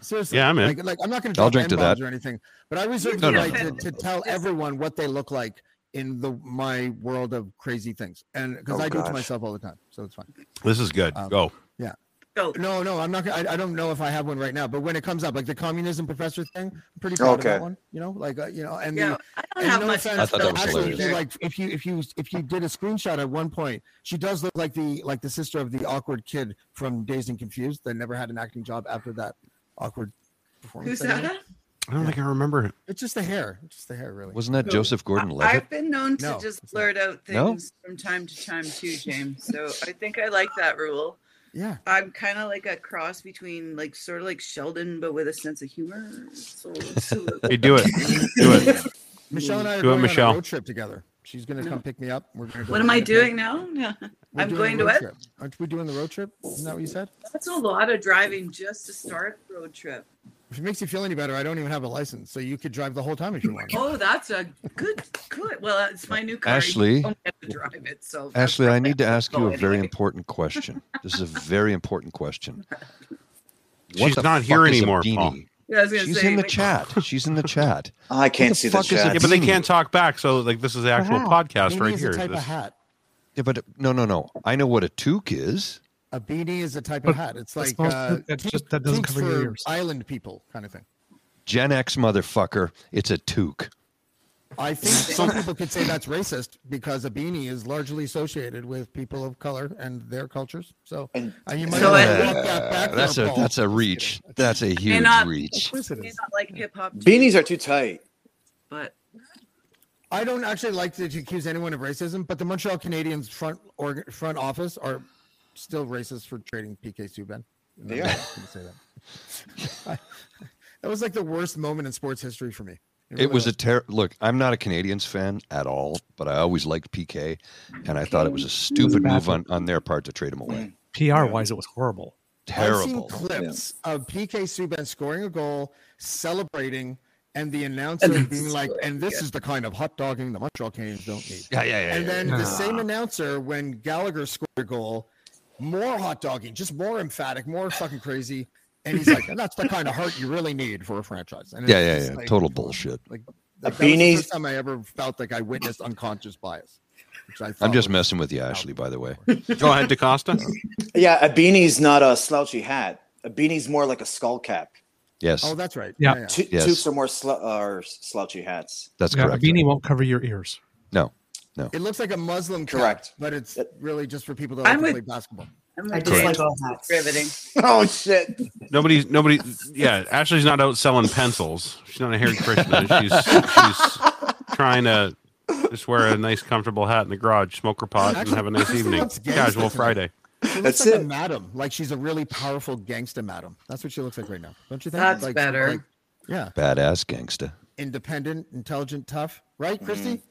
Seriously. Yeah, I'm in. Like, like I'm not going to I'll drink to that. or anything, but I reserve No, the no. right to, to tell everyone what they look like in the my world of crazy things, and because Oh, I do it to myself all the time, so it's fine. This is good. Um, Go. Yeah. Go. No, no, I'm not. gonna- I, I don't know if I have one right now, but when it comes up, like the communism professor thing, I'm pretty proud of that one. You know, like uh, you know, and Yeah, the, I don't And have no much. offense, I thought that but was actually, hilarious. if you, like if you if you if you did a screenshot at one point, she does look like the like the sister of the awkward kid from Dazed and Confused that never had an acting job after that awkward performance. Who's that? I don't think I remember it. It's just the hair. It's just the hair, really. Wasn't that Joseph Gordon-Levitt? I've been known to No, just blurt out No? things from time to time too, James. So I think I like that rule. Yeah. I'm kind of like a cross between like sort of like Sheldon, but with a sense of humor. So, so Hey, do it. Do it. Michelle and I are Do it, going Michelle. on a road trip together. She's going to No. come pick me up. We're going to. what am I doing now? No. I'm going to road it. Trip. Aren't we doing the road trip? Isn't that what you said? That's a lot of driving just to start a road trip. If it makes you feel any better, I don't even have a license, so you could drive the whole time if you oh want. Oh, that's a good, good. Well, it's my new car. You Ashley? don't get to drive it, so Ashley, I need to ask you oh, a anyway. very important question. This is a very important question. She's not here fuck is a anymore. Paul. Yeah, I was She's say, in the wait. chat. She's in the chat. I can't What see the fuck is chat. Yeah, but they can't talk back. So like this is the actual hat. podcast Beanie right is here. a type This- of hat. Yeah, but no, no, no. I know what a toque is. A beanie is a type But of hat. It's like not- uh, that just- that doesn't cover your ears. island people kind of thing. Gen X motherfucker. It's a toque. I think some people could say that's racist because a beanie is largely associated with people of color and their cultures. So uh, you might So want it- to walk that back. that's a Paul. that's a reach. That's a huge not, reach. course is. not like hip hop. Beanies are too tight. but I don't actually like to accuse anyone of racism, but the Montreal Canadiens front org- front office are still racist for trading PK Subban. And They I'm are. not gonna say that. that was like the worst moment in sports history for me. It really was a ter- look. I'm not a Canadiens fan at all, but I always liked PK, and I thought it was a stupid move on, on their part to trade him away. PR wise, it was horrible. Terrible. I've seen Terrible. clips of PK Subban scoring a goal, celebrating, and the announcer being like, "And this is the kind of hot dogging the Montreal Canadiens don't need." Yeah, yeah, yeah. And yeah. then yeah. the same announcer, when Gallagher scored a goal, more hot dogging, just more emphatic, more fucking crazy. And he's like, and that's the kind of heart you really need for a franchise. And Yeah, yeah, yeah. like- Total bullshit. Like, A like that was the beanie- first time I ever felt like I witnessed unconscious bias. I I'm just messing with you, Ashley. By the way. Go ahead, DeCosta. Yeah, a beanie's not a slouchy hat. A beanie's more like a skull cap. Yes, Oh, that's right. Yeah. yeah. Two, Yes. Toques are more sl- are slouchy hats. that's Yeah, a correct. beanie won't cover your ears. No, It looks like a Muslim cap, Correct. but it's really just for people that I'm like to with- play basketball. I'm I with just James. like all hats. riveting. Oh shit! Nobody's nobody. Yeah, Ashley's not out selling pencils. She's not a Hare Krishna. She's she's trying to just wear a nice, comfortable hat in the garage, smoke her pot, and have a nice evening. looks gangsta Casual tonight. Friday. She looks That's like it. a madam, like she's a really powerful gangsta madam. That's what she looks like right now, don't you think? That's like, better. like- yeah, badass gangsta. independent, intelligent, tough, right. Christy? Mm.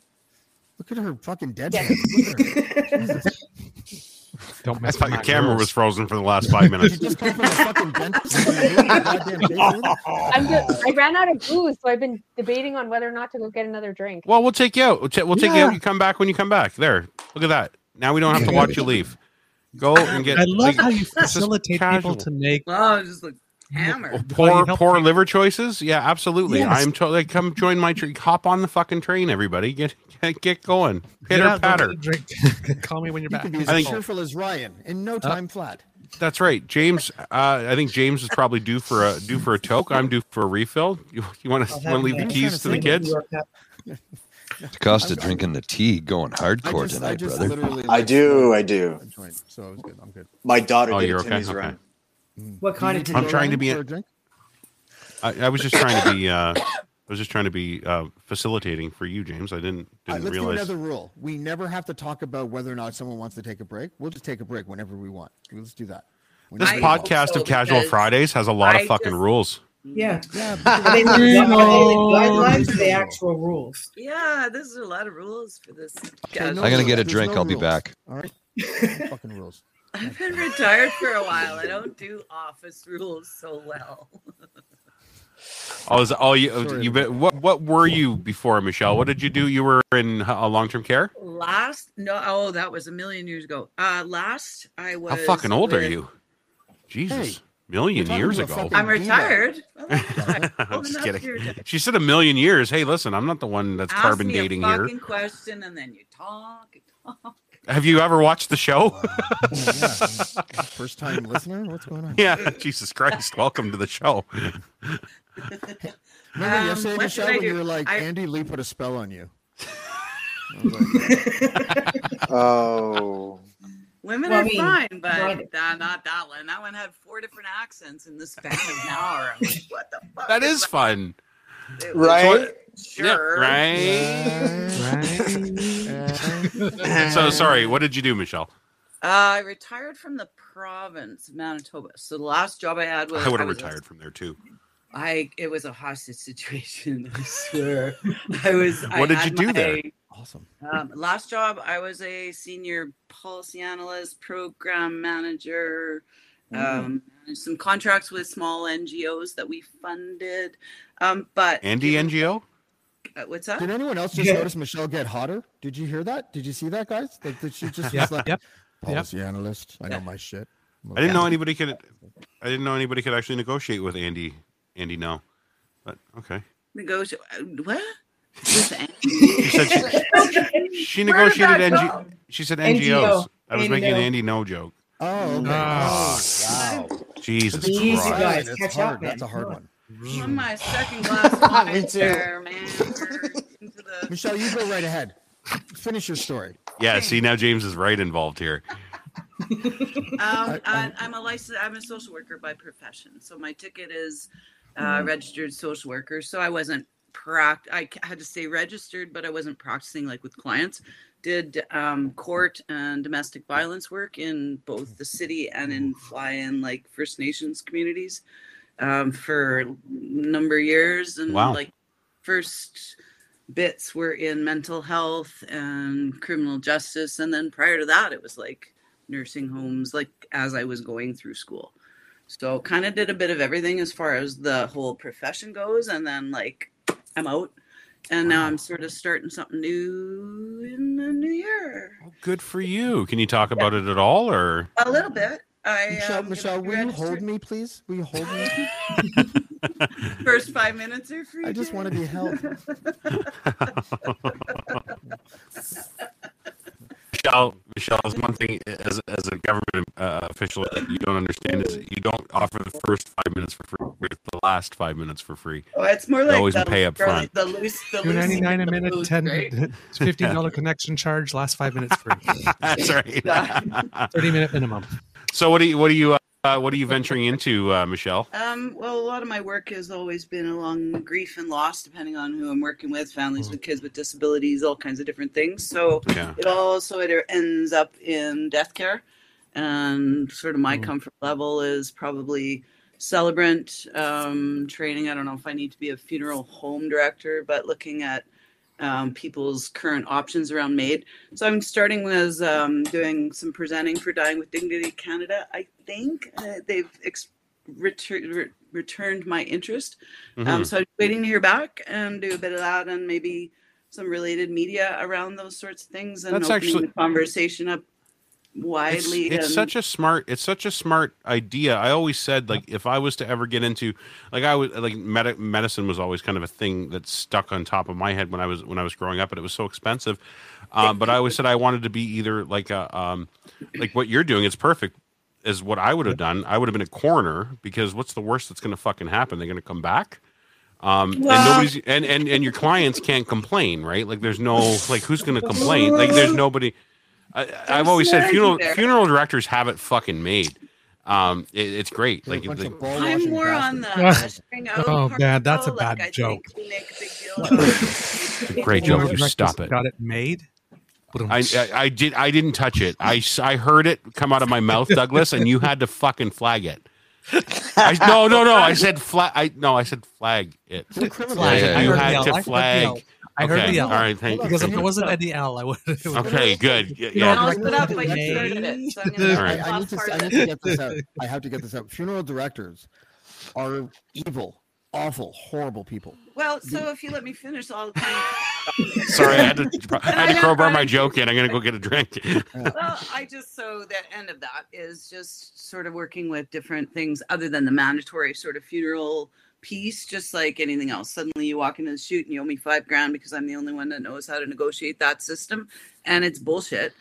Look at her fucking dead hands. Look at her. Jesus. Don't I mess thought your camera girls. was frozen for the last five minutes. just came from the fucking dentist. and moved her goddamn face in. I'm just, I ran out of booze, so I've been debating on whether or not to go get another drink. Well, we'll take you out. We'll, ta- we'll take you out. You come back when you come back. There. Look at that. Now we don't have to watch you leave. Go and get. I love like, how you facilitate people to make Well, I just like hammer. Poor help poor people- liver choices. Yeah, absolutely. Yes. I'm totally come join my train. Hop on the fucking train, everybody. Get get, get going. Get Pitter out, patter. drink. Call me when you're You back. can be as I think- cheerful as Ryan in no time flat. That's right, James. Uh, I think James is probably due for a due for a toke. I'm due for a refill. You, you want to want to leave the keys to the kids? York hat. Costa drinking the tea, going I hardcore just, tonight, just brother. literally. I do, I do. so I was good. I'm good. My daughter Oh, did you're a okay? Timmy's Okay. run. What kind of Did you I'm trying to be for a- a drink? I, I was just trying to be. Uh, I was just trying to be uh, facilitating for you, James. I didn't didn't let's do realize. another rule. We never have to talk about whether or not someone wants to take a break. We'll just take a break whenever we want. Let's do that. This podcast so, of Casual Fridays has a lot I of fucking just- rules. Yeah. Yeah, Are they, are they the guidelines or the actual rules? Yeah, there's a lot of rules for this. Okay, no I'm gonna rules. get a drink. no I'll be back. All right. fucking rules. I've been retired for a while. I don't do office rules so well. Oh, is oh you Sorry you about been, what what were you before Michelle? What did you do? You were in a long term care. Last no, oh, that was a million years ago. Uh, last I was. How fucking old are you? Jesus, Hey, million years talking to a ago. I'm retired. Well, I'm retired. I'm just kidding. She said a million years. Hey, listen, I'm not the one that's Ask carbon me a dating here. question and then you talk. and talk. Have you ever watched the show? Oh, yeah. First time listener. What's going on? yeah, Jesus Christ, welcome to the show. Remember Um, yesterday, what did Michelle, I when you were like, I- Andy Lee put a spell on you. Oh. Women Well, I are mean, fine, but right. uh, not that one. That one had four different accents in the span of an hour. I'm like, what the fuck? That is fun. It was- Right? Sure. Right. so sorry. What did you do, Michelle? Uh, I retired from the province of Manitoba. So the last job I had was I would have was a- retired from there too. I it was a hostage situation. I swear. I was. I What did you do my- there? Awesome. Um, last job, I was a senior policy analyst, program manager. Um, managed some contracts with small NGOs that we funded. Um, but Andy NGO. Uh, what's that? Did anyone else just notice Michelle get hotter? Did you hear that? Did you see that, guys? Like, did she just Yep, was like, yep, policy analyst. I know my shit. I didn't know anybody could. I didn't know anybody could actually negotiate with Andy. Andy, no. But okay. Negotiate. What? With Andy? She said she, she negotiated that NG. She said NGO. NGOs. I was Andy making an. Andy no joke. Oh, okay. Ah. Oh, wow. Jesus Christ. guys, It's catch hard. up. That's a hard Come one. On my second glass of wine Me too. there, man. The- Michelle, you go right ahead. Finish your story. Yeah. See now James is right involved here. Um, I- I, I'm a licensed. I'm a social worker by profession. So my ticket is uh, registered social worker. So I wasn't pract. I had to stay registered, but I wasn't practicing like with clients. Did um, court and domestic violence work in both the city and in fly-in like First Nations communities um, for a number of years. And Wow. like first bits were in mental health and criminal justice, and then prior to that, it was like nursing homes like as I was going through school. So kind of did a bit of everything as far as the whole profession goes and then like I'm out and now I'm sort of starting something new in the new year. Good for you. Can you talk about it at all, or A little bit. I Michelle, um, Michelle, will you hold me, please? Will you hold me? first five minutes are free. I just want to be held. Michelle? Michelle, is one thing as as a government uh, official that you don't understand is you don't offer the first five minutes for free. It's the last five minutes for free. Oh, it's more You like always the, pay up front. the loose the loose ninety nine a minute, booze, ten. right? It's fifteen dollar connection charge. Last five minutes free. That's right. Thirty minute minimum. So what do you what do you uh, what are you venturing into, uh, Michelle? Um, well, a lot of my work has always been along grief and loss, depending on who I'm working with, families with kids with disabilities, all kinds of different things. So Yeah. it also it ends up in death care, and sort of my comfort level is probably celebrant um, training. I don't know if I need to be a funeral home director, but looking at um, people's current options around MAID. So I'm starting as um, doing some presenting for Dying with Dignity Canada. I think uh, they've ex- retur- re- returned my interest. Um, Mhm. so I'm waiting to hear back and do a bit of that and maybe some related media around those sorts of things and That's opening actually- the conversation up widely. it's and, such a smart it's such a smart idea. I always said like if I was to ever get into like I was like med- medicine was always kind of a thing that stuck on top of my head when I was when I was growing up, and it was so expensive. Um, but I always said I wanted to be either like a um, like what you're doing. It's perfect. Is what I would have done. I would have been a coroner because what's the worst that's going to fucking happen? They're going to come back. Um, and nobody's and, and and your clients can't complain, right? Like there's no like who's going to complain? Like there's nobody. I, I've always said funeral there. funeral directors have it fucking made. Um, it, it's great. Like, bunch like of I'm washing more on the bastards. ushering out Oh, part, man, that's a bad like, joke. Think we make a big deal about it. great joke. You stop it. Got it made. I, I I did I didn't touch it. I, I heard it come out of my mouth, Douglas, and you had to fucking flag it. I, no no no. I said flag. I no. I said flag it. You're criminal. I said you heard had to heard the flag. L. I heard the L. All right. Thank you. Because if Thank it wasn't Eddie L, I would. it would- Okay. Good. Yeah. Yeah. I'll like, split up, but you started it. So I'm gonna All right. I, I need to, I need to get this out. I have to get this out. Funeral directors are evil, awful, horrible people. Well, so if you let me finish, I'll kind. Sorry, I had to I had to crowbar my joke in. I'm gonna go get a drink. well, I just so the end of that is just sort of working with different things other than the mandatory sort of funeral piece, just like anything else. Suddenly you walk into the shoot and you owe me five grand because I'm the only one that knows how to negotiate that system, and it's bullshit.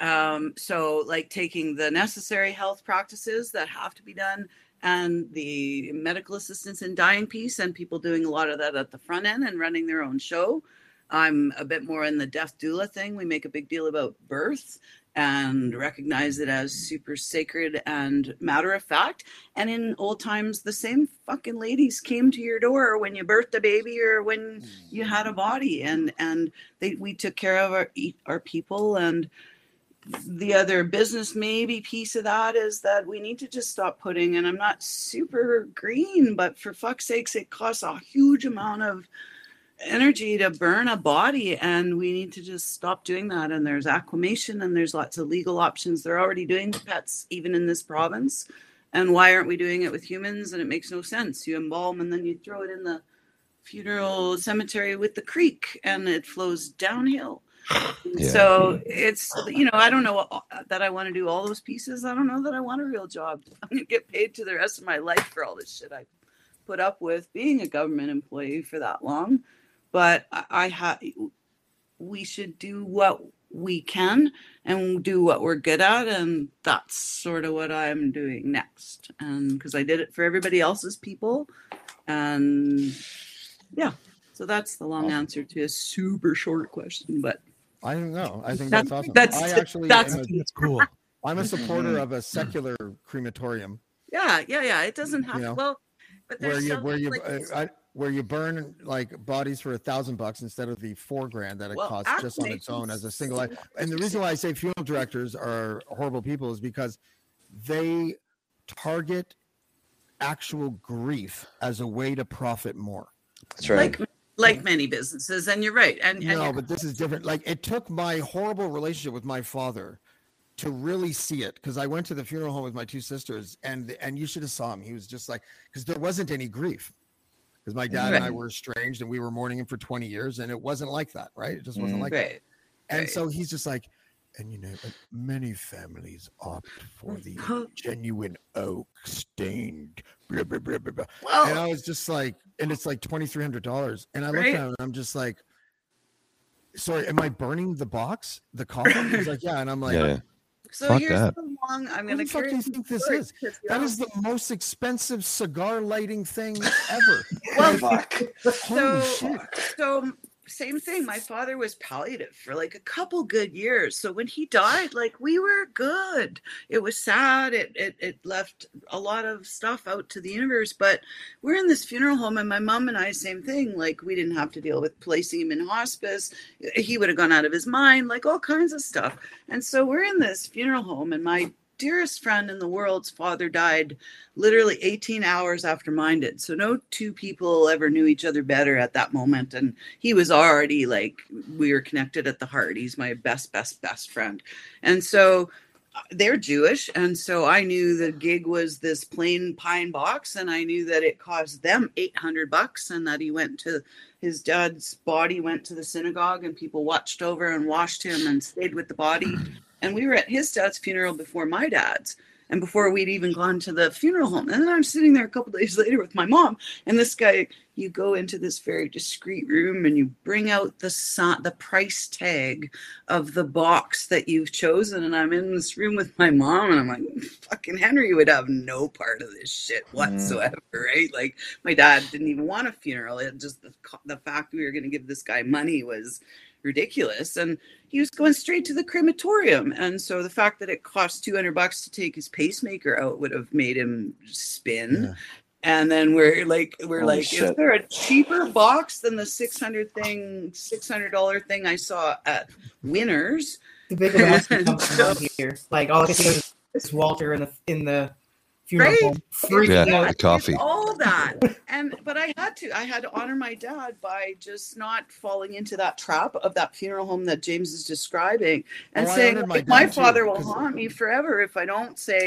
Um, so like taking the necessary health practices that have to be done and the medical assistance in dying piece and people doing a lot of that at the front end and running their own show. I'm a bit more in the death doula thing. We make a big deal about birth and recognize it as super sacred and matter of fact. And in old times, the same fucking ladies came to your door when you birthed a baby or when you had a body, and and they we took care of our our people. And the other business maybe piece of that is that we need to just stop putting. And I'm not super green, but for fuck's sakes, it costs a huge amount of energy to burn a body and we need to just stop doing that. And there's aquamation and there's lots of legal options. They're already doing pets even in this province. And why aren't we doing it with humans? And it makes no sense. You embalm and then you throw it in the funeral cemetery with the creek and it flows downhill. Yeah. so it's you know i don't know uh, that i want to do all those pieces. I don't know that i want a real job. I'm going to get paid to the rest of my life for all this shit i put up with. Being a government employee for that long but I, I have we should do what we can and do what we're good at and that's sort of what i'm doing next. And because i did it for everybody else's people and yeah. So that's the long answer to a super short question but I don't know. I think That- that's awesome. that's- I actually that's- a- That's cool. I'm a supporter of a secular crematorium. Yeah yeah yeah. It doesn't have You know, well but where there's you so- where you like, uh, I, where you burn like bodies for a thousand bucks instead of the four grand that it Well, costs just on its own as a single life. And the reason why I say funeral directors are horrible people is because they target actual grief as a way to profit more. That's right. like like many businesses and you're right and, and No, you're- but this is different. Like it took my horrible relationship with my father to really see it because I went to the funeral home with my two sisters and and you should have saw him. He was just like because there wasn't any grief because my dad and I were estranged and we were mourning him for 20 years and it wasn't like that, right? It just wasn't Mm. like Right, that. And right. so he's just like, and you know, many families opt for the genuine oak stained. Blah, blah, blah, blah, blah. Well- and I was just like, and it's like twenty three hundred dollars. And I looked at him and I'm just like, sorry, am I burning the box, the coffin? He's like, yeah. And I'm like, Yeah, yeah. So Fuck here's that. the long i'm what gonna What the fuck do you think this is? because, you That know, is the most expensive cigar lighting thing ever. Well, Like, so holy shit. so same thing my father was palliative for like a couple good years so when he died like we were good. It was sad it, it it left a lot of stuff out to the universe but we're in this funeral home and my mom and i same thing like we didn't have to deal with placing him in hospice he would have gone out of his mind like all kinds of stuff. And so we're in this funeral home and my dearest friend in the world's father died literally 18 hours after mine did. So no two people ever knew each other better at that moment. And he was already like, we were connected at the heart. He's my best, best, best friend. And so uh, they're Jewish. And so I knew the gig was this plain pine box. And I knew that it cost them 800 bucks and that he went to his dad's body went to the synagogue and people watched over and washed him and stayed with the body. And we were at his dad's funeral before my dad's and before we'd even gone to the funeral home. And then I'm sitting there a couple days later with my mom, and this guy, you go into this very discreet room and you bring out the the price tag of the box that you've chosen. And I'm in this room with my mom, and I'm like, fucking Henry would have no part of this shit mm. whatsoever, right? Like my dad didn't even want a funeral. It just the, the fact we were going to give this guy money was ridiculous and he was going straight to the crematorium. And so the fact that it cost 200 bucks to take his pacemaker out would have made him spin. And then we're like we're Holy like is there a cheaper box than the 600 thing 600 dollar thing i saw at winners? The bigger box comes around here. Like all I can think is Walter in the in the funeral Right. home. Freaking Yeah, the coffee. all that. And but i had to i had to honor my dad by just not falling into that trap of that funeral home that james is describing and Oh, I saying my my, dad too, father will 'cause- haunt me forever if i don't say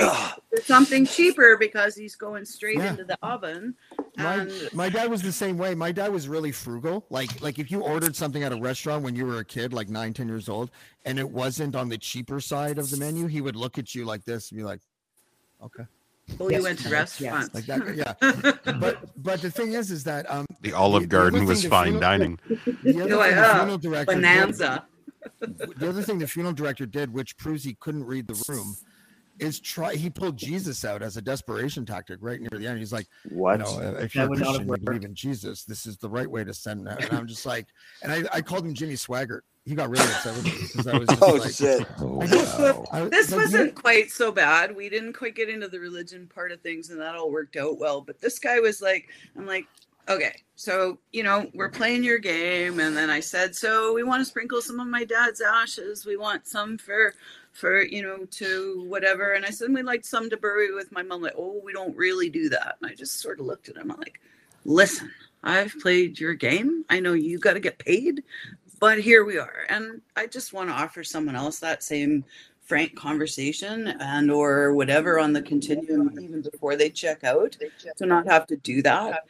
something cheaper because he's going straight Yeah. into the oven. My, my dad was the same way. My dad was really frugal. Like like if you ordered something at a restaurant when you were a kid like nine ten years old and it wasn't on the cheaper side of the menu he would look at you like this and be like okay well you went to restaurants like that yeah but but the thing is is that um The Olive the Garden other was fine funeral- dining. the other You're like, thing the "Oh, funeral director did- bonanza the other thing the funeral director did which proves he couldn't read the room is try. He pulled Jesus out as a desperation tactic right near the end. He's like, What? You know, if you're a not have Christian, you believe in Jesus. This is the right way to send that. And I'm just like, and I, I called him Jimmy Swaggart. He got really upset with me because I was just Oh, like, shit. Oh, wow. I This like, wasn't quite so bad. We didn't quite get into the religion part of things, and that all worked out well. But this guy was like, I'm like, okay, so you know, we're playing your game, and then I said, so we want to sprinkle some of my dad's ashes. We want some for, for you know, to whatever. And I said we'd like some to bury with my mom. Like, oh, we don't really do that. And I just sort of looked at him. I'm like, listen, I've played your game. I know you got to get paid, but here we are. And i just want to offer someone else that same frank conversation and or whatever on the continuum even before they check out to not have to do that.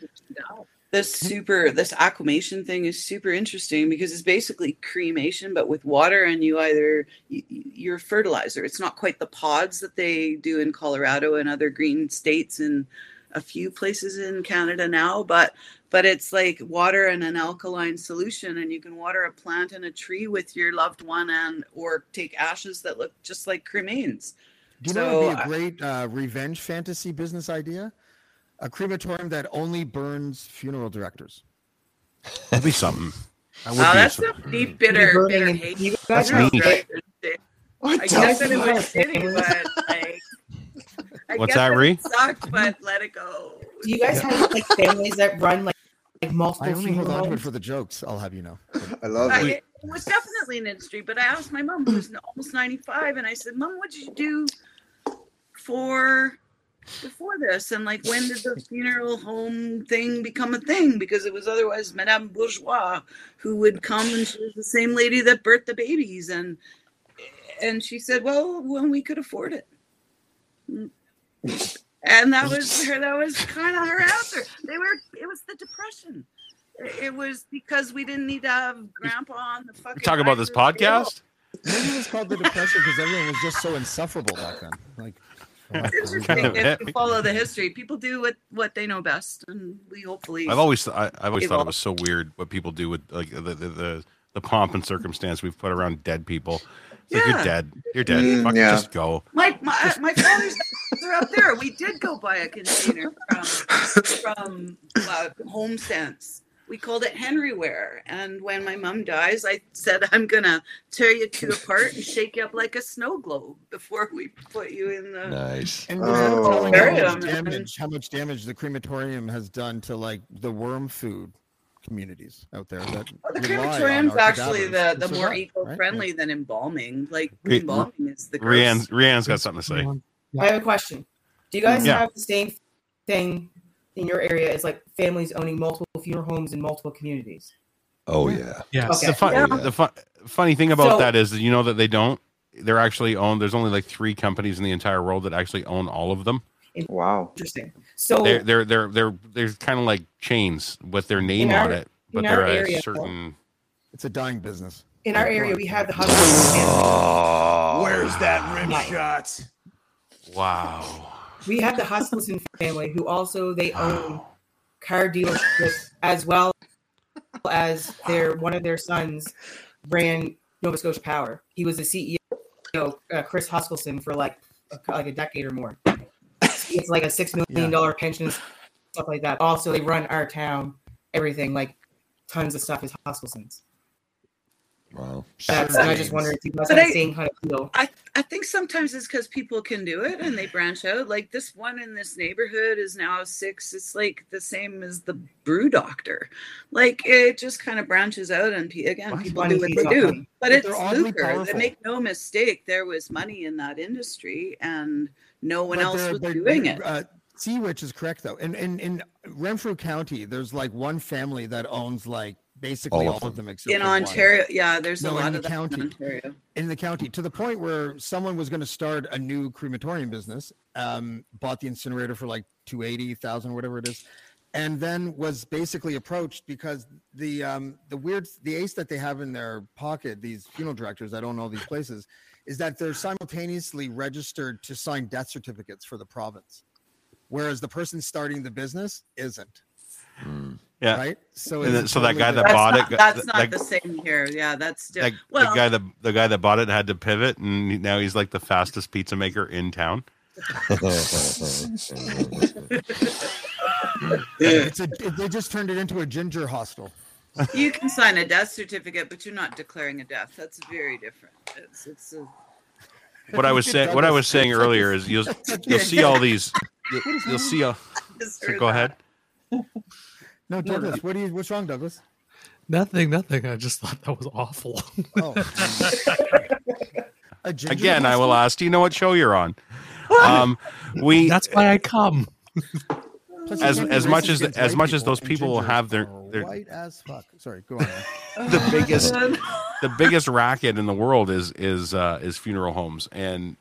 This super this aquamation thing is super interesting because it's basically cremation but with water and you either you, you're fertilizer. It's not quite the pods that they do in colorado and other green states and a few places in canada now but but it's like water and an alkaline solution and you can water a plant and a tree with your loved one and or take ashes that look just like cremains Do you know So, what would be a great uh, revenge fantasy business idea? A crematorium that only burns funeral directors. That'd be something. That would Wow, be that's something. some deep bitter burning bitter hate you That's funeral niche. directors did. What I guess that it was shitty, but like I What's that, it Ree? sucked, but let it go. Do you guys have like families that run like like I multiple only hold on to it for the jokes. I'll have you know. I love I, it. it was definitely an industry, but I asked my mom, who's almost 95, and I said, Mom, what did you do for before this? And like, when did the funeral home thing become a thing? Because it was otherwise Madame Bourgeois who would come, and she was the same lady that birthed the babies. And and she said, Well, when we could afford it. And that was her. That was kind of her answer. They were. It was the depression. It it was because we didn't need to have Grandpa on the fucking. Talk about this dining room table. podcast. Maybe it was called the depression because everyone was just so insufferable back then. Like, It's interesting if you follow the history. People do what what they know best, and we hopefully. I've always I, I've always thought it was so weird what people do with like the the, the, the pomp and circumstance we've put around dead people. It's like Yeah. you're dead. You're dead. Mm, Fucking yeah. just go. My my my father's are up there. We did go buy a container from from uh, Home Sense. We called it Henryware. And when my mom dies, I said I'm gonna tear you two apart and shake you up like a snow globe before we put you in the. Nice. and Oh. without telling Bury how much damage, how much damage the crematorium has done to like the worm food communities out there. That Well, the crematorium's actually the, the more right? eco-friendly than embalming. Like Re- embalming is the gross. Rianne's, Rianne's got something to say. I have a question. Do you guys Yeah. have the same thing in your area as like families owning multiple funeral homes in multiple communities? Oh yeah. Yes. Okay. The, fun, Yeah. the fun, funny thing about So- that is that you know that they don't. They're actually owned. There's only like three companies in the entire world that actually own all of them. Wow. Interesting. So They're they're they're they're they're kind of like chains with their name our- on it, but they're a area, certain. It's a dying business. in our area, we have the Huskilson Where's that rim Nice. shot? Wow. We have the Huskilson family, who also they own car dealerships as well as their one of their sons ran Nova Scotia Power. He was the CEO, uh, Chris Huskilson, for like a, like a decade or more. It's like a six million dollar pension, stuff like that. Also, they run our town, everything like tons of stuff is Huskilson's. Wow. That's, I just wonder if you guys But have the I- same kind of feel. I, I think sometimes it's because people can do it and they branch out. Like this one in this neighborhood is now six. It's like the same as the brew doctor. Like it just kind of branches out, and again, Well, people do what they do. money. But But it's they're lucre. They make no mistake. There was money in that industry, and no one But else they're- was they're- doing they're, it. Uh, Seawitch is correct though. In in in Renfrew County, there's like one family that owns like basically All all of of them. them except in for one. Ontario, yeah, there's No, a in lot the of that county. in in the county to the point where someone was going to start a new crematorium business um bought the incinerator for like 280,000 whatever it is and then was basically approached because the um the weird the ace that they have in their pocket these funeral directors I don't know these places is that they're simultaneously registered to sign death certificates for the province whereas the person starting the business isn't hmm. Yeah. Right. So And it's then- so that guy that different. bought that's it not, got- that's that- not that- the same here. Yeah, that's That. Well, the guy that the guy that bought it had to pivot, and now he's like the fastest pizza maker in town. it's a, it- they just turned it into a ginger hostel. You can sign a death certificate, but you're not declaring a death. That's very different. It's it's a, What I was saying, what I was saying earlier is you'll you'll see all these. You'll, you'll see all. So go that. ahead. No, Douglas, what do you? What's wrong, Douglas? Nothing, nothing. I just thought that was awful. Oh. Again, I will ask. Do you know what show you're on? Um, we. That's why I come. Plus, as as much as against as much as those people will have their their white as fuck. Sorry, go on. the biggest the biggest racket in the world is is uh, is funeral homes. And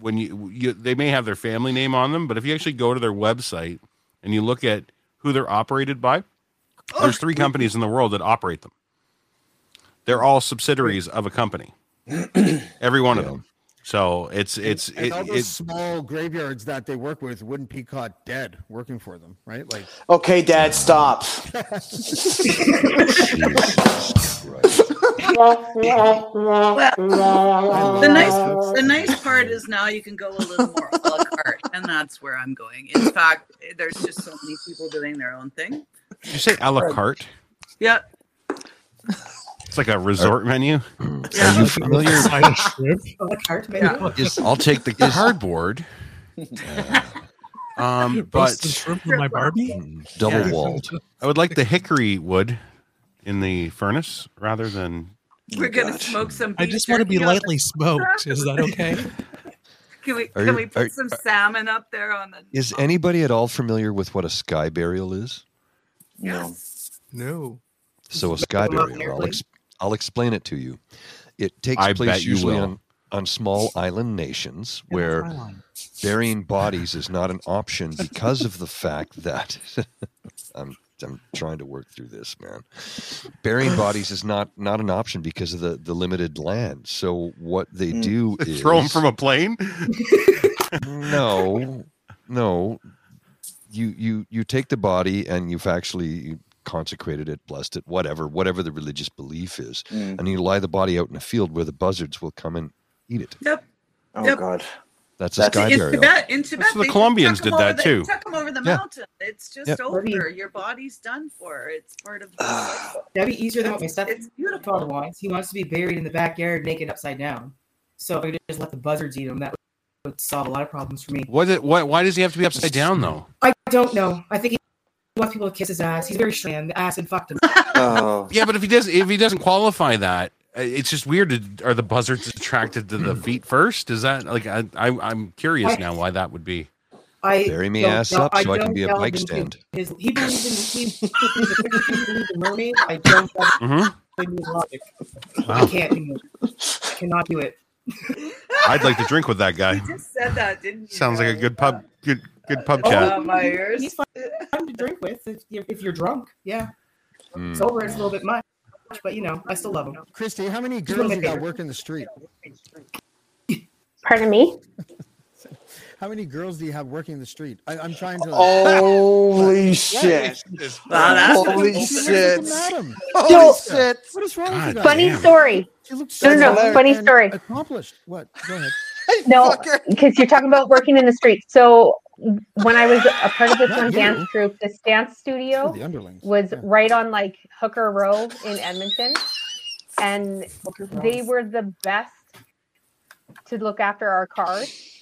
when you, you they may have their family name on them but if you actually go to their website and you look at who they're operated by there's three companies in the world that operate them. They're all subsidiaries of a company. Every one of them so it's it's and it, all those it, small graveyards that they work with wouldn't be caught dead working for them, right? Like, Okay, Dad, stop. Well, the nice the nice part is now you can go a little more a la carte, and that's where I'm going. In fact, there's just so many people doing their own thing. did you say a la carte Yeah, it's like a resort menu Are you familiar? Side shrimp. A la carte Yeah. menu. Is, I'll take the. the Is, hardboard um but Roasted shrimp with my Barbie. double Yeah. walled. I would like the hickory wood in the furnace rather than we're gonna smoke some. I just want to be jerky on the- lightly smoked. Is that okay? Can we Are can you- we put are- some salmon up there on the? Is anybody at all familiar with what a sky burial is? No. No. So a sky burial, I'll, ex- I'll explain it to you. It takes I place usually on, on small island nations where burying bodies is not an option because of the fact that I'm I'm trying to work through this, man. Burying bodies is not not an option because of the the limited land. So what they Mm. do is throw them from a plane. no, no. You you you take the body and you've actually consecrated it, blessed it, whatever, whatever the religious belief is, Mm. and you lie the body out in a field where the buzzards will come and eat it. Yep. Oh Yep. God. That's a That's- sky in burial. Tibet, in Tibet, That's what the Colombians did that the- too. Tuck them over the Yeah. mountain. It's just Yep. over. Your body's done for. It's part of. The That'd be easier than what my stuff. It's beautiful. wants. He wants to be buried in the backyard, naked, upside down. So if I could just let the buzzards eat him, that would solve a lot of problems for me. What? It, what? Why does he have to be upside down though? I don't know. I think he wants people to kiss his ass. He's very strand. The acid fucked him. Oh. Yeah, but if he does, if he doesn't qualify that, uh, it's just weird. To, are the buzzards attracted to the feet first? Is that like I, I I'm curious now why that would be. I Bury me ass know- up so I can be a bike stand. His, he believes in he, he believes in mermaids. I don't Mhm. believe in logic. Wow. I can't do it. I cannot do it. I'd like to drink with that guy. You just said that, didn't you? Sounds like a good pub, good good pub Oh, chat. my ears. He's fun to drink with if you're, if you're drunk. Yeah, Mm. sober is a little bit much, but you know I still love him. Christy, how many He's one of girls my you got favorites. working the street? Pardon me? How many girls do you have working the street? I, I'm trying to. Holy shit. Wow, Holy shit. Holy So- shit. What is wrong with you guys? Funny damn. story. She looks No, no, no, funny story. Accomplished. What? Go ahead. No, because you're talking about working in the street. So when I was a part of this Not one you. dance troupe, this dance studio The underlings. was Yeah. right on like Hooker Row in Edmonton, and they were the best to look after our cars.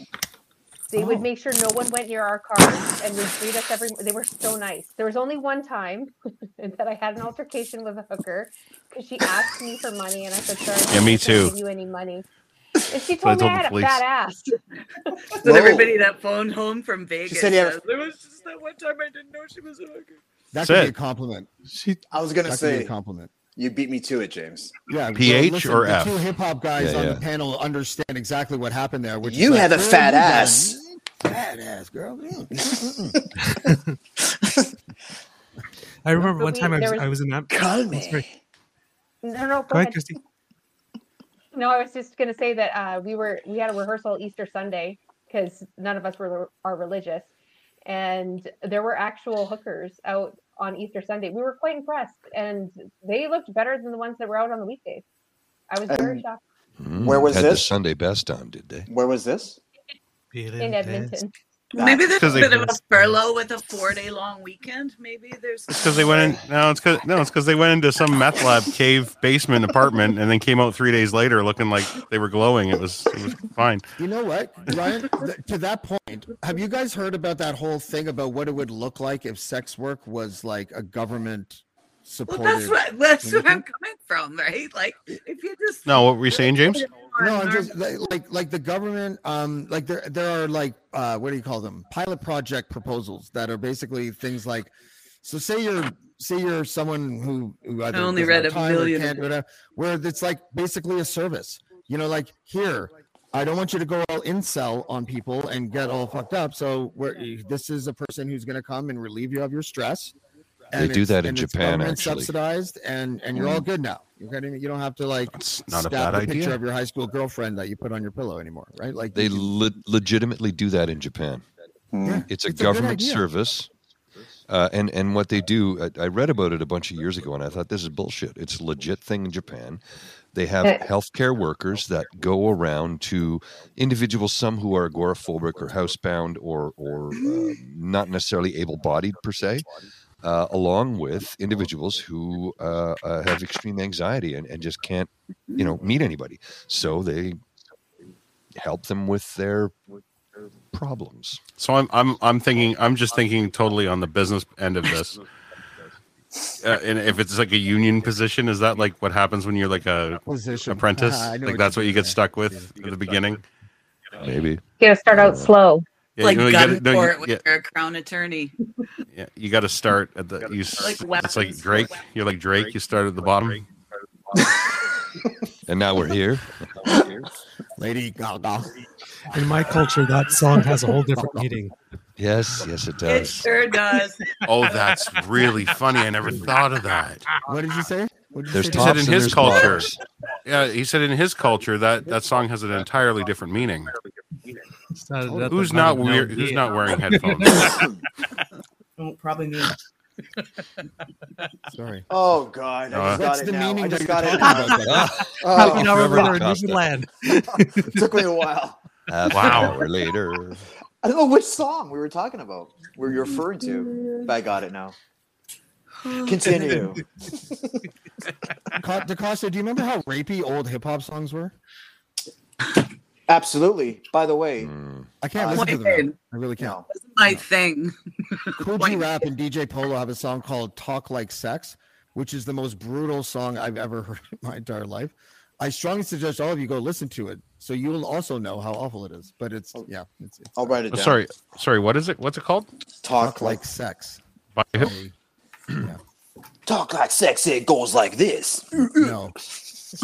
They Oh. would make sure no one went near our cars and would greet us every. They were so nice. There was only one time that I had an altercation with a hooker because she asked me for money, and I said, "Sorry, Yeah, me I can't too. Give you any money?" And she So I told me told I the had a fat ass. So everybody that phoned home from Vegas. said he had says, there was just that one time I didn't know she was a hooker. That That's could be a compliment. She I was gonna That could be a say compliment. you beat me to it, James. Yeah. PH or the F? Two hip hop guys Yeah, on yeah. the panel understand exactly what happened there. Which is You like, had a fat you got a ass." Fat ass, girl. Mm, mm, mm. I remember one time I was, was- I was in that. Call sorry. No, no, go, Go ahead, ahead. Christy. No, I was just gonna say that uh, we were we had a rehearsal Easter Sunday because none of us were are religious, and there were actual hookers out on Easter Sunday. We were quite impressed, and they looked better than the ones that were out on the weekdays. I was very And shocked Where was Mm, had the this? Sunday best on, did they? Where was this? in Edmonton. Maybe there's a bit of a furlough with a four day long weekend. Maybe there's It's because they went in. No, it's because no, it's because they went into some meth lab cave basement apartment and then came out three days later looking like they were glowing. It was it was fine. You know what, Ryan? to that point, have you guys heard about that whole thing about what it would look like if sex work was like a government well, that's what that's where? I'm coming from, right? Like if you just No, what were you saying, James? No, I'm just like like, the government. Um, like there there are like uh, what do you call them? Pilot project proposals that are basically things like. So say you're say you're someone who, who either only read a million can't, of whatever, where it's like basically a service. You know, like here, I don't want you to go all incel on people and get all fucked up. So we're, this is a person who's going to come and relieve you of your stress. They do that in Japan, government actually. subsidized, and and you're all good now. You're getting, you don't have to like not a bad the picture of your high school girlfriend that you put on your pillow anymore, right? Like They can- le- legitimately do that in Japan. Yeah, It's a it's government idea. service. Uh, and and what they do, I, I read about it a bunch of years ago, and I thought this is bullshit. It's a legit thing in Japan. They have healthcare workers that go around to individuals, some who are agoraphobic or housebound or or uh, not necessarily able-bodied per se, uh, along with individuals who uh, uh, have extreme anxiety and, and just can't, you know, meet anybody. So they help them with their problems. So I'm I'm I'm thinking I'm just thinking totally on the business end of this. Uh, and if it's like a union position, is that like what happens when you're like a Position. apprentice? I know like what that's what you get saying. stuck with at the beginning. Maybe. You gotta start out slow. Yeah, like you know, you gun gotta- no, you- court when yeah. you're a crown attorney. Yeah, you got to start at the. You, s- Like it's like. Drake. You're like Drake. You start at the bottom. And now we're here. Lady Gaga. In my culture, that song has a whole different meaning. Yes, yes, it does. It sure does. Oh, that's really funny. I never thought of that. What did you say? What did you There's say? He said tops in and his culture. bottoms. Yeah, he said in his culture that that song has an entirely different meaning. It's not- that's Who's not not weird? Who's not wearing headphones? Oh, probably me. Sorry. Oh God, I Uh, just got That's it the now. meaning I that just you're got it. talking about. Ah, Oh, How you know Trevor we're in Acosta. Newfoundland? it took me a while. half Wow. an hour later. I don't know which song we were talking about. Were you referring to? But I got it now. Continue. Ca- DeCosta, do you remember how rapey old hip hop songs were? Absolutely. By the way, I can't Uh, listen to them. Wayne. I really can't. no. My thing. Kool G Rap and DJ Polo have a song called "Talk Like Sex," which is the most brutal song I've ever heard in my entire life. I strongly suggest all of you go listen to it, so you will also know how awful it is. But it's yeah, it's, it's I'll write it Oh, down. sorry, sorry. What is it? What's it called? Talk talk like like sex. By who? Yeah. talk like sex. It goes like this. No,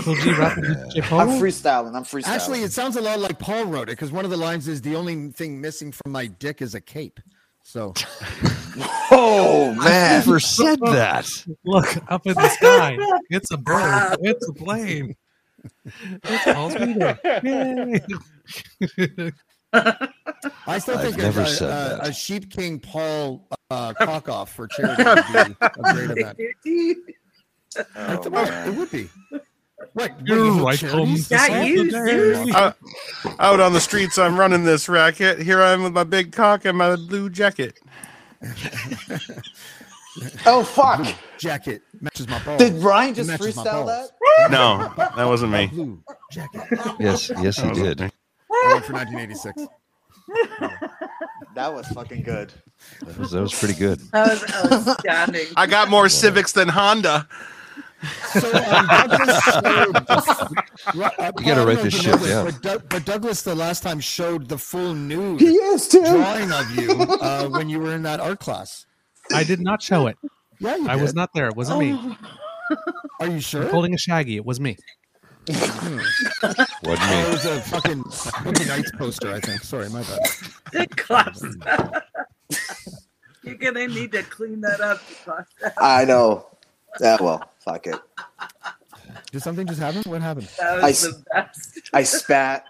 Kool G Rap and DJ Polo? I'm freestyling. I'm freestyling. actually, it sounds a lot like Paul wrote it because one of the lines is the only thing missing from my dick is a cape. So oh man, I man. never said that. Look up in the sky. It's a bird. It's a plane. It's Paul's meter. Yay. I still think a, a, a, a Sheep King Paul uh, cock off for charity would be a great event. I Oh, thought it would be. What? what, You're you have right, charities? Holmes. Yeah, you, you. Uh, out on the streets, I'm running this racket. Here I am with my big cock and my blue jacket. Oh fuck! Jacket matches my balls. Did Ryan just Matches my freestyle that? No, that wasn't me. Blue jacket. Yes, yes, he did. I went for 1986. That was fucking good. That was, that was pretty good. That was outstanding. I got more Civics than Honda. So um, Douglas showed, Ru- uh, You gotta Paul, write this if you know shit down. But, Doug- but Douglas, the last time, showed the full nude He is too. drawing of you uh, when you were in that art class. I did not show it. Yeah, you I was not there. It wasn't me. Are you I'm sure? holding a shaggy. It was me. Hmm. Wasn't Oh, it was a fucking Boogie Nights poster, I think. Sorry, my bad. Good claps. You're gonna need to clean that up. I know. Yeah, well, fuck it. Did something just happen? What happened? That I was s- the best. I spat.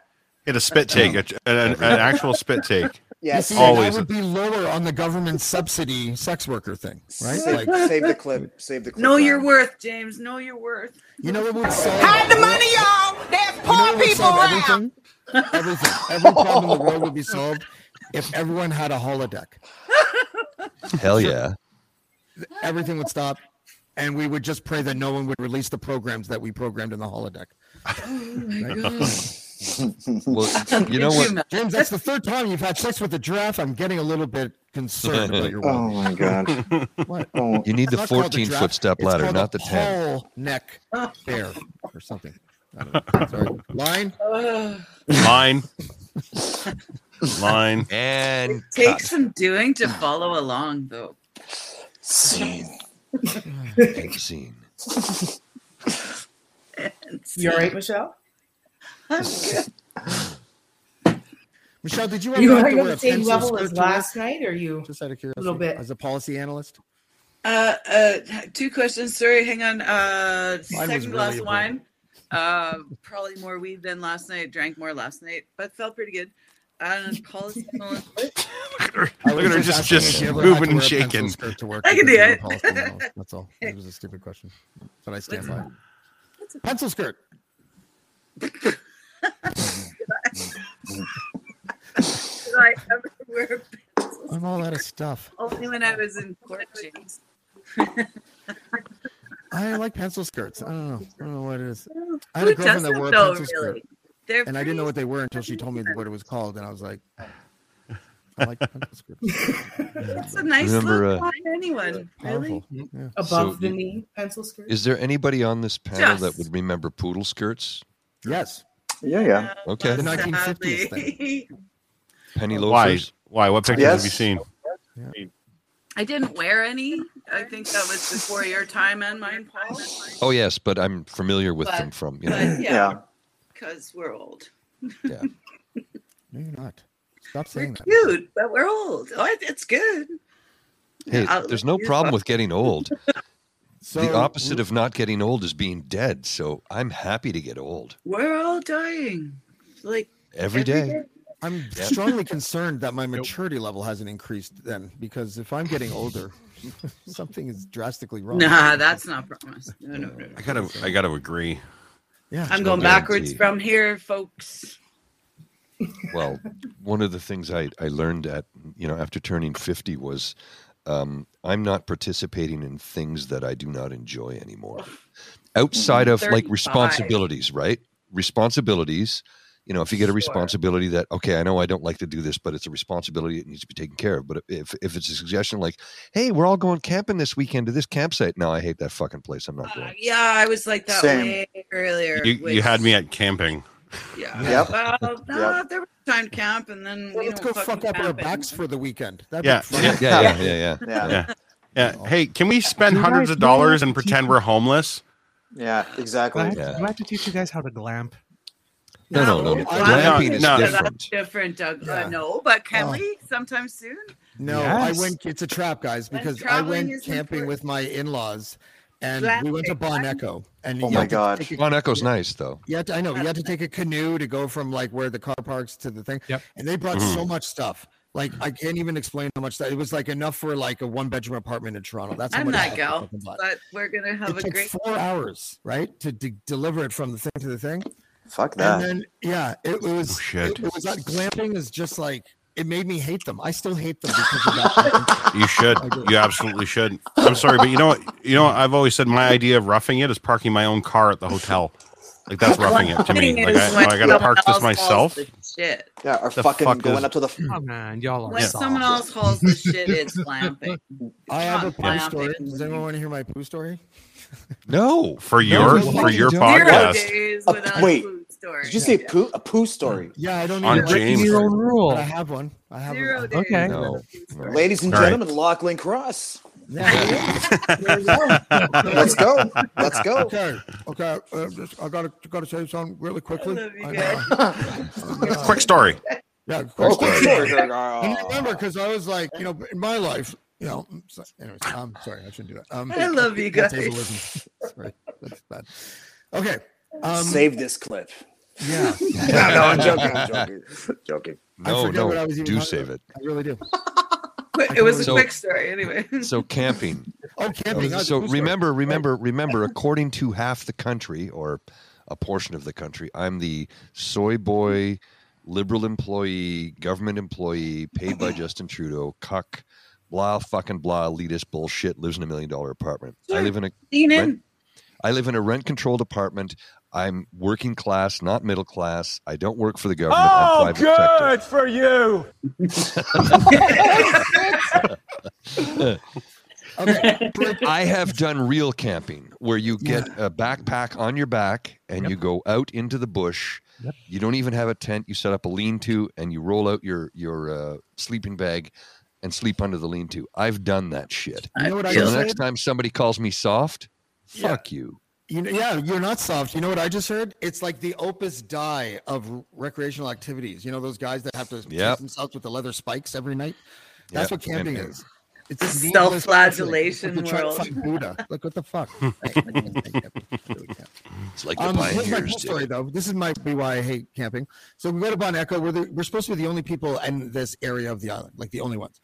Hit a spit take, a, an, an actual spit take. Yeah, You see, always. I would be lower on the government subsidy sex worker thing, right? Save, Like, save the clip. Save the clip. Know your worth, James. Know your worth. you know what would solve? Hide the money, y'all. There's You know poor people solve around. everything? Everything. Every problem in the world would be solved if everyone had a holodeck. Hell yeah. Everything would stop, and we would just pray that no one would release the programs that we programmed in the holodeck. Oh my Right? god. Well, um, you know what? James, that's the third time you've had sex with a giraffe. I'm getting a little bit concerned about your Oh my god. What? Oh, You need the It's not 14 giraffe, foot step ladder, not the 10. Whole neck bear or something. I don't know. Sorry. Line. Line. Line. And Takes some doing to follow along, though. scene. cut. scene. You all right, Michelle? I'm good. Michelle, did you ever you have on to wear the same level skirt as to work? last night, or you? Just out of curiosity, little bit. as a policy analyst. Uh, uh, two questions. Sorry, hang on. Uh, Mine second glass really of wine. Uh, probably more weed than last night. Drank more last night, but felt pretty good. And policy analyst. I Look at her just asking just if you ever had to moving and wear a pencil shaking. to work I can do it. That's all. It was a stupid question, but I stand by. it. Pencil skirt. Did I ever wear I'm all out of stuff. only when I was in court, James? I like pencil skirts. I don't know. I don't know what it is. I had a Who girlfriend that doesn't, wore a though, pencil skirt, really? They're and I didn't know what they were until she told me what it was called, and I was like, I like pencil skirts. It's a nice Remember, look uh, on anyone. Really? Powerful. Yeah. Above So the you- knee pencil skirt. Is there anybody on this panel that would remember poodle skirts? Yes. Yeah, yeah. Okay. The 1950s thing. Penny Why? loafers? Why? Why? What pictures have you Yes. seen? I didn't wear any. I think that was before your time and mine, Paul. Oh, yes, but I'm familiar with But- them from, you know. But yeah, Yeah. because we're old. Yeah. No, you're not. Stop saying We're saying that. cute, but we're old. Oh, it's good. Hey, I'll there's no problem talk. with getting old. So the opposite of not getting old is being dead. So I'm happy to get old We're all dying. Like every day. I'm Yep. strongly concerned that my maturity level hasn't increased then, because if I'm getting older, something is drastically wrong. Nah, that's not promised. No, no, no. no. I gotta, I gotta agree. Yeah. I'm going backwards guarantee. from here, folks. Well, one of the things I, I learned at, you know, after turning 50 was um, I'm not participating in things that I do not enjoy anymore. Outside of like responsibilities, right? Responsibilities. You know, if you get a Sure. responsibility that, okay, I know I don't like to do this, but it's a responsibility that needs to be taken care of. But if, if it's a suggestion like, hey, we're all going camping this weekend to this campsite, no, I hate that fucking place. I'm not Uh, going. yeah, I was like that Same. way earlier. You, you had me at camping. Yeah. Yep. Well, no, there was time camp, and then we Let's go fuck up our backs anymore. for the weekend. That'd Yeah. be. Yeah, yeah, yeah, yeah. Yeah. Yeah. Yeah. Hey, can we spend You hundreds of dollars and pretend we're homeless? Yeah, Do I, exactly. have, Yeah. do I have to teach you guys how to glamp? No, no, no. No, Glamping is no. Different. That's different, Doug. Yeah. Uh, no, but can Oh. we sometime soon? No, Yes. I went. It's a trap, guys, because I went camping important. with my in-laws, and we went to Glamping. Bon Echo. And Oh my God. take a- Bon Echo's nice, though. You had to, I know you had to take a canoe to go from like where the car parks to the thing. Yep. And they brought Mhm. so much stuff. Like I can't even explain how much that it was like enough for like a one bedroom apartment in Toronto. That's how I'm much that stuff gal, fucking bought. but we're gonna have It a took great. four hours, right, to de- deliver it from the thing to the thing. Fuck that. And then yeah, it, it was Oh, shit. It, it was like glamping is just like it made me hate them. I still hate them because of that. You should. You absolutely should. I'm sorry, but you know what? You know what? I've always said my idea of roughing it is parking my own car at the hotel. Like that's roughing it to me. Like I, I gotta park this myself. Shit. Yeah, or The fucking fuck going does- up to the. Oh man, y'all are When soft. someone else hauls the shit, it's glamping. I have a Not poo glamping. story. Does anyone want to hear my poo story? No. For your no, for your podcast. Uh, wait, food story. Did you say poo? A poo story? Yeah, I don't On even Breaking James. your own rule. But I have one. I have Zero one. days. Okay. No. without food story. Ladies and All right. gentlemen, Lachlan Cross. Yeah. There we go. Let's go. Let's go. Okay. Okay. Uh, just, I gotta gotta say something really quickly. love you I- guys. uh, Quick story. yeah. Quick Oh, story. quick story. And remember, because I was like, you know, in my life, you know. So, anyways, I'm sorry, I shouldn't do that. Um, I love you guys. ableism. Sorry, that's bad. Okay. Um, Save this clip. Yeah. no, no, I'm joking. I'm joking. joking. I No, forget no, what I was even do save about. it. I really do. It was a So- quick story anyway. So camping. Oh, camping. So oh, remember, remember, remember. According to half the country or a portion of the country, I'm the soy boy, liberal employee, government employee, paid by Justin Trudeau, cuck, blah fucking blah, elitist bullshit. Lives in a million dollar apartment. I live in a Lean rent, I live in a rent controlled apartment. I'm working class, not middle class. I don't work for the government. Oh, I'm private sector. good for you. I have done real camping where you get a backpack on your back and you go out into the bush. You don't even have a tent. You set up a lean-to and you roll out your your uh, sleeping bag and sleep under the lean-to. I've done that shit. You know what I so just the next time somebody calls me soft, Yeah. fuck you. You know, yeah, you're not soft. You know what I just heard? It's like the Opus Dei of recreational activities. You know those guys that have to Yep. chase themselves with the leather spikes every night. That's Yep. what camping And- is. It's this needless Self-flagellation suffering. Like, trying to world. find Buddha. Like what the fuck? I I can't- really can't. It's like Um, the here's my pioneers cool story though. This is my be why I hate camping. So we go to Bon Echo. We're the, we're supposed to be the only people in this area of the island, like the only ones.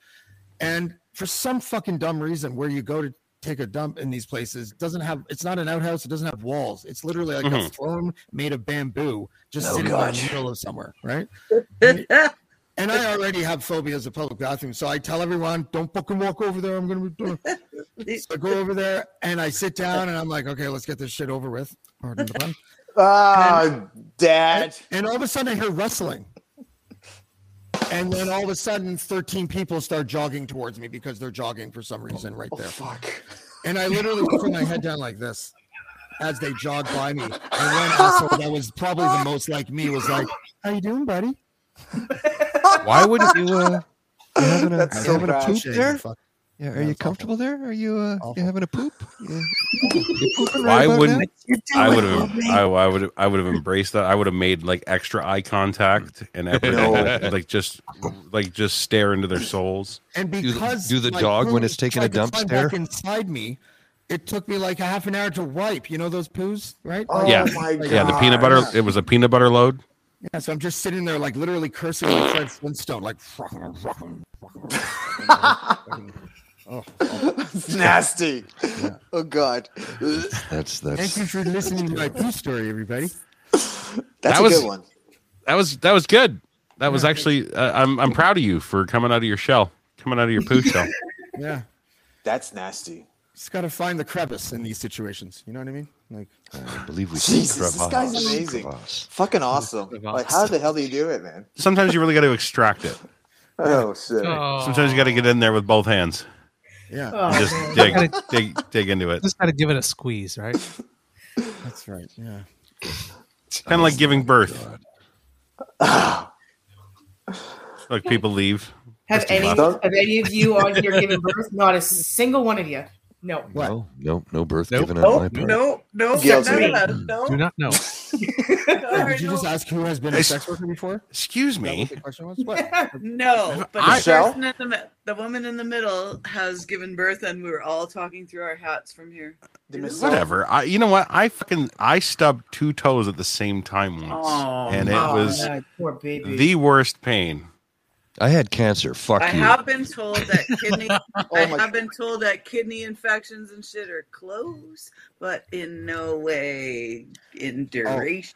And for some fucking dumb reason, where you go to take a dump in these places doesn't have it's not an outhouse. It doesn't have walls. It's literally like a Mhm. throne made of bamboo, just Oh, sitting in the middle of somewhere, right? And I already have phobias of public bathrooms, so I tell everyone, "Don't fucking walk over there. I'm gonna be doing." so I go over there and I sit down and I'm like, "Okay, let's get this shit over with." Pardon the pun. Ah, Dad. And all of a sudden, I hear rustling. And then all of a sudden, 13 people start jogging towards me because they're jogging for some reason right there. Oh, fuck. And I literally put my head down like this as they jog by me. And one asshole that was probably the most like me was like, How you doing, buddy? Why wouldn't you? Uh, you having a, That's so having a bad. poop there? fuck. Yeah, are Yeah, you it's comfortable there? Are you? Uh, you having a poop? You, you pooping right Why wouldn't? I would have I, I would I would have embraced that. I would have made like extra eye contact and everything. No. like just like just stare into their souls. And Do the- because do the my dog when it's taking a dump stare? inside me, it took me like a half an hour to wipe. You know those poos, right? Oh yeah, my yeah. The peanut butter. It was a peanut butter load. Yeah, so I'm just sitting there, like literally cursing like Fred Flintstone, like. oh, It's nasty. Oh God. That's Thank you for listening to my poo story, everybody. That's That a was- good one. That was that was good. That was actually. Uh, I'm I'm proud of you for coming out of your shell, coming out of your poo shell. Yeah, That's nasty. just got to find the crevice in these situations. You know what I mean? Like, I believe we Jesus, see this crevasse. guy's amazing. crevasse. Fucking awesome. Like, how the hell do you do it, man? Sometimes you really got to extract it. Oh shit. Sometimes you got to get in there with both hands. Yeah, Oh, Just man. dig, dig, dig into it. Just got to give it a squeeze, right? that's right. Yeah. Kind of like oh giving birth. Like people leave. Have Just any laugh. have any of you on here given birth? Not a single one of you. No. What? No, no, no birth Nope. given on oh, my part. no, no, Guilty. none. No. Do not know. Did you just ask who has been a sex worker before? Excuse me. the question was? What? No, but I- the person in the the woman in the middle has given birth, and we were all talking through our hats from here. Whatever. I, you know what? I fucking I stubbed two toes at the same time once, Oh, and it Oh, was God, poor baby. the worst pain. I had cancer. Fuck I you. have been told that kidney. Oh I Oh my- have been told that kidney infections and shit are close, but in no way in oh, duration.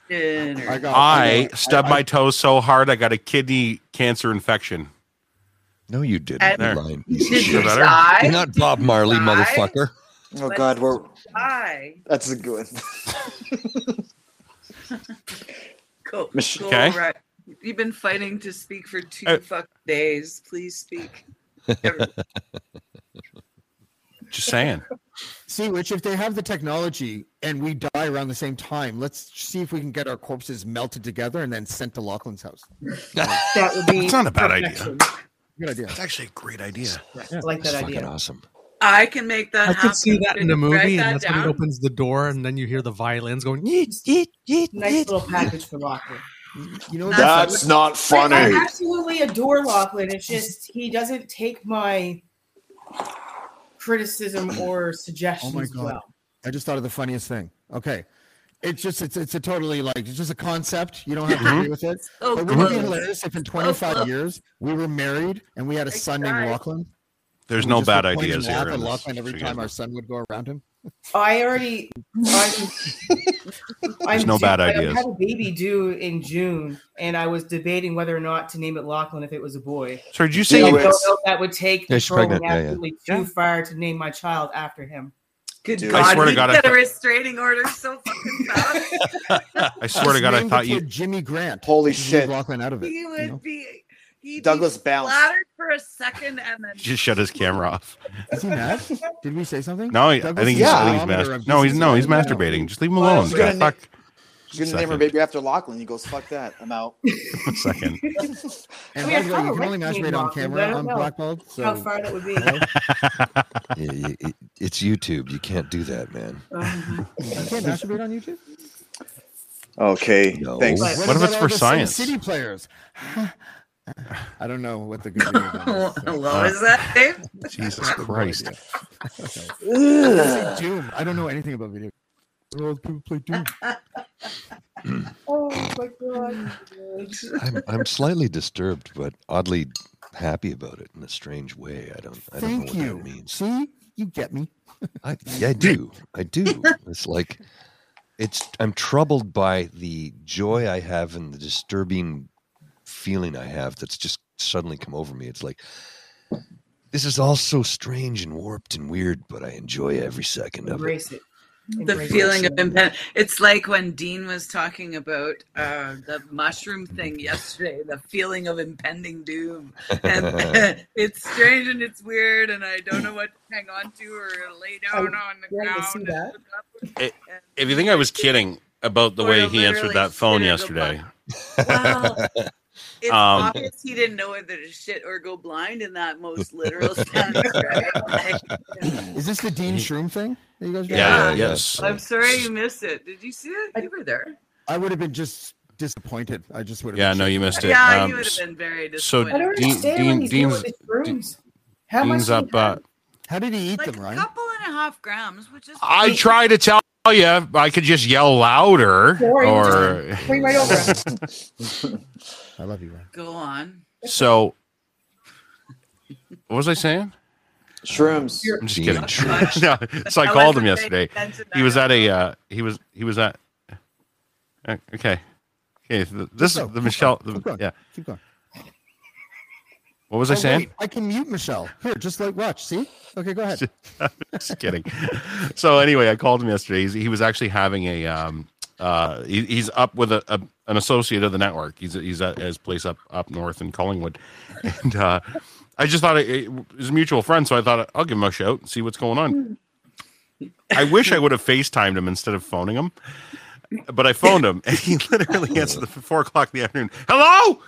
I got. I got- stubbed I- my toes so hard I got a kidney cancer infection. No, you didn't. And- You lying piece of Did shit. you die? You're not Bob Marley, Die? motherfucker. Oh God, we're Die. that's a good one. Cool. Mich- cool Okay. right. You've been fighting to speak for two Uh, fucking days. Please speak. Just saying. See, which if they have the technology and we die around the same time, let's see if we can get our corpses melted together and then sent to Lachlan's house. that would be It's not a bad idea. Good idea. It's actually a great idea. I like That's that fucking idea. awesome. I can make that I happen. could see that in a movie, that and that's when down. he opens the door, and then you hear the violins going. "Yeet, yeet, yeet, Nice little package for Lachlan. You know what That's not I, funny. I absolutely adore Lachlan. It's just he doesn't take my criticism or Oh suggestions my god! well. I just thought of the funniest thing. Okay, It's just it's it's a totally like it's just a concept. You don't have to Mhm. agree with it. So but wouldn't it be hilarious if in 25 close. years we were married and we had a son named tried. Lachlan? There's no bad would point and ideas laugh here. at in Lachlan every time our son would go around him. I already. I'm, There's no due- bad I had a baby due in June, and I was debating whether or not to name it Lachlan if it was a boy. So did you say don't you- know that would take Yeah, the she's pregnant. Yeah, yeah. absolutely too far to name my child after him. Good Dude, God, I swear to God, I get a thought- restraining order so fucking fast. I swear to God, I thought you. Jimmy Grant. Holy Just leave shit. Lachlan out of it. he you know? be. He'd Douglas be bounced. flattered for a second and then Just shut his camera off. Is he mad? Did we say something? No, I Douglas think is he's, a I think he's barometer mas- No, he's no, he's masturbating. Just leave him alone. she's guy. gonna Fuck. She's gonna name her baby after Lachlan. He goes, "Fuck that, I'm out." One second. And I mean, by I the way, you kinda can only masturbate on Lachlan, but I camera on Blackballed. So How far that would be? Yeah, you- it- it's YouTube. You can't do that, man. Um, you can't masturbate on YouTube. Okay, No. thanks. What What if it's for science? City players. I don't know what the good video game is. so- Hello, is that Dave? Jesus I no Christ. Okay. I'm gonna say Doom. I don't know anything about video. games. Well, people play Doom. oh my god! I'm I'm slightly disturbed, but oddly happy about it in a strange way. I don't I don't Thank know you. what that means. See, you get me. I, yeah, I do. I do. It's like it's I'm troubled by the joy I have and the disturbing feeling I have that's just suddenly come over me. It's like this is all so strange and warped and weird, but I enjoy every second of it. Embrace it. the Embrace feeling it. of impending. It's like when Dean was talking about uh, the mushroom thing yesterday. The feeling of impending doom, and it's strange and it's weird, and I don't know what to hang on to or lay down on the wanted see ground. that. It- if you think I was kidding about the way he answered that phone sit in the yesterday, Well, it's Um, obvious he didn't know whether to shit or go blind in that most literal sense. Right? Like, Is this the Dean Shroom thing that you guys? were yeah, doing? yes. I'm sorry you missed it. Did you see it? You were there. I would have been just disappointed. I just would have. Yeah, been no, you missed it. Yeah, Um, you would have been very so disappointed. I don't Dean- understand Dean- when Dean's- with his. How Dean's up. Uh. How did he eat like them, Right, a couple and a half grams, which is I try to tell you, I could just yell louder, Or or bring right over. I love you, Ryan. go on. so. What was I saying? Shrooms. I'm just kidding. No, so I I called him yesterday. He was at a. Uh, he was. He was at. uh, Okay. Okay. This is the Michelle. the- yeah. Keep going. What was I Oh, saying? wait, I can mute Michelle. Here, just like watch. See? Okay, go ahead. just kidding. So anyway, I called him yesterday. He's, he was actually having a. Um, uh, he, he's up with a, a an associate of the network. He's he's at his place up up north in Collingwood, and uh, I just thought it, it was a mutual friend, so I thought I'll give him a shout and see what's going on. I wish I would have FaceTimed him instead of phoning him, but I phoned him, and he literally answered the four o'clock in the afternoon. Hello.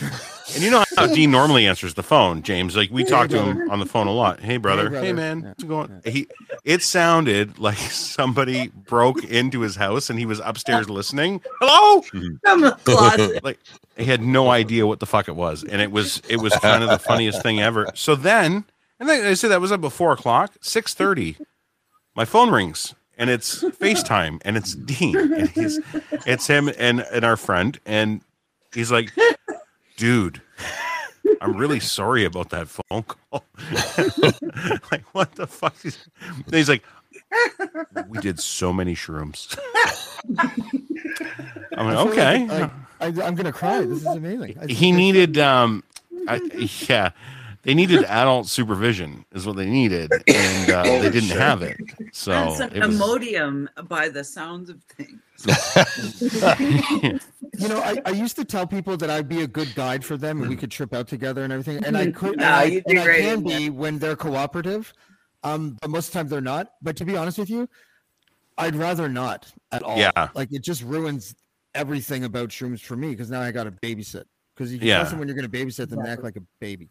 And you know how Dean normally answers the phone, James. Like we talk to him on the phone a lot. Hey brother, hey, brother. man, Yeah. what's going? He, it sounded like somebody broke into his house and he was upstairs listening. Hello, From the closet. like he had no idea what the fuck it was, and it was it was kind of the funniest thing ever. So then, and then I said that was up at four o'clock, six thirty. My phone rings and it's FaceTime and it's Dean and he's it's him and and our friend and he's like, dude. I'm really sorry about that phone call. like, what the fuck? Is... He's like, we did so many shrooms. I'm like, okay. I, I'm gonna cry. This is amazing. I he needed, um, I, yeah, they needed adult supervision, is what they needed, and uh, they didn't have it. So and some it was, Imodium by the sounds of things. You know, I, I used to tell people that I'd be a good guide for them and we could trip out together and everything. And I could, and, Nah, I, you do and I can in be when they're cooperative. Um, but most of the time they're not. But to be honest with you, I'd rather not at all. Yeah. Like it just ruins everything about shrooms for me because now I got to babysit. Because you can Yeah. trust them when you're going to babysit them, they act like a baby.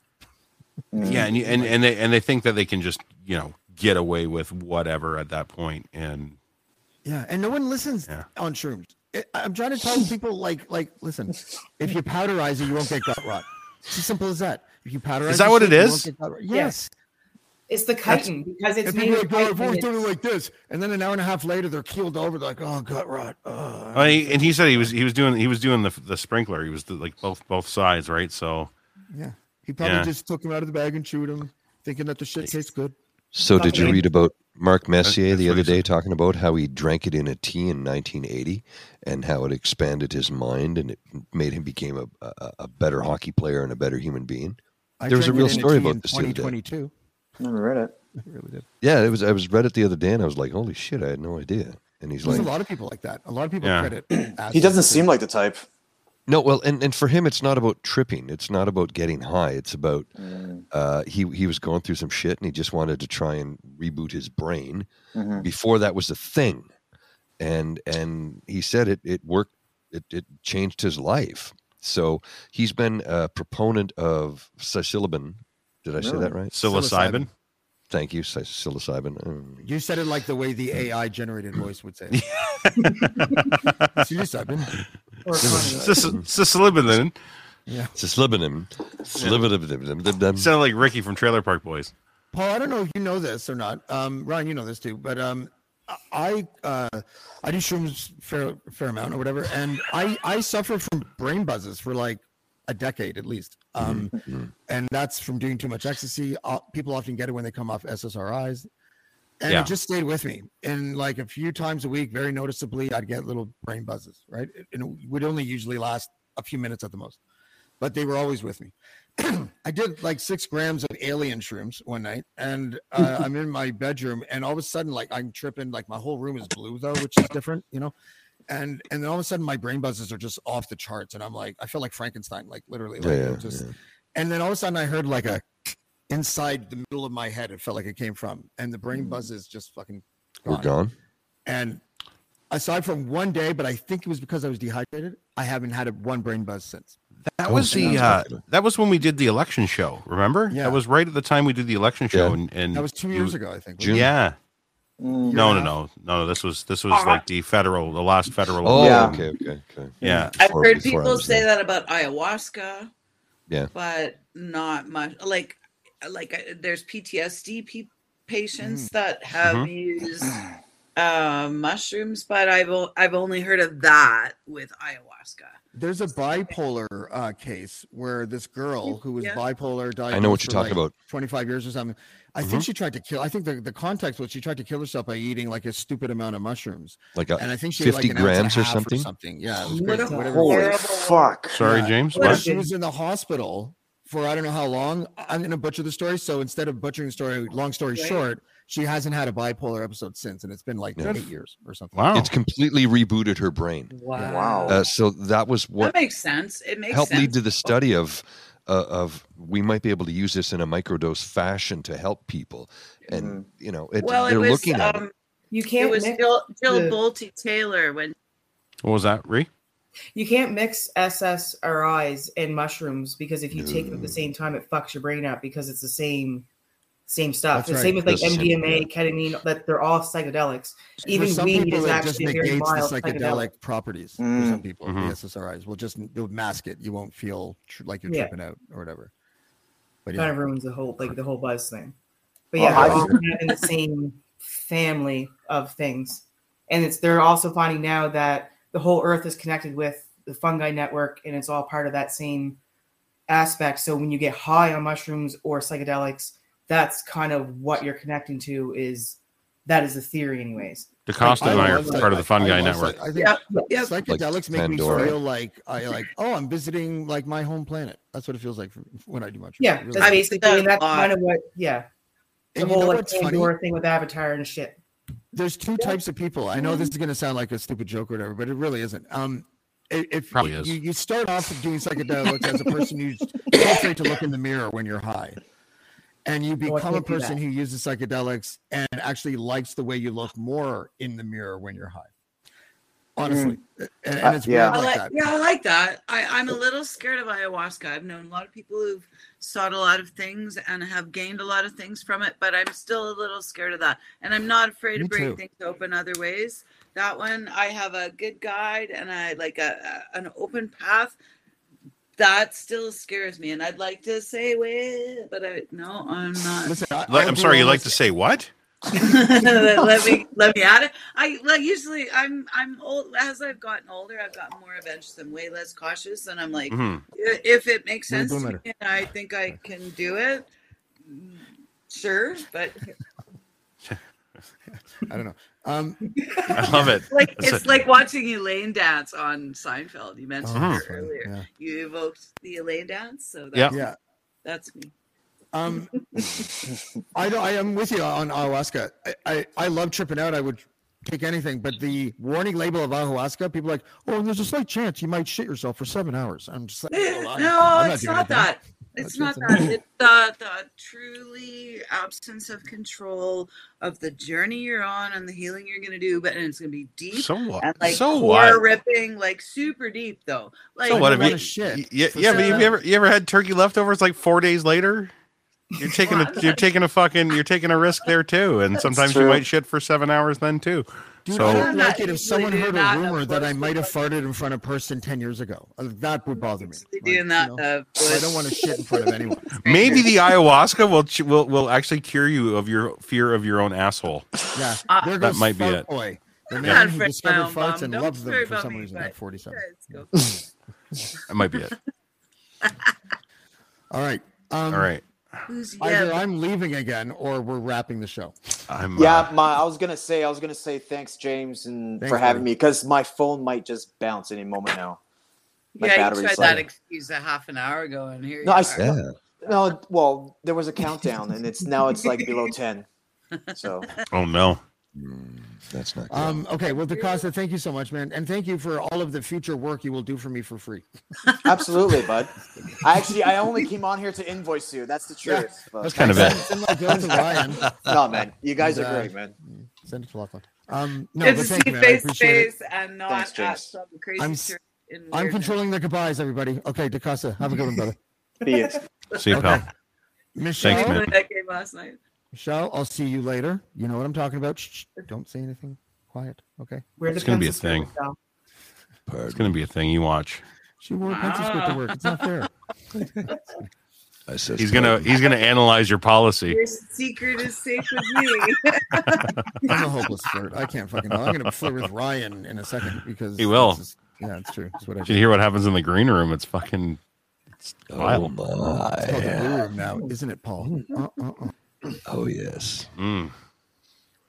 Mm-hmm. yeah, and, you, and and they and they think that they can just you know get away with whatever at that point, and Yeah, and no one listens Yeah. on shrooms. I- I'm trying to tell people like like listen, if you powderize it, you won't get gut rot. It's as simple as that. If you powderize, is that what shit, it you is? won't get gut rot. Yes. It's the chitin because it's and made people of like, "Oh, I've always done it like this, and then an hour and a half later, they're keeled over. They're like, oh, gut rot. Oh. Well, he- and he said he was he was doing he was doing the the sprinkler. He was the, like both both sides, right? So Yeah, he probably Yeah. just took him out of the bag and chewed him, thinking that the shit tastes good. So, did you read about Mark Messier the other day talking about how he drank it in a tea in 1980 and how it expanded his mind and it made him became a, a, a better hockey player and a better human being? I there was a real story tea about in this the other day. 2022. Never read it. I really did. Yeah, it was. I was read it the other day and I was like, "Holy shit! I had no idea." And he's There's like, a lot of people like that. A lot of people Yeah. credit. He doesn't seem like the type. No, well, and, and for him, it's not about tripping. It's not about getting high. It's about uh, he he was going through some shit, and he just wanted to try and reboot his brain. Mhm. Before that was a thing, and and he said it it worked. It it changed his life. So he's been a proponent of psilocybin. Did I say that right? Psilocybin? Thank you, psilocybin. Um, You said it like the way the AI generated voice would say. It. Psilocybin. Psilocybin. Yeah. Psilocybin. Psilocybin. Sounded like Ricky from Trailer Park Boys. Paul, I don't know if you know this or not. Um, Ryan, you know this too, but um, I uh, I do shrooms fair fair amount or whatever, and I I suffer from brain buzzes for like a decade at least. Um, and that's from doing too much ecstasy. Uh, people often get it when they come off SSRIs, and Yeah. it just stayed with me. And like a few times a week, very noticeably, I'd get little brain buzzes. Right, and it would only usually last a few minutes at the most, but they were always with me. I did like six grams of alien shrooms one night, and uh, I'm in my bedroom, and all of a sudden, like I'm tripping, like my whole room is blue though, which is different, you know. And and then all of a sudden, my brain buzzes are just off the charts, and I'm like, I feel like Frankenstein, like literally, like Yeah, just. And then all of a sudden, I heard like a inside the middle of my head. It felt like it came from, and the brain buzzes just fucking We're gone. and aside from one day, but I think it was because I was dehydrated. I haven't had a one brain buzz since. That was the uh, that was when we did the election show. Remember? Yeah. That was right at the time we did the election show, Yeah. and, and That was two you- years ago, I think. wasn't? Yeah. Mm. No, no, no, no. This was this was like the federal, the last federal. Oh, Yeah. okay, okay, okay. Yeah. I've Before- heard before people say there. that about ayahuasca, Yeah. but not much. Like, like uh, there's PTSD pe- patients that have Mhm. used uh, mushrooms, but I've o- I've only heard of that with ayahuasca. There's a bipolar uh, case where this girl who was Yeah. bipolar died. I know what you're talking about. 25 years or something. I Mhm. think she tried to kill. I think the, the context was she tried to kill herself by eating like a stupid amount of mushrooms. Like a and I think she had, 50 like, an ounce and a grams or half something? something. Yeah, What crazy. a Whatever. Holy fuck. Sorry, Yeah. James. But What? she was in the hospital for I don't know how long. I'm going to butcher the story. So instead of butchering the story, long story Right. short, she hasn't had a bipolar episode since, and it's been like Yeah. eight years or something. Wow. It's completely rebooted her brain. Wow. Uh, so that was what that makes sense. It makes helped sense. lead to the study of uh, of we might be able to use this in a microdose fashion to help people, and you know it, well, it they're was looking at it. um, You can't was mix Jill, Jill the- Bolte Taylor when What was that, Ree? You can't mix SSRIs and mushrooms because if you take them at the same time, it fucks your brain up because it's the same same stuff. That's the right. same with like That's the same, MDMA, ketamine, that they're all psychedelics. Even weed people, is it just actually a very negates the mild psychedelic psychedelic. properties. For Mm. some people, Mhm. the SSRIs will just they'll mask it. You won't feel tr- like you're Yeah. tripping out or whatever. But Kind of ruins the whole like the whole buzz thing. But Oh, yeah, I- they're all in the same family of things, and it's they're also finding now that the whole Earth is connected with the fungi network, and it's all part of that same aspect. So when you get high on mushrooms or psychedelics, that's kind of what you're connecting to. Is that is the theory, anyways? DeCosta and I are love that. part of the Fungi I Guy Network. psych- I think yeah, yeah. psychedelics make Pandora. me feel like I like oh I'm visiting like my home planet. That's what it feels like for, when I do mushrooms. Yeah, really that's I've is. basically, done and that's a kind of what. Yeah, the And you whole know like what's funny? Pandora thing with Avatar and shit. There's two types of people. I know this is going to sound like a stupid joke or whatever, but it really isn't. Um, if Probably you, is. you start off doing psychedelics as a person who's so afraid to look in the mirror when you're high, and you Oh, become a person who uses psychedelics and actually likes the way you look more in the mirror when you're high. Honestly, and, and Uh, it's yeah. weird I like like, that. yeah, I like that. I, I'm a little scared of ayahuasca. I've known a lot of people who've sought a lot of things and have gained a lot of things from it, but I'm still a little scared of that. And I'm not afraid Me to break too. things open other ways. That one, I have a good guide and I like a, a an open path. that still scares me, and I'd like to say wait, but I no, I'm not. Listen, I, I'm sorry. You like to say what? let me let me add it. I like usually I'm I'm old as I've gotten older. I've gotten more adventurous and way less cautious, and I'm like, Mhm. if it makes sense doing to me, and I think I can do it. mm, Sure, but I don't know. Um, I love it. like That's it's it. like watching Elaine dance on Seinfeld. You mentioned Oh, her earlier. yeah. You evoked the Elaine dance, so Yeah. yeah. that's me. Um, I don't. I am with you on ayahuasca. I, I I love tripping out. I would take anything, but the warning label of ayahuasca, people are like, oh, there's a slight chance you might shit yourself for seven hours. I'm just like, oh, I'm- no, I'm it's doing not anything. that. It's not that. It's the the truly absence of control of the journey you're on and the healing you're gonna do, but and it's gonna be deep So what? and like So core what? ripping, like super deep though. Like So what? Have wanna shit y- yeah, for yeah, but have you ever you ever had turkey leftovers like four days later? You're taking a you're taking a fucking you're taking a risk there too, and sometimes you might shit for seven hours then too. Dude, so I would I'm like it if someone heard a that in a rumor that I might have farted in front of a person ten years ago. Uh, That would bother me. Like, doing you know, uh, I don't want to shit in front of anyone. maybe the ayahuasca will will will actually cure you of your fear of your own asshole. Yeah, Uh, That might be it. Boy, the man who afraid of my discovered farts bum. and Don't loves them for some me, reason at 47. you. That might be it. All right. Um, All right, Who's Either yeah? I'm leaving again or we're wrapping the show. I'm Yeah, uh, my I was gonna say I was gonna say thanks, James, and Thanks, for having buddy. me because my phone might just bounce any moment now. My Yeah, you battery's tried like- that excuse a half an hour ago, and here No, you I are. s- Yeah. No, well, there was a countdown, and it's now it's like below ten. So oh no. Mm, that's not good. Um, okay, well, DeCosta, thank you so much, man. And thank you for all of the future work you will do for me for free. absolutely, bud. I actually I only came on here to invoice you. That's the Yeah, truth. but- That's kind of it. Send my bill to Ryan. no, man, you guys And, are uh, great, man. Send it to Lachlan. Um, no, Good but to thank see you, man. Face to face and not Thanks, at James. some crazy I'm in I'm controlling the goodbyes, everybody. Okay, DeCosta, have a good one, brother. Be it. See you, Okay. pal. Michelle, Thanks, man. That game last night. Michelle, I'll see you later. You know what I'm talking about. Shh, shh, don't say anything. Quiet, okay? Where It's gonna be a thing. It's gonna be a thing. You watch. She wore a pencil skirt to work. It's not fair. I said He's gonna he's gonna analyze your policy. Your secret is safe with me. I'm a hopeless flirt. I can't fucking. I'm gonna flirt with Ryan in a second because He will. this is- yeah, it's true. It's what I Did you hear what happens in the green room? It's fucking it's Oh wild. It's called the my. blue room now, isn't it, Paul? Uh, uh, uh. Oh yes. Mm,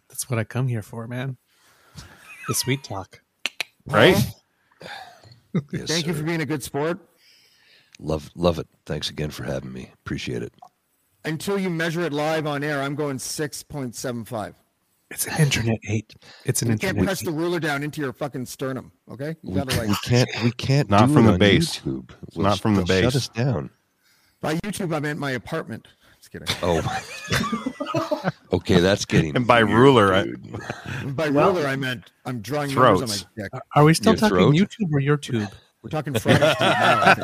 That's what I come here for, man. The sweet talk. right? yes Thank you for being a good sport. Love love it. Thanks again for having me. Appreciate it. Until you measure it live on air, I'm going six point seven five. It's an internet eight. It's an You can't internet. press the ruler down into your fucking sternum. Okay, you We, gotta ca- like we can't we can't Not do from it the base. YouTube. It's not from the they'll Shut base. us down. by YouTube. I meant my apartment. Just kidding. Oh. okay, that's getting. And by weird, ruler, I- By Well- ruler, I meant I'm drawing numbers Throats. on my dick. Are we still Your talking throat? YouTube or YouTube? We're talking French now. I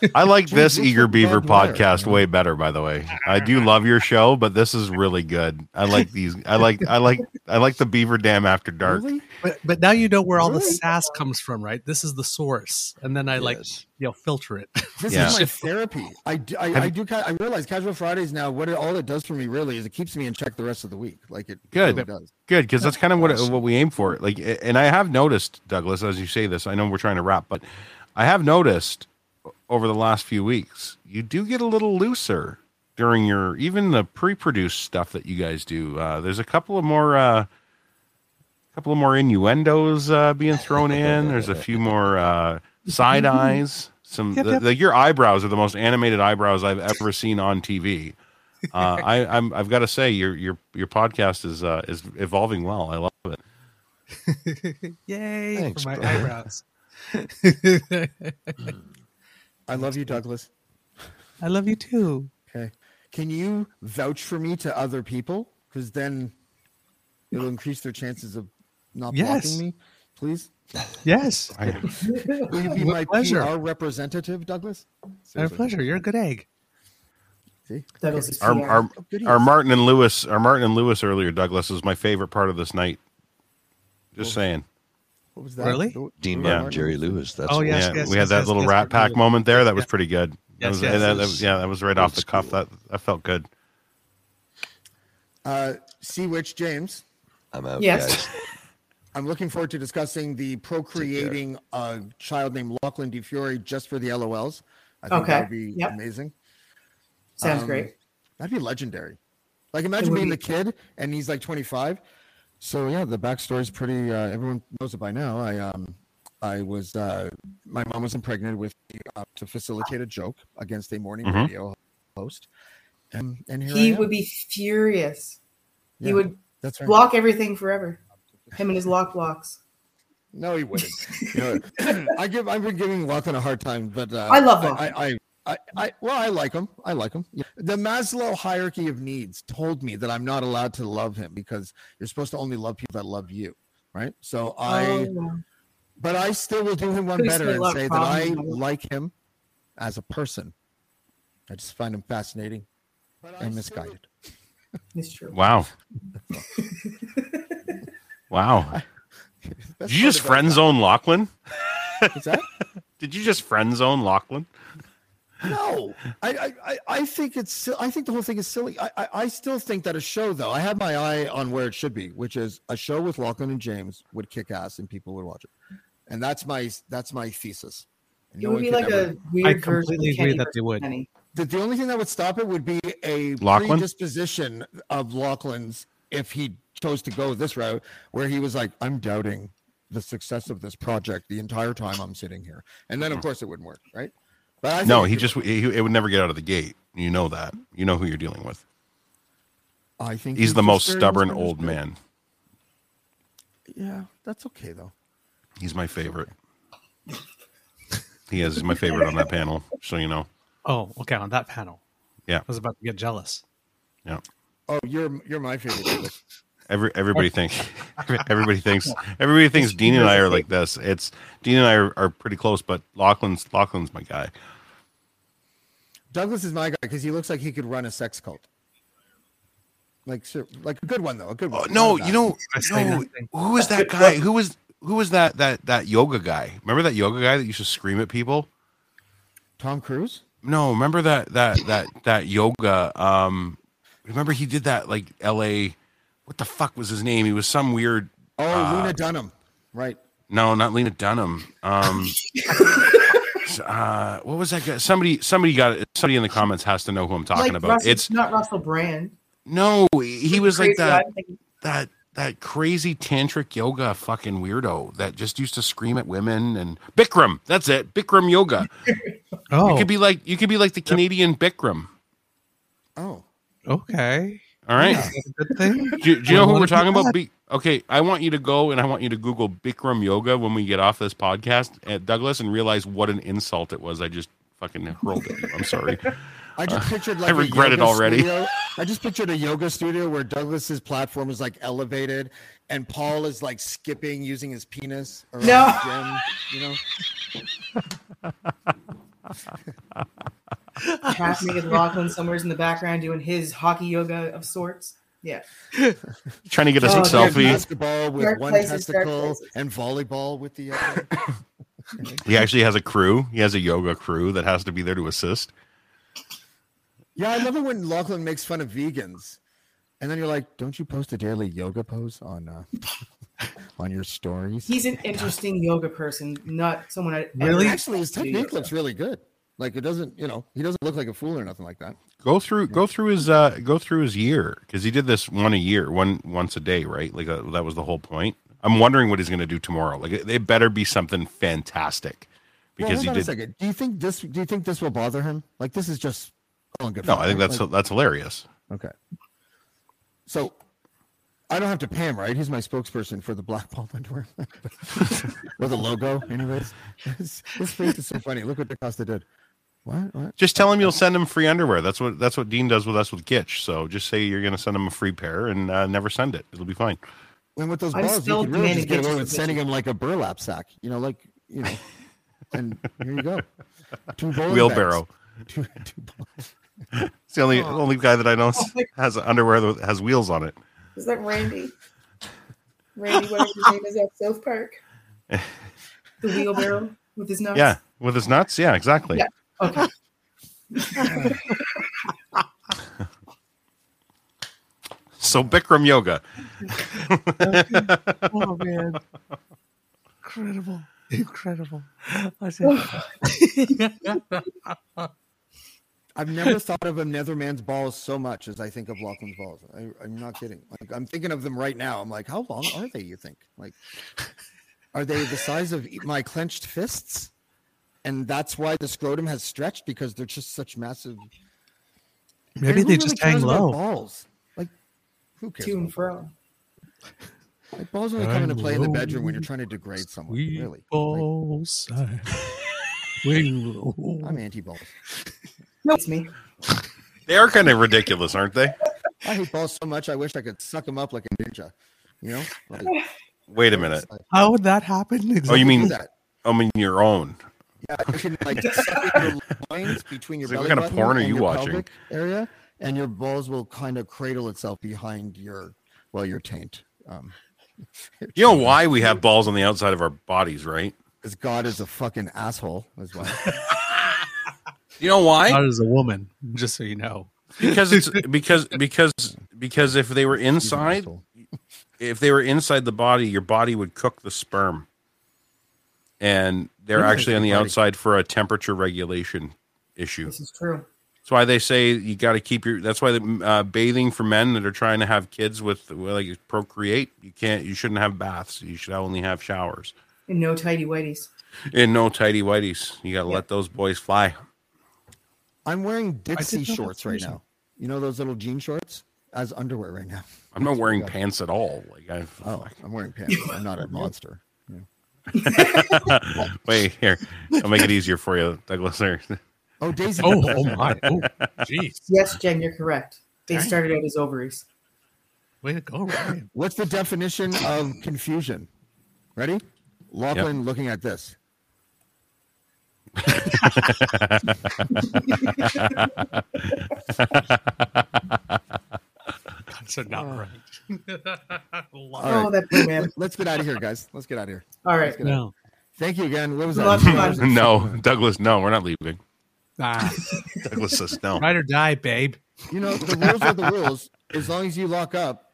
think. I like this looks Eager Beaver barbed wire. podcast way better, by the way. I do love your show, but this is really good. I like these. I like. I like. I like the Beaver Dam After Dark. Really? But but now you know where all the sass comes from, right? This is the source, and then I like Yes. you know filter it. This Yeah. is my therapy. I, do- I, I do. ca- I realize casual Fridays now. What it, all it does for me really is it keeps me in check the rest of the week. Like it Good. really does. Good, because that's kind of what what we aim for. Like, and I have noticed, Douglas, as you say this, I know we're trying to wrap, but I have noticed over the last few weeks, you do get a little looser during your even the pre-produced stuff that you guys do. Uh, there's a couple of more, uh, couple of more innuendos uh, being thrown in. There's a few more uh, side eyes. Some Yep, the, yep. the, your eyebrows are the most animated eyebrows I've ever seen on TV. Uh, I, I'm I've got to say your your your podcast is uh, is evolving well. I love it. Yay Thanks, for my brother. eyebrows. I love you, Douglas. I love you too. Okay. Can you vouch for me to other people? Because then it'll increase their chances of not Yes. blocking me. Please. Yes, I, Will you be my pleasure. PR representative, Douglas? my Seriously. pleasure. You're a good egg. See? Douglas is our, our, our Martin and Lewis, our Martin and Lewis earlier, Douglas is my favorite part of this night. Just saying. What was that? Really? Dean the- Martin, Jerry Lewis. That's Oh, yes, yeah, yes, we had that yes, little yes, Rat yes, Pack yes. moment there. That was pretty good. That Yes, was, yes. that- that was- yeah, that was right off the cuff. school. That that felt good. Uh, Sea Witch James. I'm out, Yes. I'm looking forward to discussing the procreating a child named Lachlan DeFiore just for the LOLs. I think Okay. that would be Yep. amazing. Sounds Um, great. That'd be legendary. Like imagine being be. the kid and he's like 25. So yeah, the backstory is pretty. Uh, everyone knows it by now. I um, I was uh, my mom was impregnated with me uh, to facilitate a joke against a morning Mhm. radio host, and and He would be furious. Yeah, he would that's right. block everything forever. Him and his lock blocks. No, he wouldn't. You know, I give I've been giving Lachlan a hard time, but uh, I love I, Lachlan. I, I, I, I well, I like him. I like him. Yeah. The Maslow hierarchy of needs told me that I'm not allowed to love him because you're supposed to only love people that love you, right? So I, Oh. but I still will do him one Please better and love say that I like him as a person. I just find him fascinating and misguided. It's true. Wow. wow. Best Did you just part friend zone Lachlan? What's that? Did you just friend zone Lachlan? No, I, I, I- I think it's. I think the whole thing is silly. I, I, I still think that a show, though, I have my eye on where it should be, which is a show with Lachlan and James would kick ass and people would watch it, and that's my that's my thesis. And It no would be like ever- a weird I completely agree that they would. Kenny. The, the only thing that would stop it would be a Lachlan? predisposition of Lachlan's if he chose to go this route, where he was like, "I'm doubting the success of this project the entire time I'm sitting here," and then of mm-hmm. course it wouldn't work, right? But I No, he just he, it would never get out of the gate. You know that. You know who you're dealing with. I think He's the most stubborn misunderstood. old man. Yeah, that's okay though. He's my favorite. He is my favorite on that panel. So you know. Oh, okay. On that panel, Yeah. I was about to get jealous. Yeah. Oh, you're you're my favorite. David. Every everybody thinks everybody thinks everybody thinks Dean and I are like this. It's Dean and I are, are pretty close, but Lachlan's Lachlan's my guy. Douglas is my guy because he looks like he could run a sex cult. Like, ser- like a good one though. A good one. Oh, No, you know, no, who was that guy? Who was who was that that that yoga guy? Remember that yoga guy that used to scream at people? Tom Cruise. No, remember that that that that yoga. Um, remember he did that like L.A. What the fuck was his name? He was some weird. Oh, uh, Lena Dunham. Right. No, not Lena Dunham. Um, uh, what was that guy? Somebody, somebody got it. Somebody in the comments has to know who I'm talking like about. Russell, It's not Russell Brand. no, he was like that. guy. That that crazy tantric yoga fucking weirdo that just used to scream at women and Bikram. That's it, Bikram yoga. Oh, You could be like you could be like the Canadian Bikram. Oh. okay. All right. Is that a good thing? Do, do you know who we're talking about? Be, okay, I want you to go and I want you to Google Bikram yoga when we get off this podcast at Douglas and realize what an insult it was. I just fucking hurled at you. I'm sorry. I just Uh, pictured I like a regret it already. studio. I just pictured a yoga studio where Douglas's platform is like elevated, and Paul is like skipping using his penis around No. the gym. You know. Half naked Lachlan somewhere's in the background doing his hockey yoga of sorts. Yeah. Trying to get a Oh, selfie. Basketball with Dark one places, testicle and volleyball with the other. He actually has a crew. He has a yoga crew that has to be there to assist. Yeah, I love it when Lachlan makes fun of vegans, and then you're like, "Don't you post a daily yoga pose on uh, on your stories?" He's an interesting yoga person, not someone I Really? Actually, his do technique looks really good. Like it doesn't, you know, he doesn't look like a fool or nothing like that. Go through go through his uh go through his year because he did this one a year, one once a day, right? Like uh, that was the whole point. I'm wondering what he's going to do tomorrow. Like it, it better be something fantastic because he did. a second. Do you think this? Do you think this will bother him? Like this is just in good. No, I think that's Like- that's hilarious. Okay. So I don't have to pay him, right? He's my spokesperson for the Black Ball underwear. or the logo, anyways. His, his face is so funny. Look what DeCosta did. What? What? Just tell him you'll send him free underwear. That's what that's what Dean does with us with Gitch. So just say you're going to send him a free pair and uh, never send it. It'll be fine. And with those I'm balls, you still could really just get away with sending him like a burlap sack. You know, like you know. And here you go. Two bowling Wheelbarrow. Two, two balls. It's the only Oh. only guy that I know Oh has underwear that has wheels on it. Is that Randy? Randy, whatever his name is at South Park. The wheelbarrow with his nuts. Yeah, with his nuts. Yeah, exactly. Yeah. Okay. So Bikram yoga. oh man, incredible, incredible. I said, I've never thought of another man's balls so much as I think of Lachlan's balls. I, I'm not kidding. Like I'm thinking of them right now. I'm like, how long are they? You think? Like, are they the size of my clenched fists? And that's why the scrotum has stretched because they're just such massive. Maybe they who just hang about low. Balls, like who cares? To and fro. Like balls only come into play in the bedroom when you're trying to degrade someone. Really, balls. Wing low. I'm anti balls. No, it's me. They are kind of ridiculous, aren't they? I hate balls so much. I wish I could suck them up like a ninja. You know? Like, Wait a minute. How would that happen? Exactly? Oh, you mean? that. I mean your own. Yeah, you can like suck in your loins between your It's like, belly what kind of porn are you watching? area, and your balls will kind of cradle itself behind your well, your taint. Um, You know why we have balls on the outside of our bodies, right? because God is a fucking asshole as well. You know why? Not as a woman, just so you know. because it's because because because if they were inside if they were inside the body your body would cook the sperm and they're Yeah, actually on the body. outside for a temperature regulation issue This is true. that's why they say you got to keep your that's why the uh, bathing for men that are trying to have kids with well, like procreate you can't you shouldn't have baths you should only have showers And no tidy whities. and no tidy whities you got to let those boys fly I'm wearing Dixie shorts right now. You know those little jean shorts as underwear right now. i'm not wearing pants at all like i've Oh, I'm wearing pants. I'm not a monster. Wait here, I'll make it easier for you, Douglas. There. Oh, Daisy. Oh, oh my. Oh, jeez. Yes, Jen, you're correct. They Dang. started out as ovaries. Way to go, Ryan. What's the definition of confusion? Ready? Lachlan looking at this. So not right. Oh, right. that poor man. Let's get out of here, guys. Let's get out of here. All right. Let's get out. No. Thank you again. What was that? no, Douglas, no, we're not leaving. Ah, Douglas says no. ride or die, babe. You know, the rules are the rules. As long as you lock up,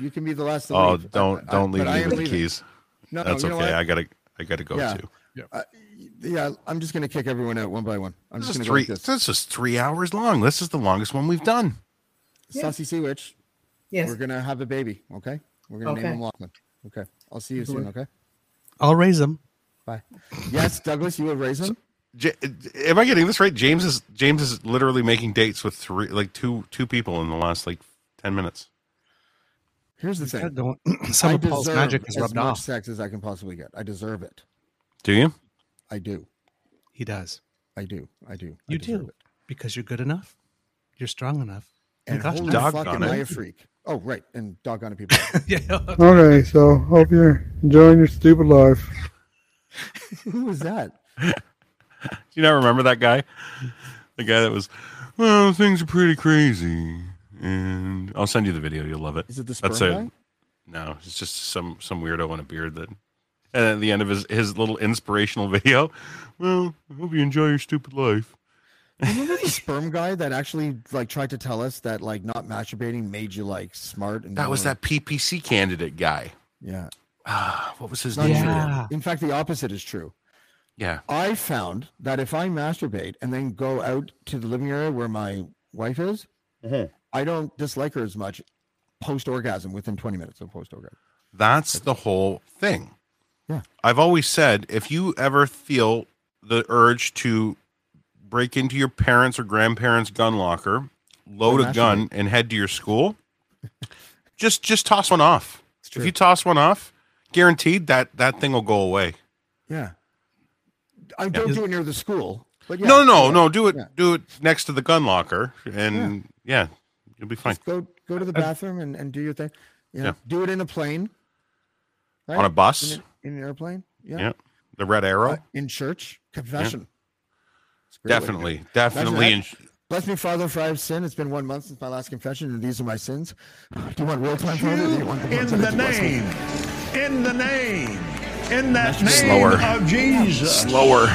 you can be the last to Oh, leave. don't I- don't but leave me with the keys. No, That's you know okay. what? I gotta I gotta go Yeah. too. Uh, yeah, I'm just gonna kick everyone out one by one. I'm This just is gonna three. go like This is three hours long. This is the longest one we've done. This. Sassy Sea Witch. Yes. We're gonna have a baby. Okay. We're gonna name him Lachlan. Okay. I'll see you soon. Okay. I'll raise them. Bye. Yes, Douglas, you will raise him. J- am I getting this right? James is James is literally making dates with three, like two two people in the last like ten minutes. Here's the thing. Don't- Some I of Paul's deserve magic is as rubbed much off. sex as I can possibly get. I deserve it. Do you? I do. He does. I do. I do. You deserve do it. because you're good enough. You're strong enough. And gosh, holy doggone fuck, am I it. a freak? Oh, right. And doggone it, people. yeah. Okay, so hope you're enjoying your stupid life. Who was that? Do you not remember that guy? The guy that was, well, things are pretty crazy, and I'll send you the video. You'll love it. Is it the That's sperm it. guy? No, it's just some some weirdo in a beard that. And at the end of his his little inspirational video, well, I hope you enjoy your stupid life. Remember the sperm guy that actually like tried to tell us that like not masturbating made you like smart and That was that PPC candidate guy. Yeah. Ah, what was his Not name? true. In fact, the opposite is true. Yeah. I found that if I masturbate and then go out to the living area where my wife is, I don't dislike her as much post orgasm within 20 minutes of post orgasm. That's the whole thing. Yeah. I've always said if you ever feel the urge to break into your parents' or grandparents' gun locker, load a gun, and head to your school, just just toss one off. If you toss one off, guaranteed that that thing will go away. Yeah. I don't do it near the school. But yeah, no, no, yeah, no. Do it. yeah. Do it next to the gun locker, and yeah, you'll be fine. Just go go to the bathroom and, and do your thing. Yeah. Yeah. Do it in a plane. On a bus? In, a- in an airplane. Yeah. Yeah. The red arrow. Uh, in church. Confession. It's a great way to do Definitely, definitely. Bless me, Father, for I have sinned. It's been one month since my last confession, and these are my sins. Do you want real time, Father? or Do you want In the name, in the name in that name Slower. of Jesus. Slower.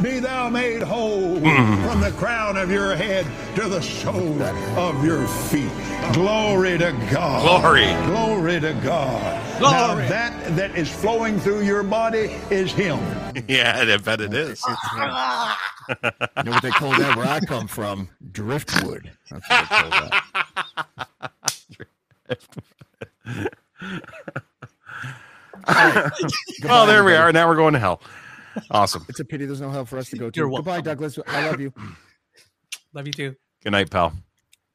Be thou made whole Mm. from the crown of your head to the sole of your feet. Glory to God. Glory. Glory to God. Now Glory. that that is flowing through your body is Him. Yeah, I bet it is. You know what they call that where I come from? Driftwood. That's what they call that. well, there we are. Now we're going to hell. Awesome. It's a pity there's no hell for us to go to. You're Goodbye, Douglas. I love you. Love you too. Good night, pal.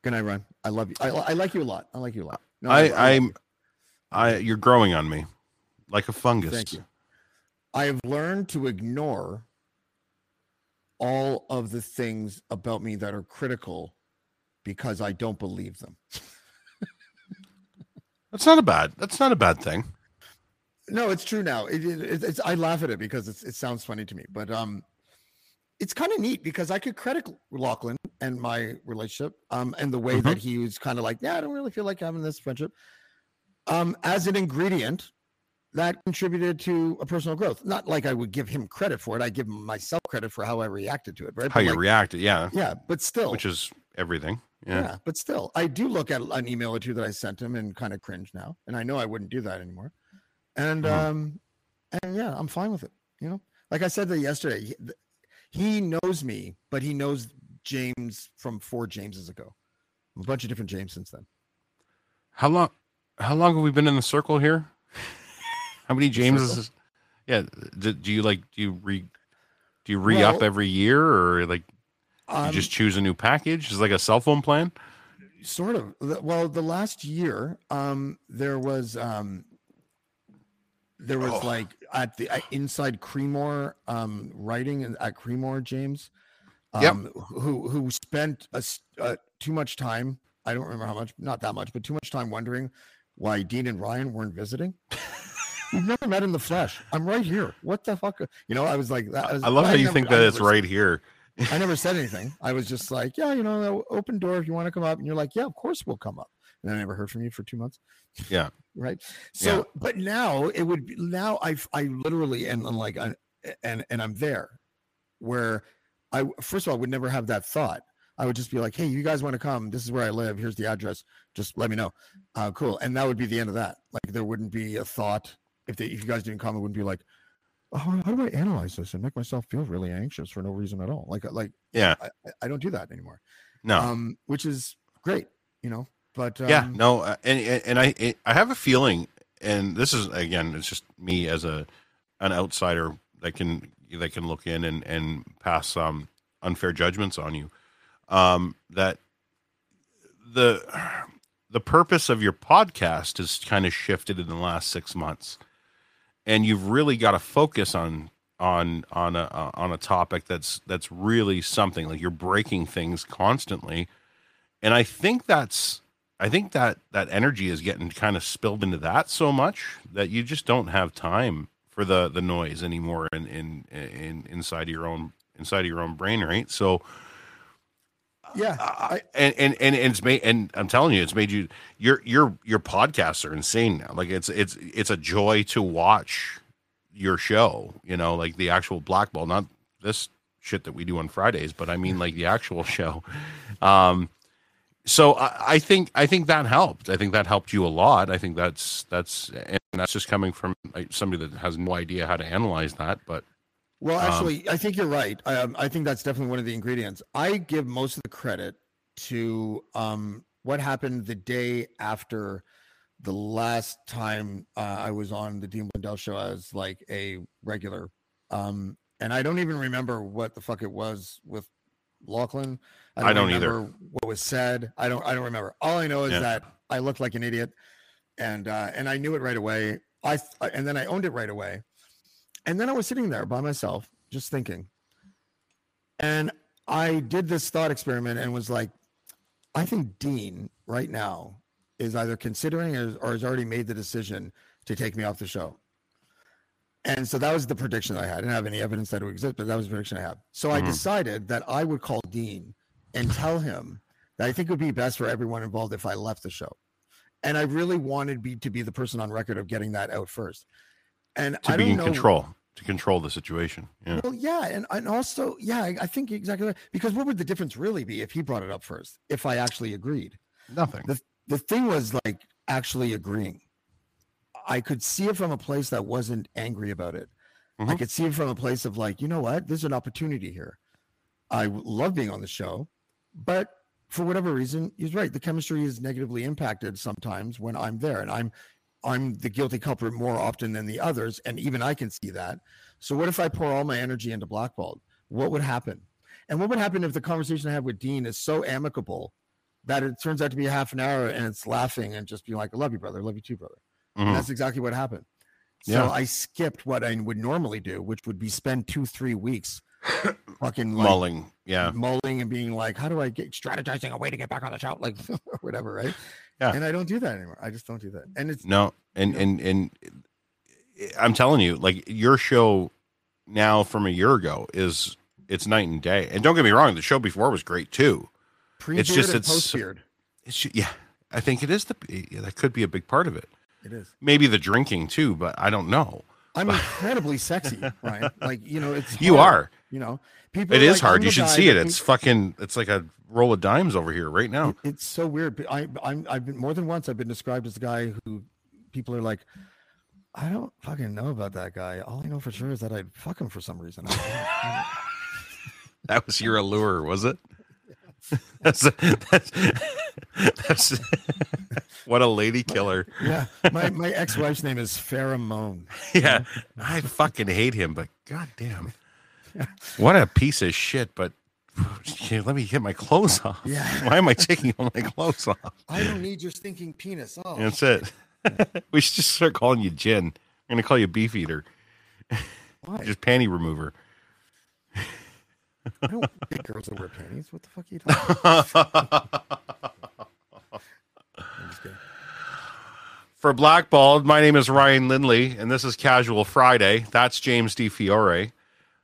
Good night, Ron. I love you. I, I like you a lot. I like you a lot. No, I, love I'm. I, you're growing on me, like a fungus. Thank you. I have learned to ignore all of the things about me that are critical because I don't believe them. That's not a bad. That's not a bad thing. No, it's true now. It, it, it's I laugh at it because it's, it sounds funny to me, but um, it's kind of neat because I could credit Lachlan and my relationship um and the way that he was kind of like, yeah, I don't really feel like having this friendship um as an ingredient that contributed to a personal growth. Not like I would give him credit for it. I give myself credit for how I reacted to it. Right? How But you like- reacted, yeah. Yeah, but still, Which is everything. yeah. Yeah. but still, I do look at an email or two that I sent him and kind of cringe now, and I know I wouldn't do that anymore. And Mhm. um, and yeah, I'm fine with it. You know, like I said that yesterday, he, he knows me, but he knows James from four Jameses ago, a bunch of different James since then. How long? How long have we been in the circle here? How many Jameses? Yeah. Do, do you like? Do you re? Do you re up Well, every year, or like you Um, just choose a new package? Is it like a cell phone plan? sort of well the last year um there was um there was Oh. like at the at inside creemore um writing in- at creemore james um Yep. who who spent a, s- uh, too much time i don't remember how much not that much but too much time wondering why dean and ryan weren't visiting we've never met in the flesh i'm right here what the fuck you know i was like that was, I love how you never- think that it's right here. I never said anything. I was just like, yeah, you know, open door if you want to come up. And you're like, yeah, of course we'll come up. And I never heard from you for two months. Yeah. Right. So, but now it would be now I I literally and, and like I, and and I'm there, where I first of all would never have that thought. I would just be like, hey, you guys want to come? This is where I live. Here's the address. Just let me know. Uh, cool. And that would be the end of that. Like there wouldn't be a thought if they if you guys didn't come. It wouldn't be like, oh, how do I analyze this and make myself feel really anxious for no reason at all? Like like Yeah. I, I- I don't do that anymore. No. Um, which is great, you know. But um, yeah. No. uh, And and I I have a feeling, and this is again, it's just me as a an outsider that can that can look in and and pass um unfair judgments on you. Um, that the the purpose of your podcast has kind of shifted in the last six months, and you've really got to focus on on on a uh, on a topic that's that's really something like you're breaking things constantly, and I think that's I think that that energy is getting kind of spilled into that so much that you just don't have time for the the noise anymore in in, in inside your own inside of your own brain, right? So yeah, I, and, and and and it's made and I'm telling you, it's made you your your your podcasts are insane now. Like it's it's it's a joy to watch your show. You know, like the actual Black Ball, not this shit that we do on Fridays, but I mean like the actual show. Um, so I, I think I think that helped. I think that helped you a lot. I think that's that's and that's just coming from somebody that has no idea how to analyze that. But Well, um, actually, I think you're right. Um, I think that's definitely one of the ingredients. I give most of the credit to um, what happened the day after the last time uh, I was on the Dean Blundell show as like a regular. Um, and I don't even remember what the fuck it was with Lachlan. I don't either. remember What was said? I don't. I don't remember. All I know is Yeah. that I looked like an idiot, and uh, and I knew it right away. I and then I owned it right away. And then I was sitting there by myself, just thinking. And I did this thought experiment and was like, I think Dean right now is either considering or, or has already made the decision to take me off the show. And so that was the prediction I had. I didn't have any evidence that it would exist, but that was the prediction I had. So I Mhm. decided that I would call Dean and tell him that I think it would be best for everyone involved if I left the show. And I really wanted be, to be the person on record of getting that out first. And to I be in know. control, to control the situation. Yeah. Well, yeah, and, and also, yeah, I, I think exactly right. Because what would the difference really be if he brought it up first? If I actually agreed, Nothing. the the thing was like actually agreeing. I could see it from a place that wasn't angry about it. I Mhm. could see it from a place of like, you know what, there's an opportunity here. I love being on the show, but for whatever reason, he's right. The chemistry is negatively impacted sometimes when I'm there, and I'm I'm the guilty culprit more often than the others, and even I can see that. So what if I pour all my energy into Blackballed? What would happen? And what would happen if the conversation I had with Dean is so amicable that it turns out to be a half an hour and it's laughing and just being like, "I love you, brother. I love you too, brother." And Mhm. that's exactly what happened. So Yeah. I skipped what I would normally do, which would be spend two, three weeks fucking like, Mulling, yeah. mulling and being like, how do I get strategizing a way to get back on the show? Like whatever, right? Yeah. And I don't do that anymore. I just don't do that. And it's No, and and and I'm telling you, like your show now from a year ago is it's night and day. And don't get me wrong, the show before was great too. pre-beard it's just it's it's yeah. I think it is the yeah, that could be a big part of it. It is. Maybe the drinking too, but I don't know. I'm incredibly sexy, right? Like, you know, it's You are. You know, people It is like, hard. You should see it. It's fucking. It's like a roll of dimes over here right now. it's so weird. I, I'm, I've been more than once. I've been described as the guy who people are like, I don't fucking know about that guy. All I know for sure is that I'd fuck him for some reason. That was your allure, was it? That's that's, that's what a lady killer. yeah, my my ex wife's name is Pheromone. Yeah, I fucking hate him, but goddamn, what a piece of shit. But let me get my clothes off. Yeah. why am I taking all my clothes off? I don't need your stinking penis. Oh, That's it. we should just start calling you Jen. I'm gonna call you Beef Eater. Just panty remover. I don't get girls that wear panties. What the fuck are you talking about? I'm just kidding. For Blackballed, my name is Ryan Lindley, and this is Casual Friday. That's James D. Fiore.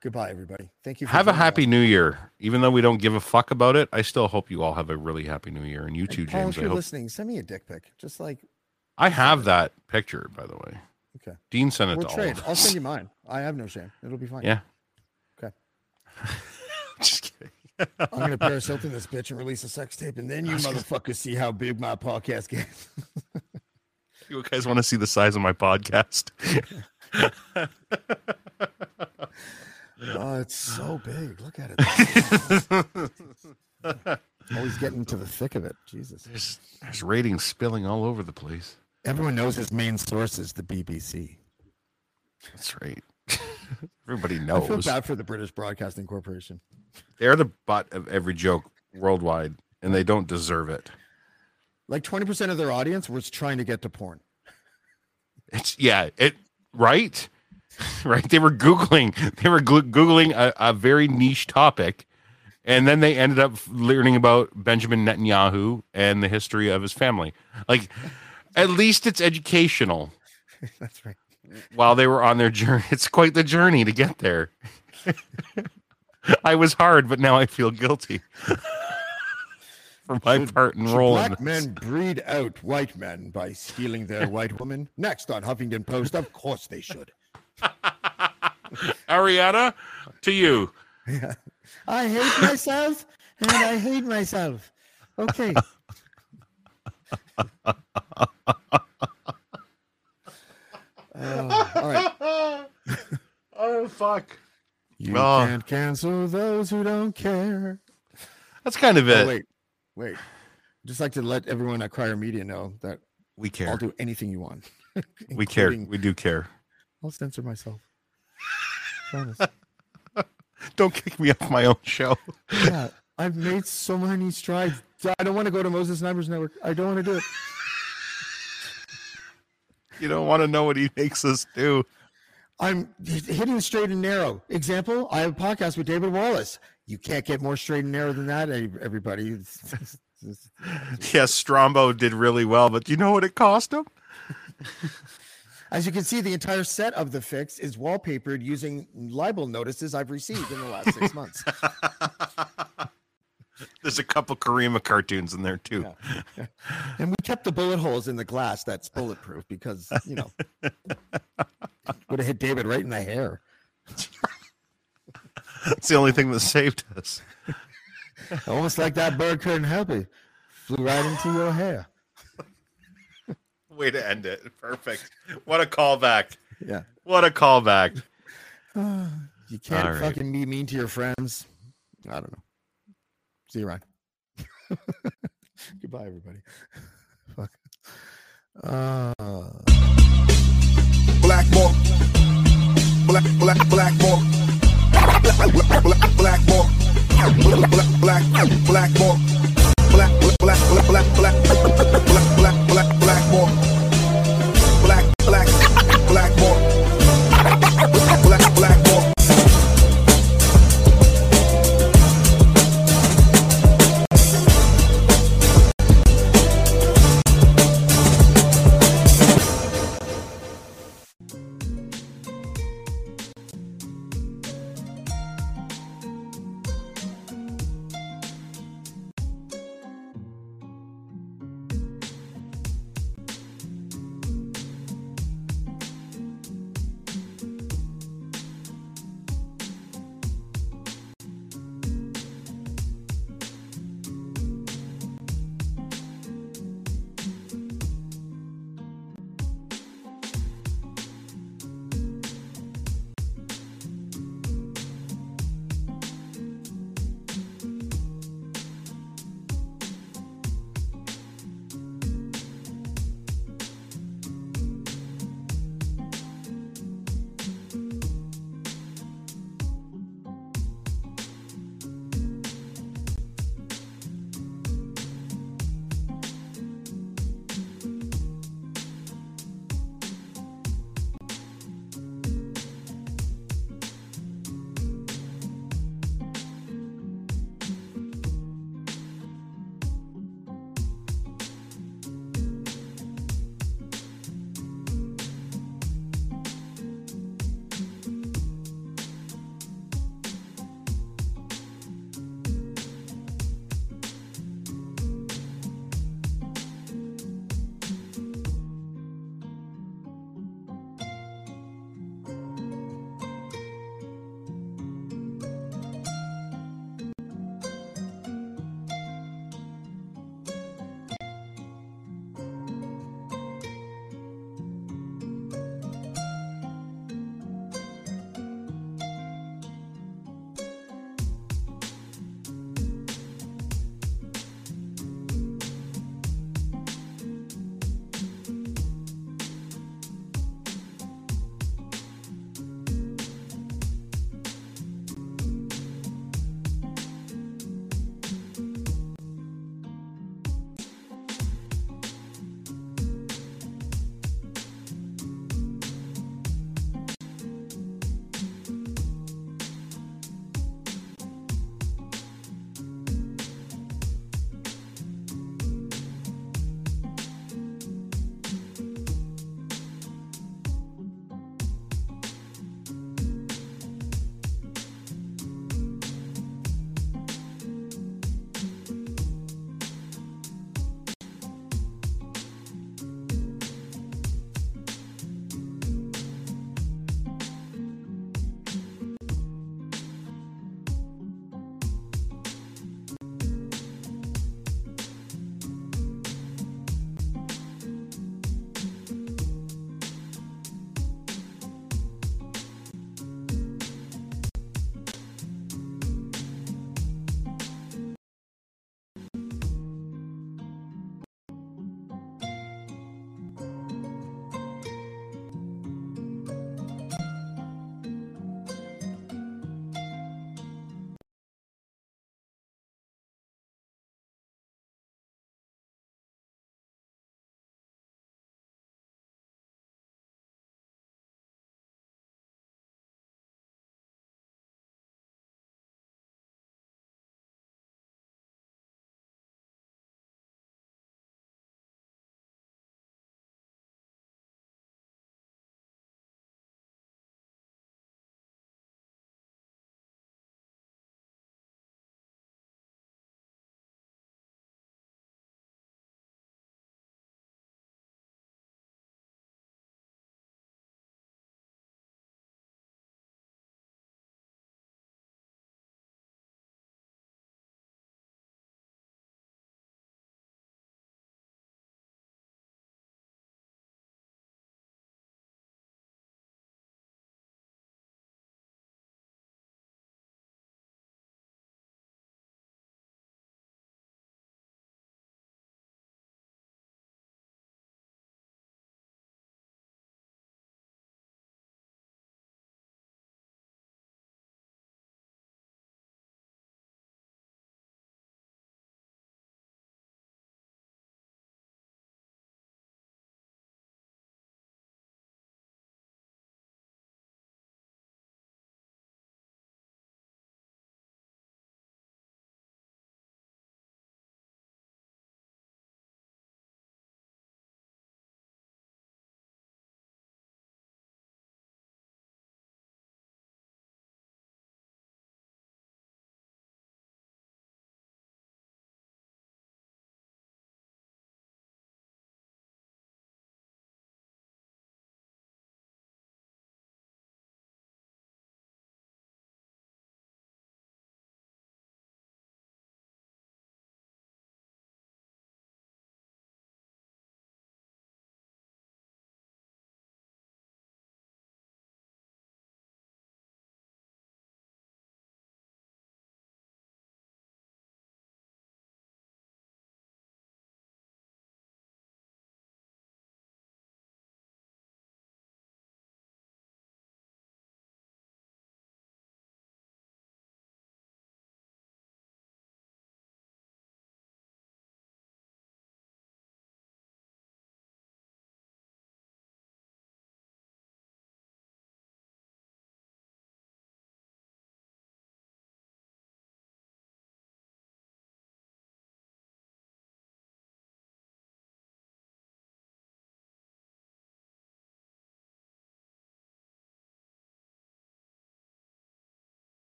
Goodbye, everybody. Thank you. For Have a happy. New Year. Even though we don't give a fuck about it, I still hope you all have a really happy New Year. And you too, Paul, James. if I you're hope. listening, send me a dick pic. Just like I have that picture, by the way. okay. Dean sent it We'll to all trade. of I'll send you mine. I have no shame. It'll be fine. Yeah. Okay. Just kidding. I'm gonna Paris Hilton this bitch and release a sex tape, and then you motherfuckers see how big my podcast gets. You guys want to see the size of my podcast? oh, it's so big. Look at it. Always getting to the thick of it. Jesus. There's, there's ratings spilling all over the place. Everyone knows his main source is the BBC. That's right. Everybody knows. I feel bad for the British Broadcasting Corporation. They're the butt of every joke worldwide, and they don't deserve it. Like 20% of their audience was trying to get to porn. It's yeah, it right, right. They were googling, they were googling a, a very niche topic, and then they ended up learning about Benjamin Netanyahu and the history of his family. Like, at least it's educational. That's right. While they were on their journey, it's quite the journey to get there. I was hard, but now I feel guilty for my part in Should role. Black men breed out white men by stealing their white woman. Next on Huffington Post, of course they should. Arianna, to you. I hate myself and I hate myself. Okay. Oh, all right. oh fuck. You Oh. can't cancel those who don't care. That's kind of Oh, it. wait, wait. Just like to let everyone at Crier Media know that We care. I'll do anything you want. We care. We do care. I'll censor myself. Promise. Don't kick me off my own show. yeah, I've made so many strides. I don't want to go to Moses Znaimer's Network. I don't want to do it. You don't want to know what he makes us do. I'm hitting straight and narrow. Example: I have a podcast with David Wallace. You can't get more straight and narrow than that, everybody. Yes, Strombo did really well, but do you know what it cost him? As you can see, the entire set of the fix is wallpapered using libel notices I've received in the last six months. There's a couple Karima cartoons in there too. And we kept the bullet holes in the glass that's bulletproof because, you know, Would have hit David right in the hair. It's the only thing that saved us. Almost like that bird couldn't help it. Flew right into your hair. Way to end it. Perfect. What a callback. Yeah. What a callback. you can't right. fucking be mean to your friends. I don't know. See you around. Goodbye, everybody. Fuck. Uh... Blackmore. Black, black, Black, black, Black, black, Black, black, black, black, black, black, black, black, Black, black, Black, black.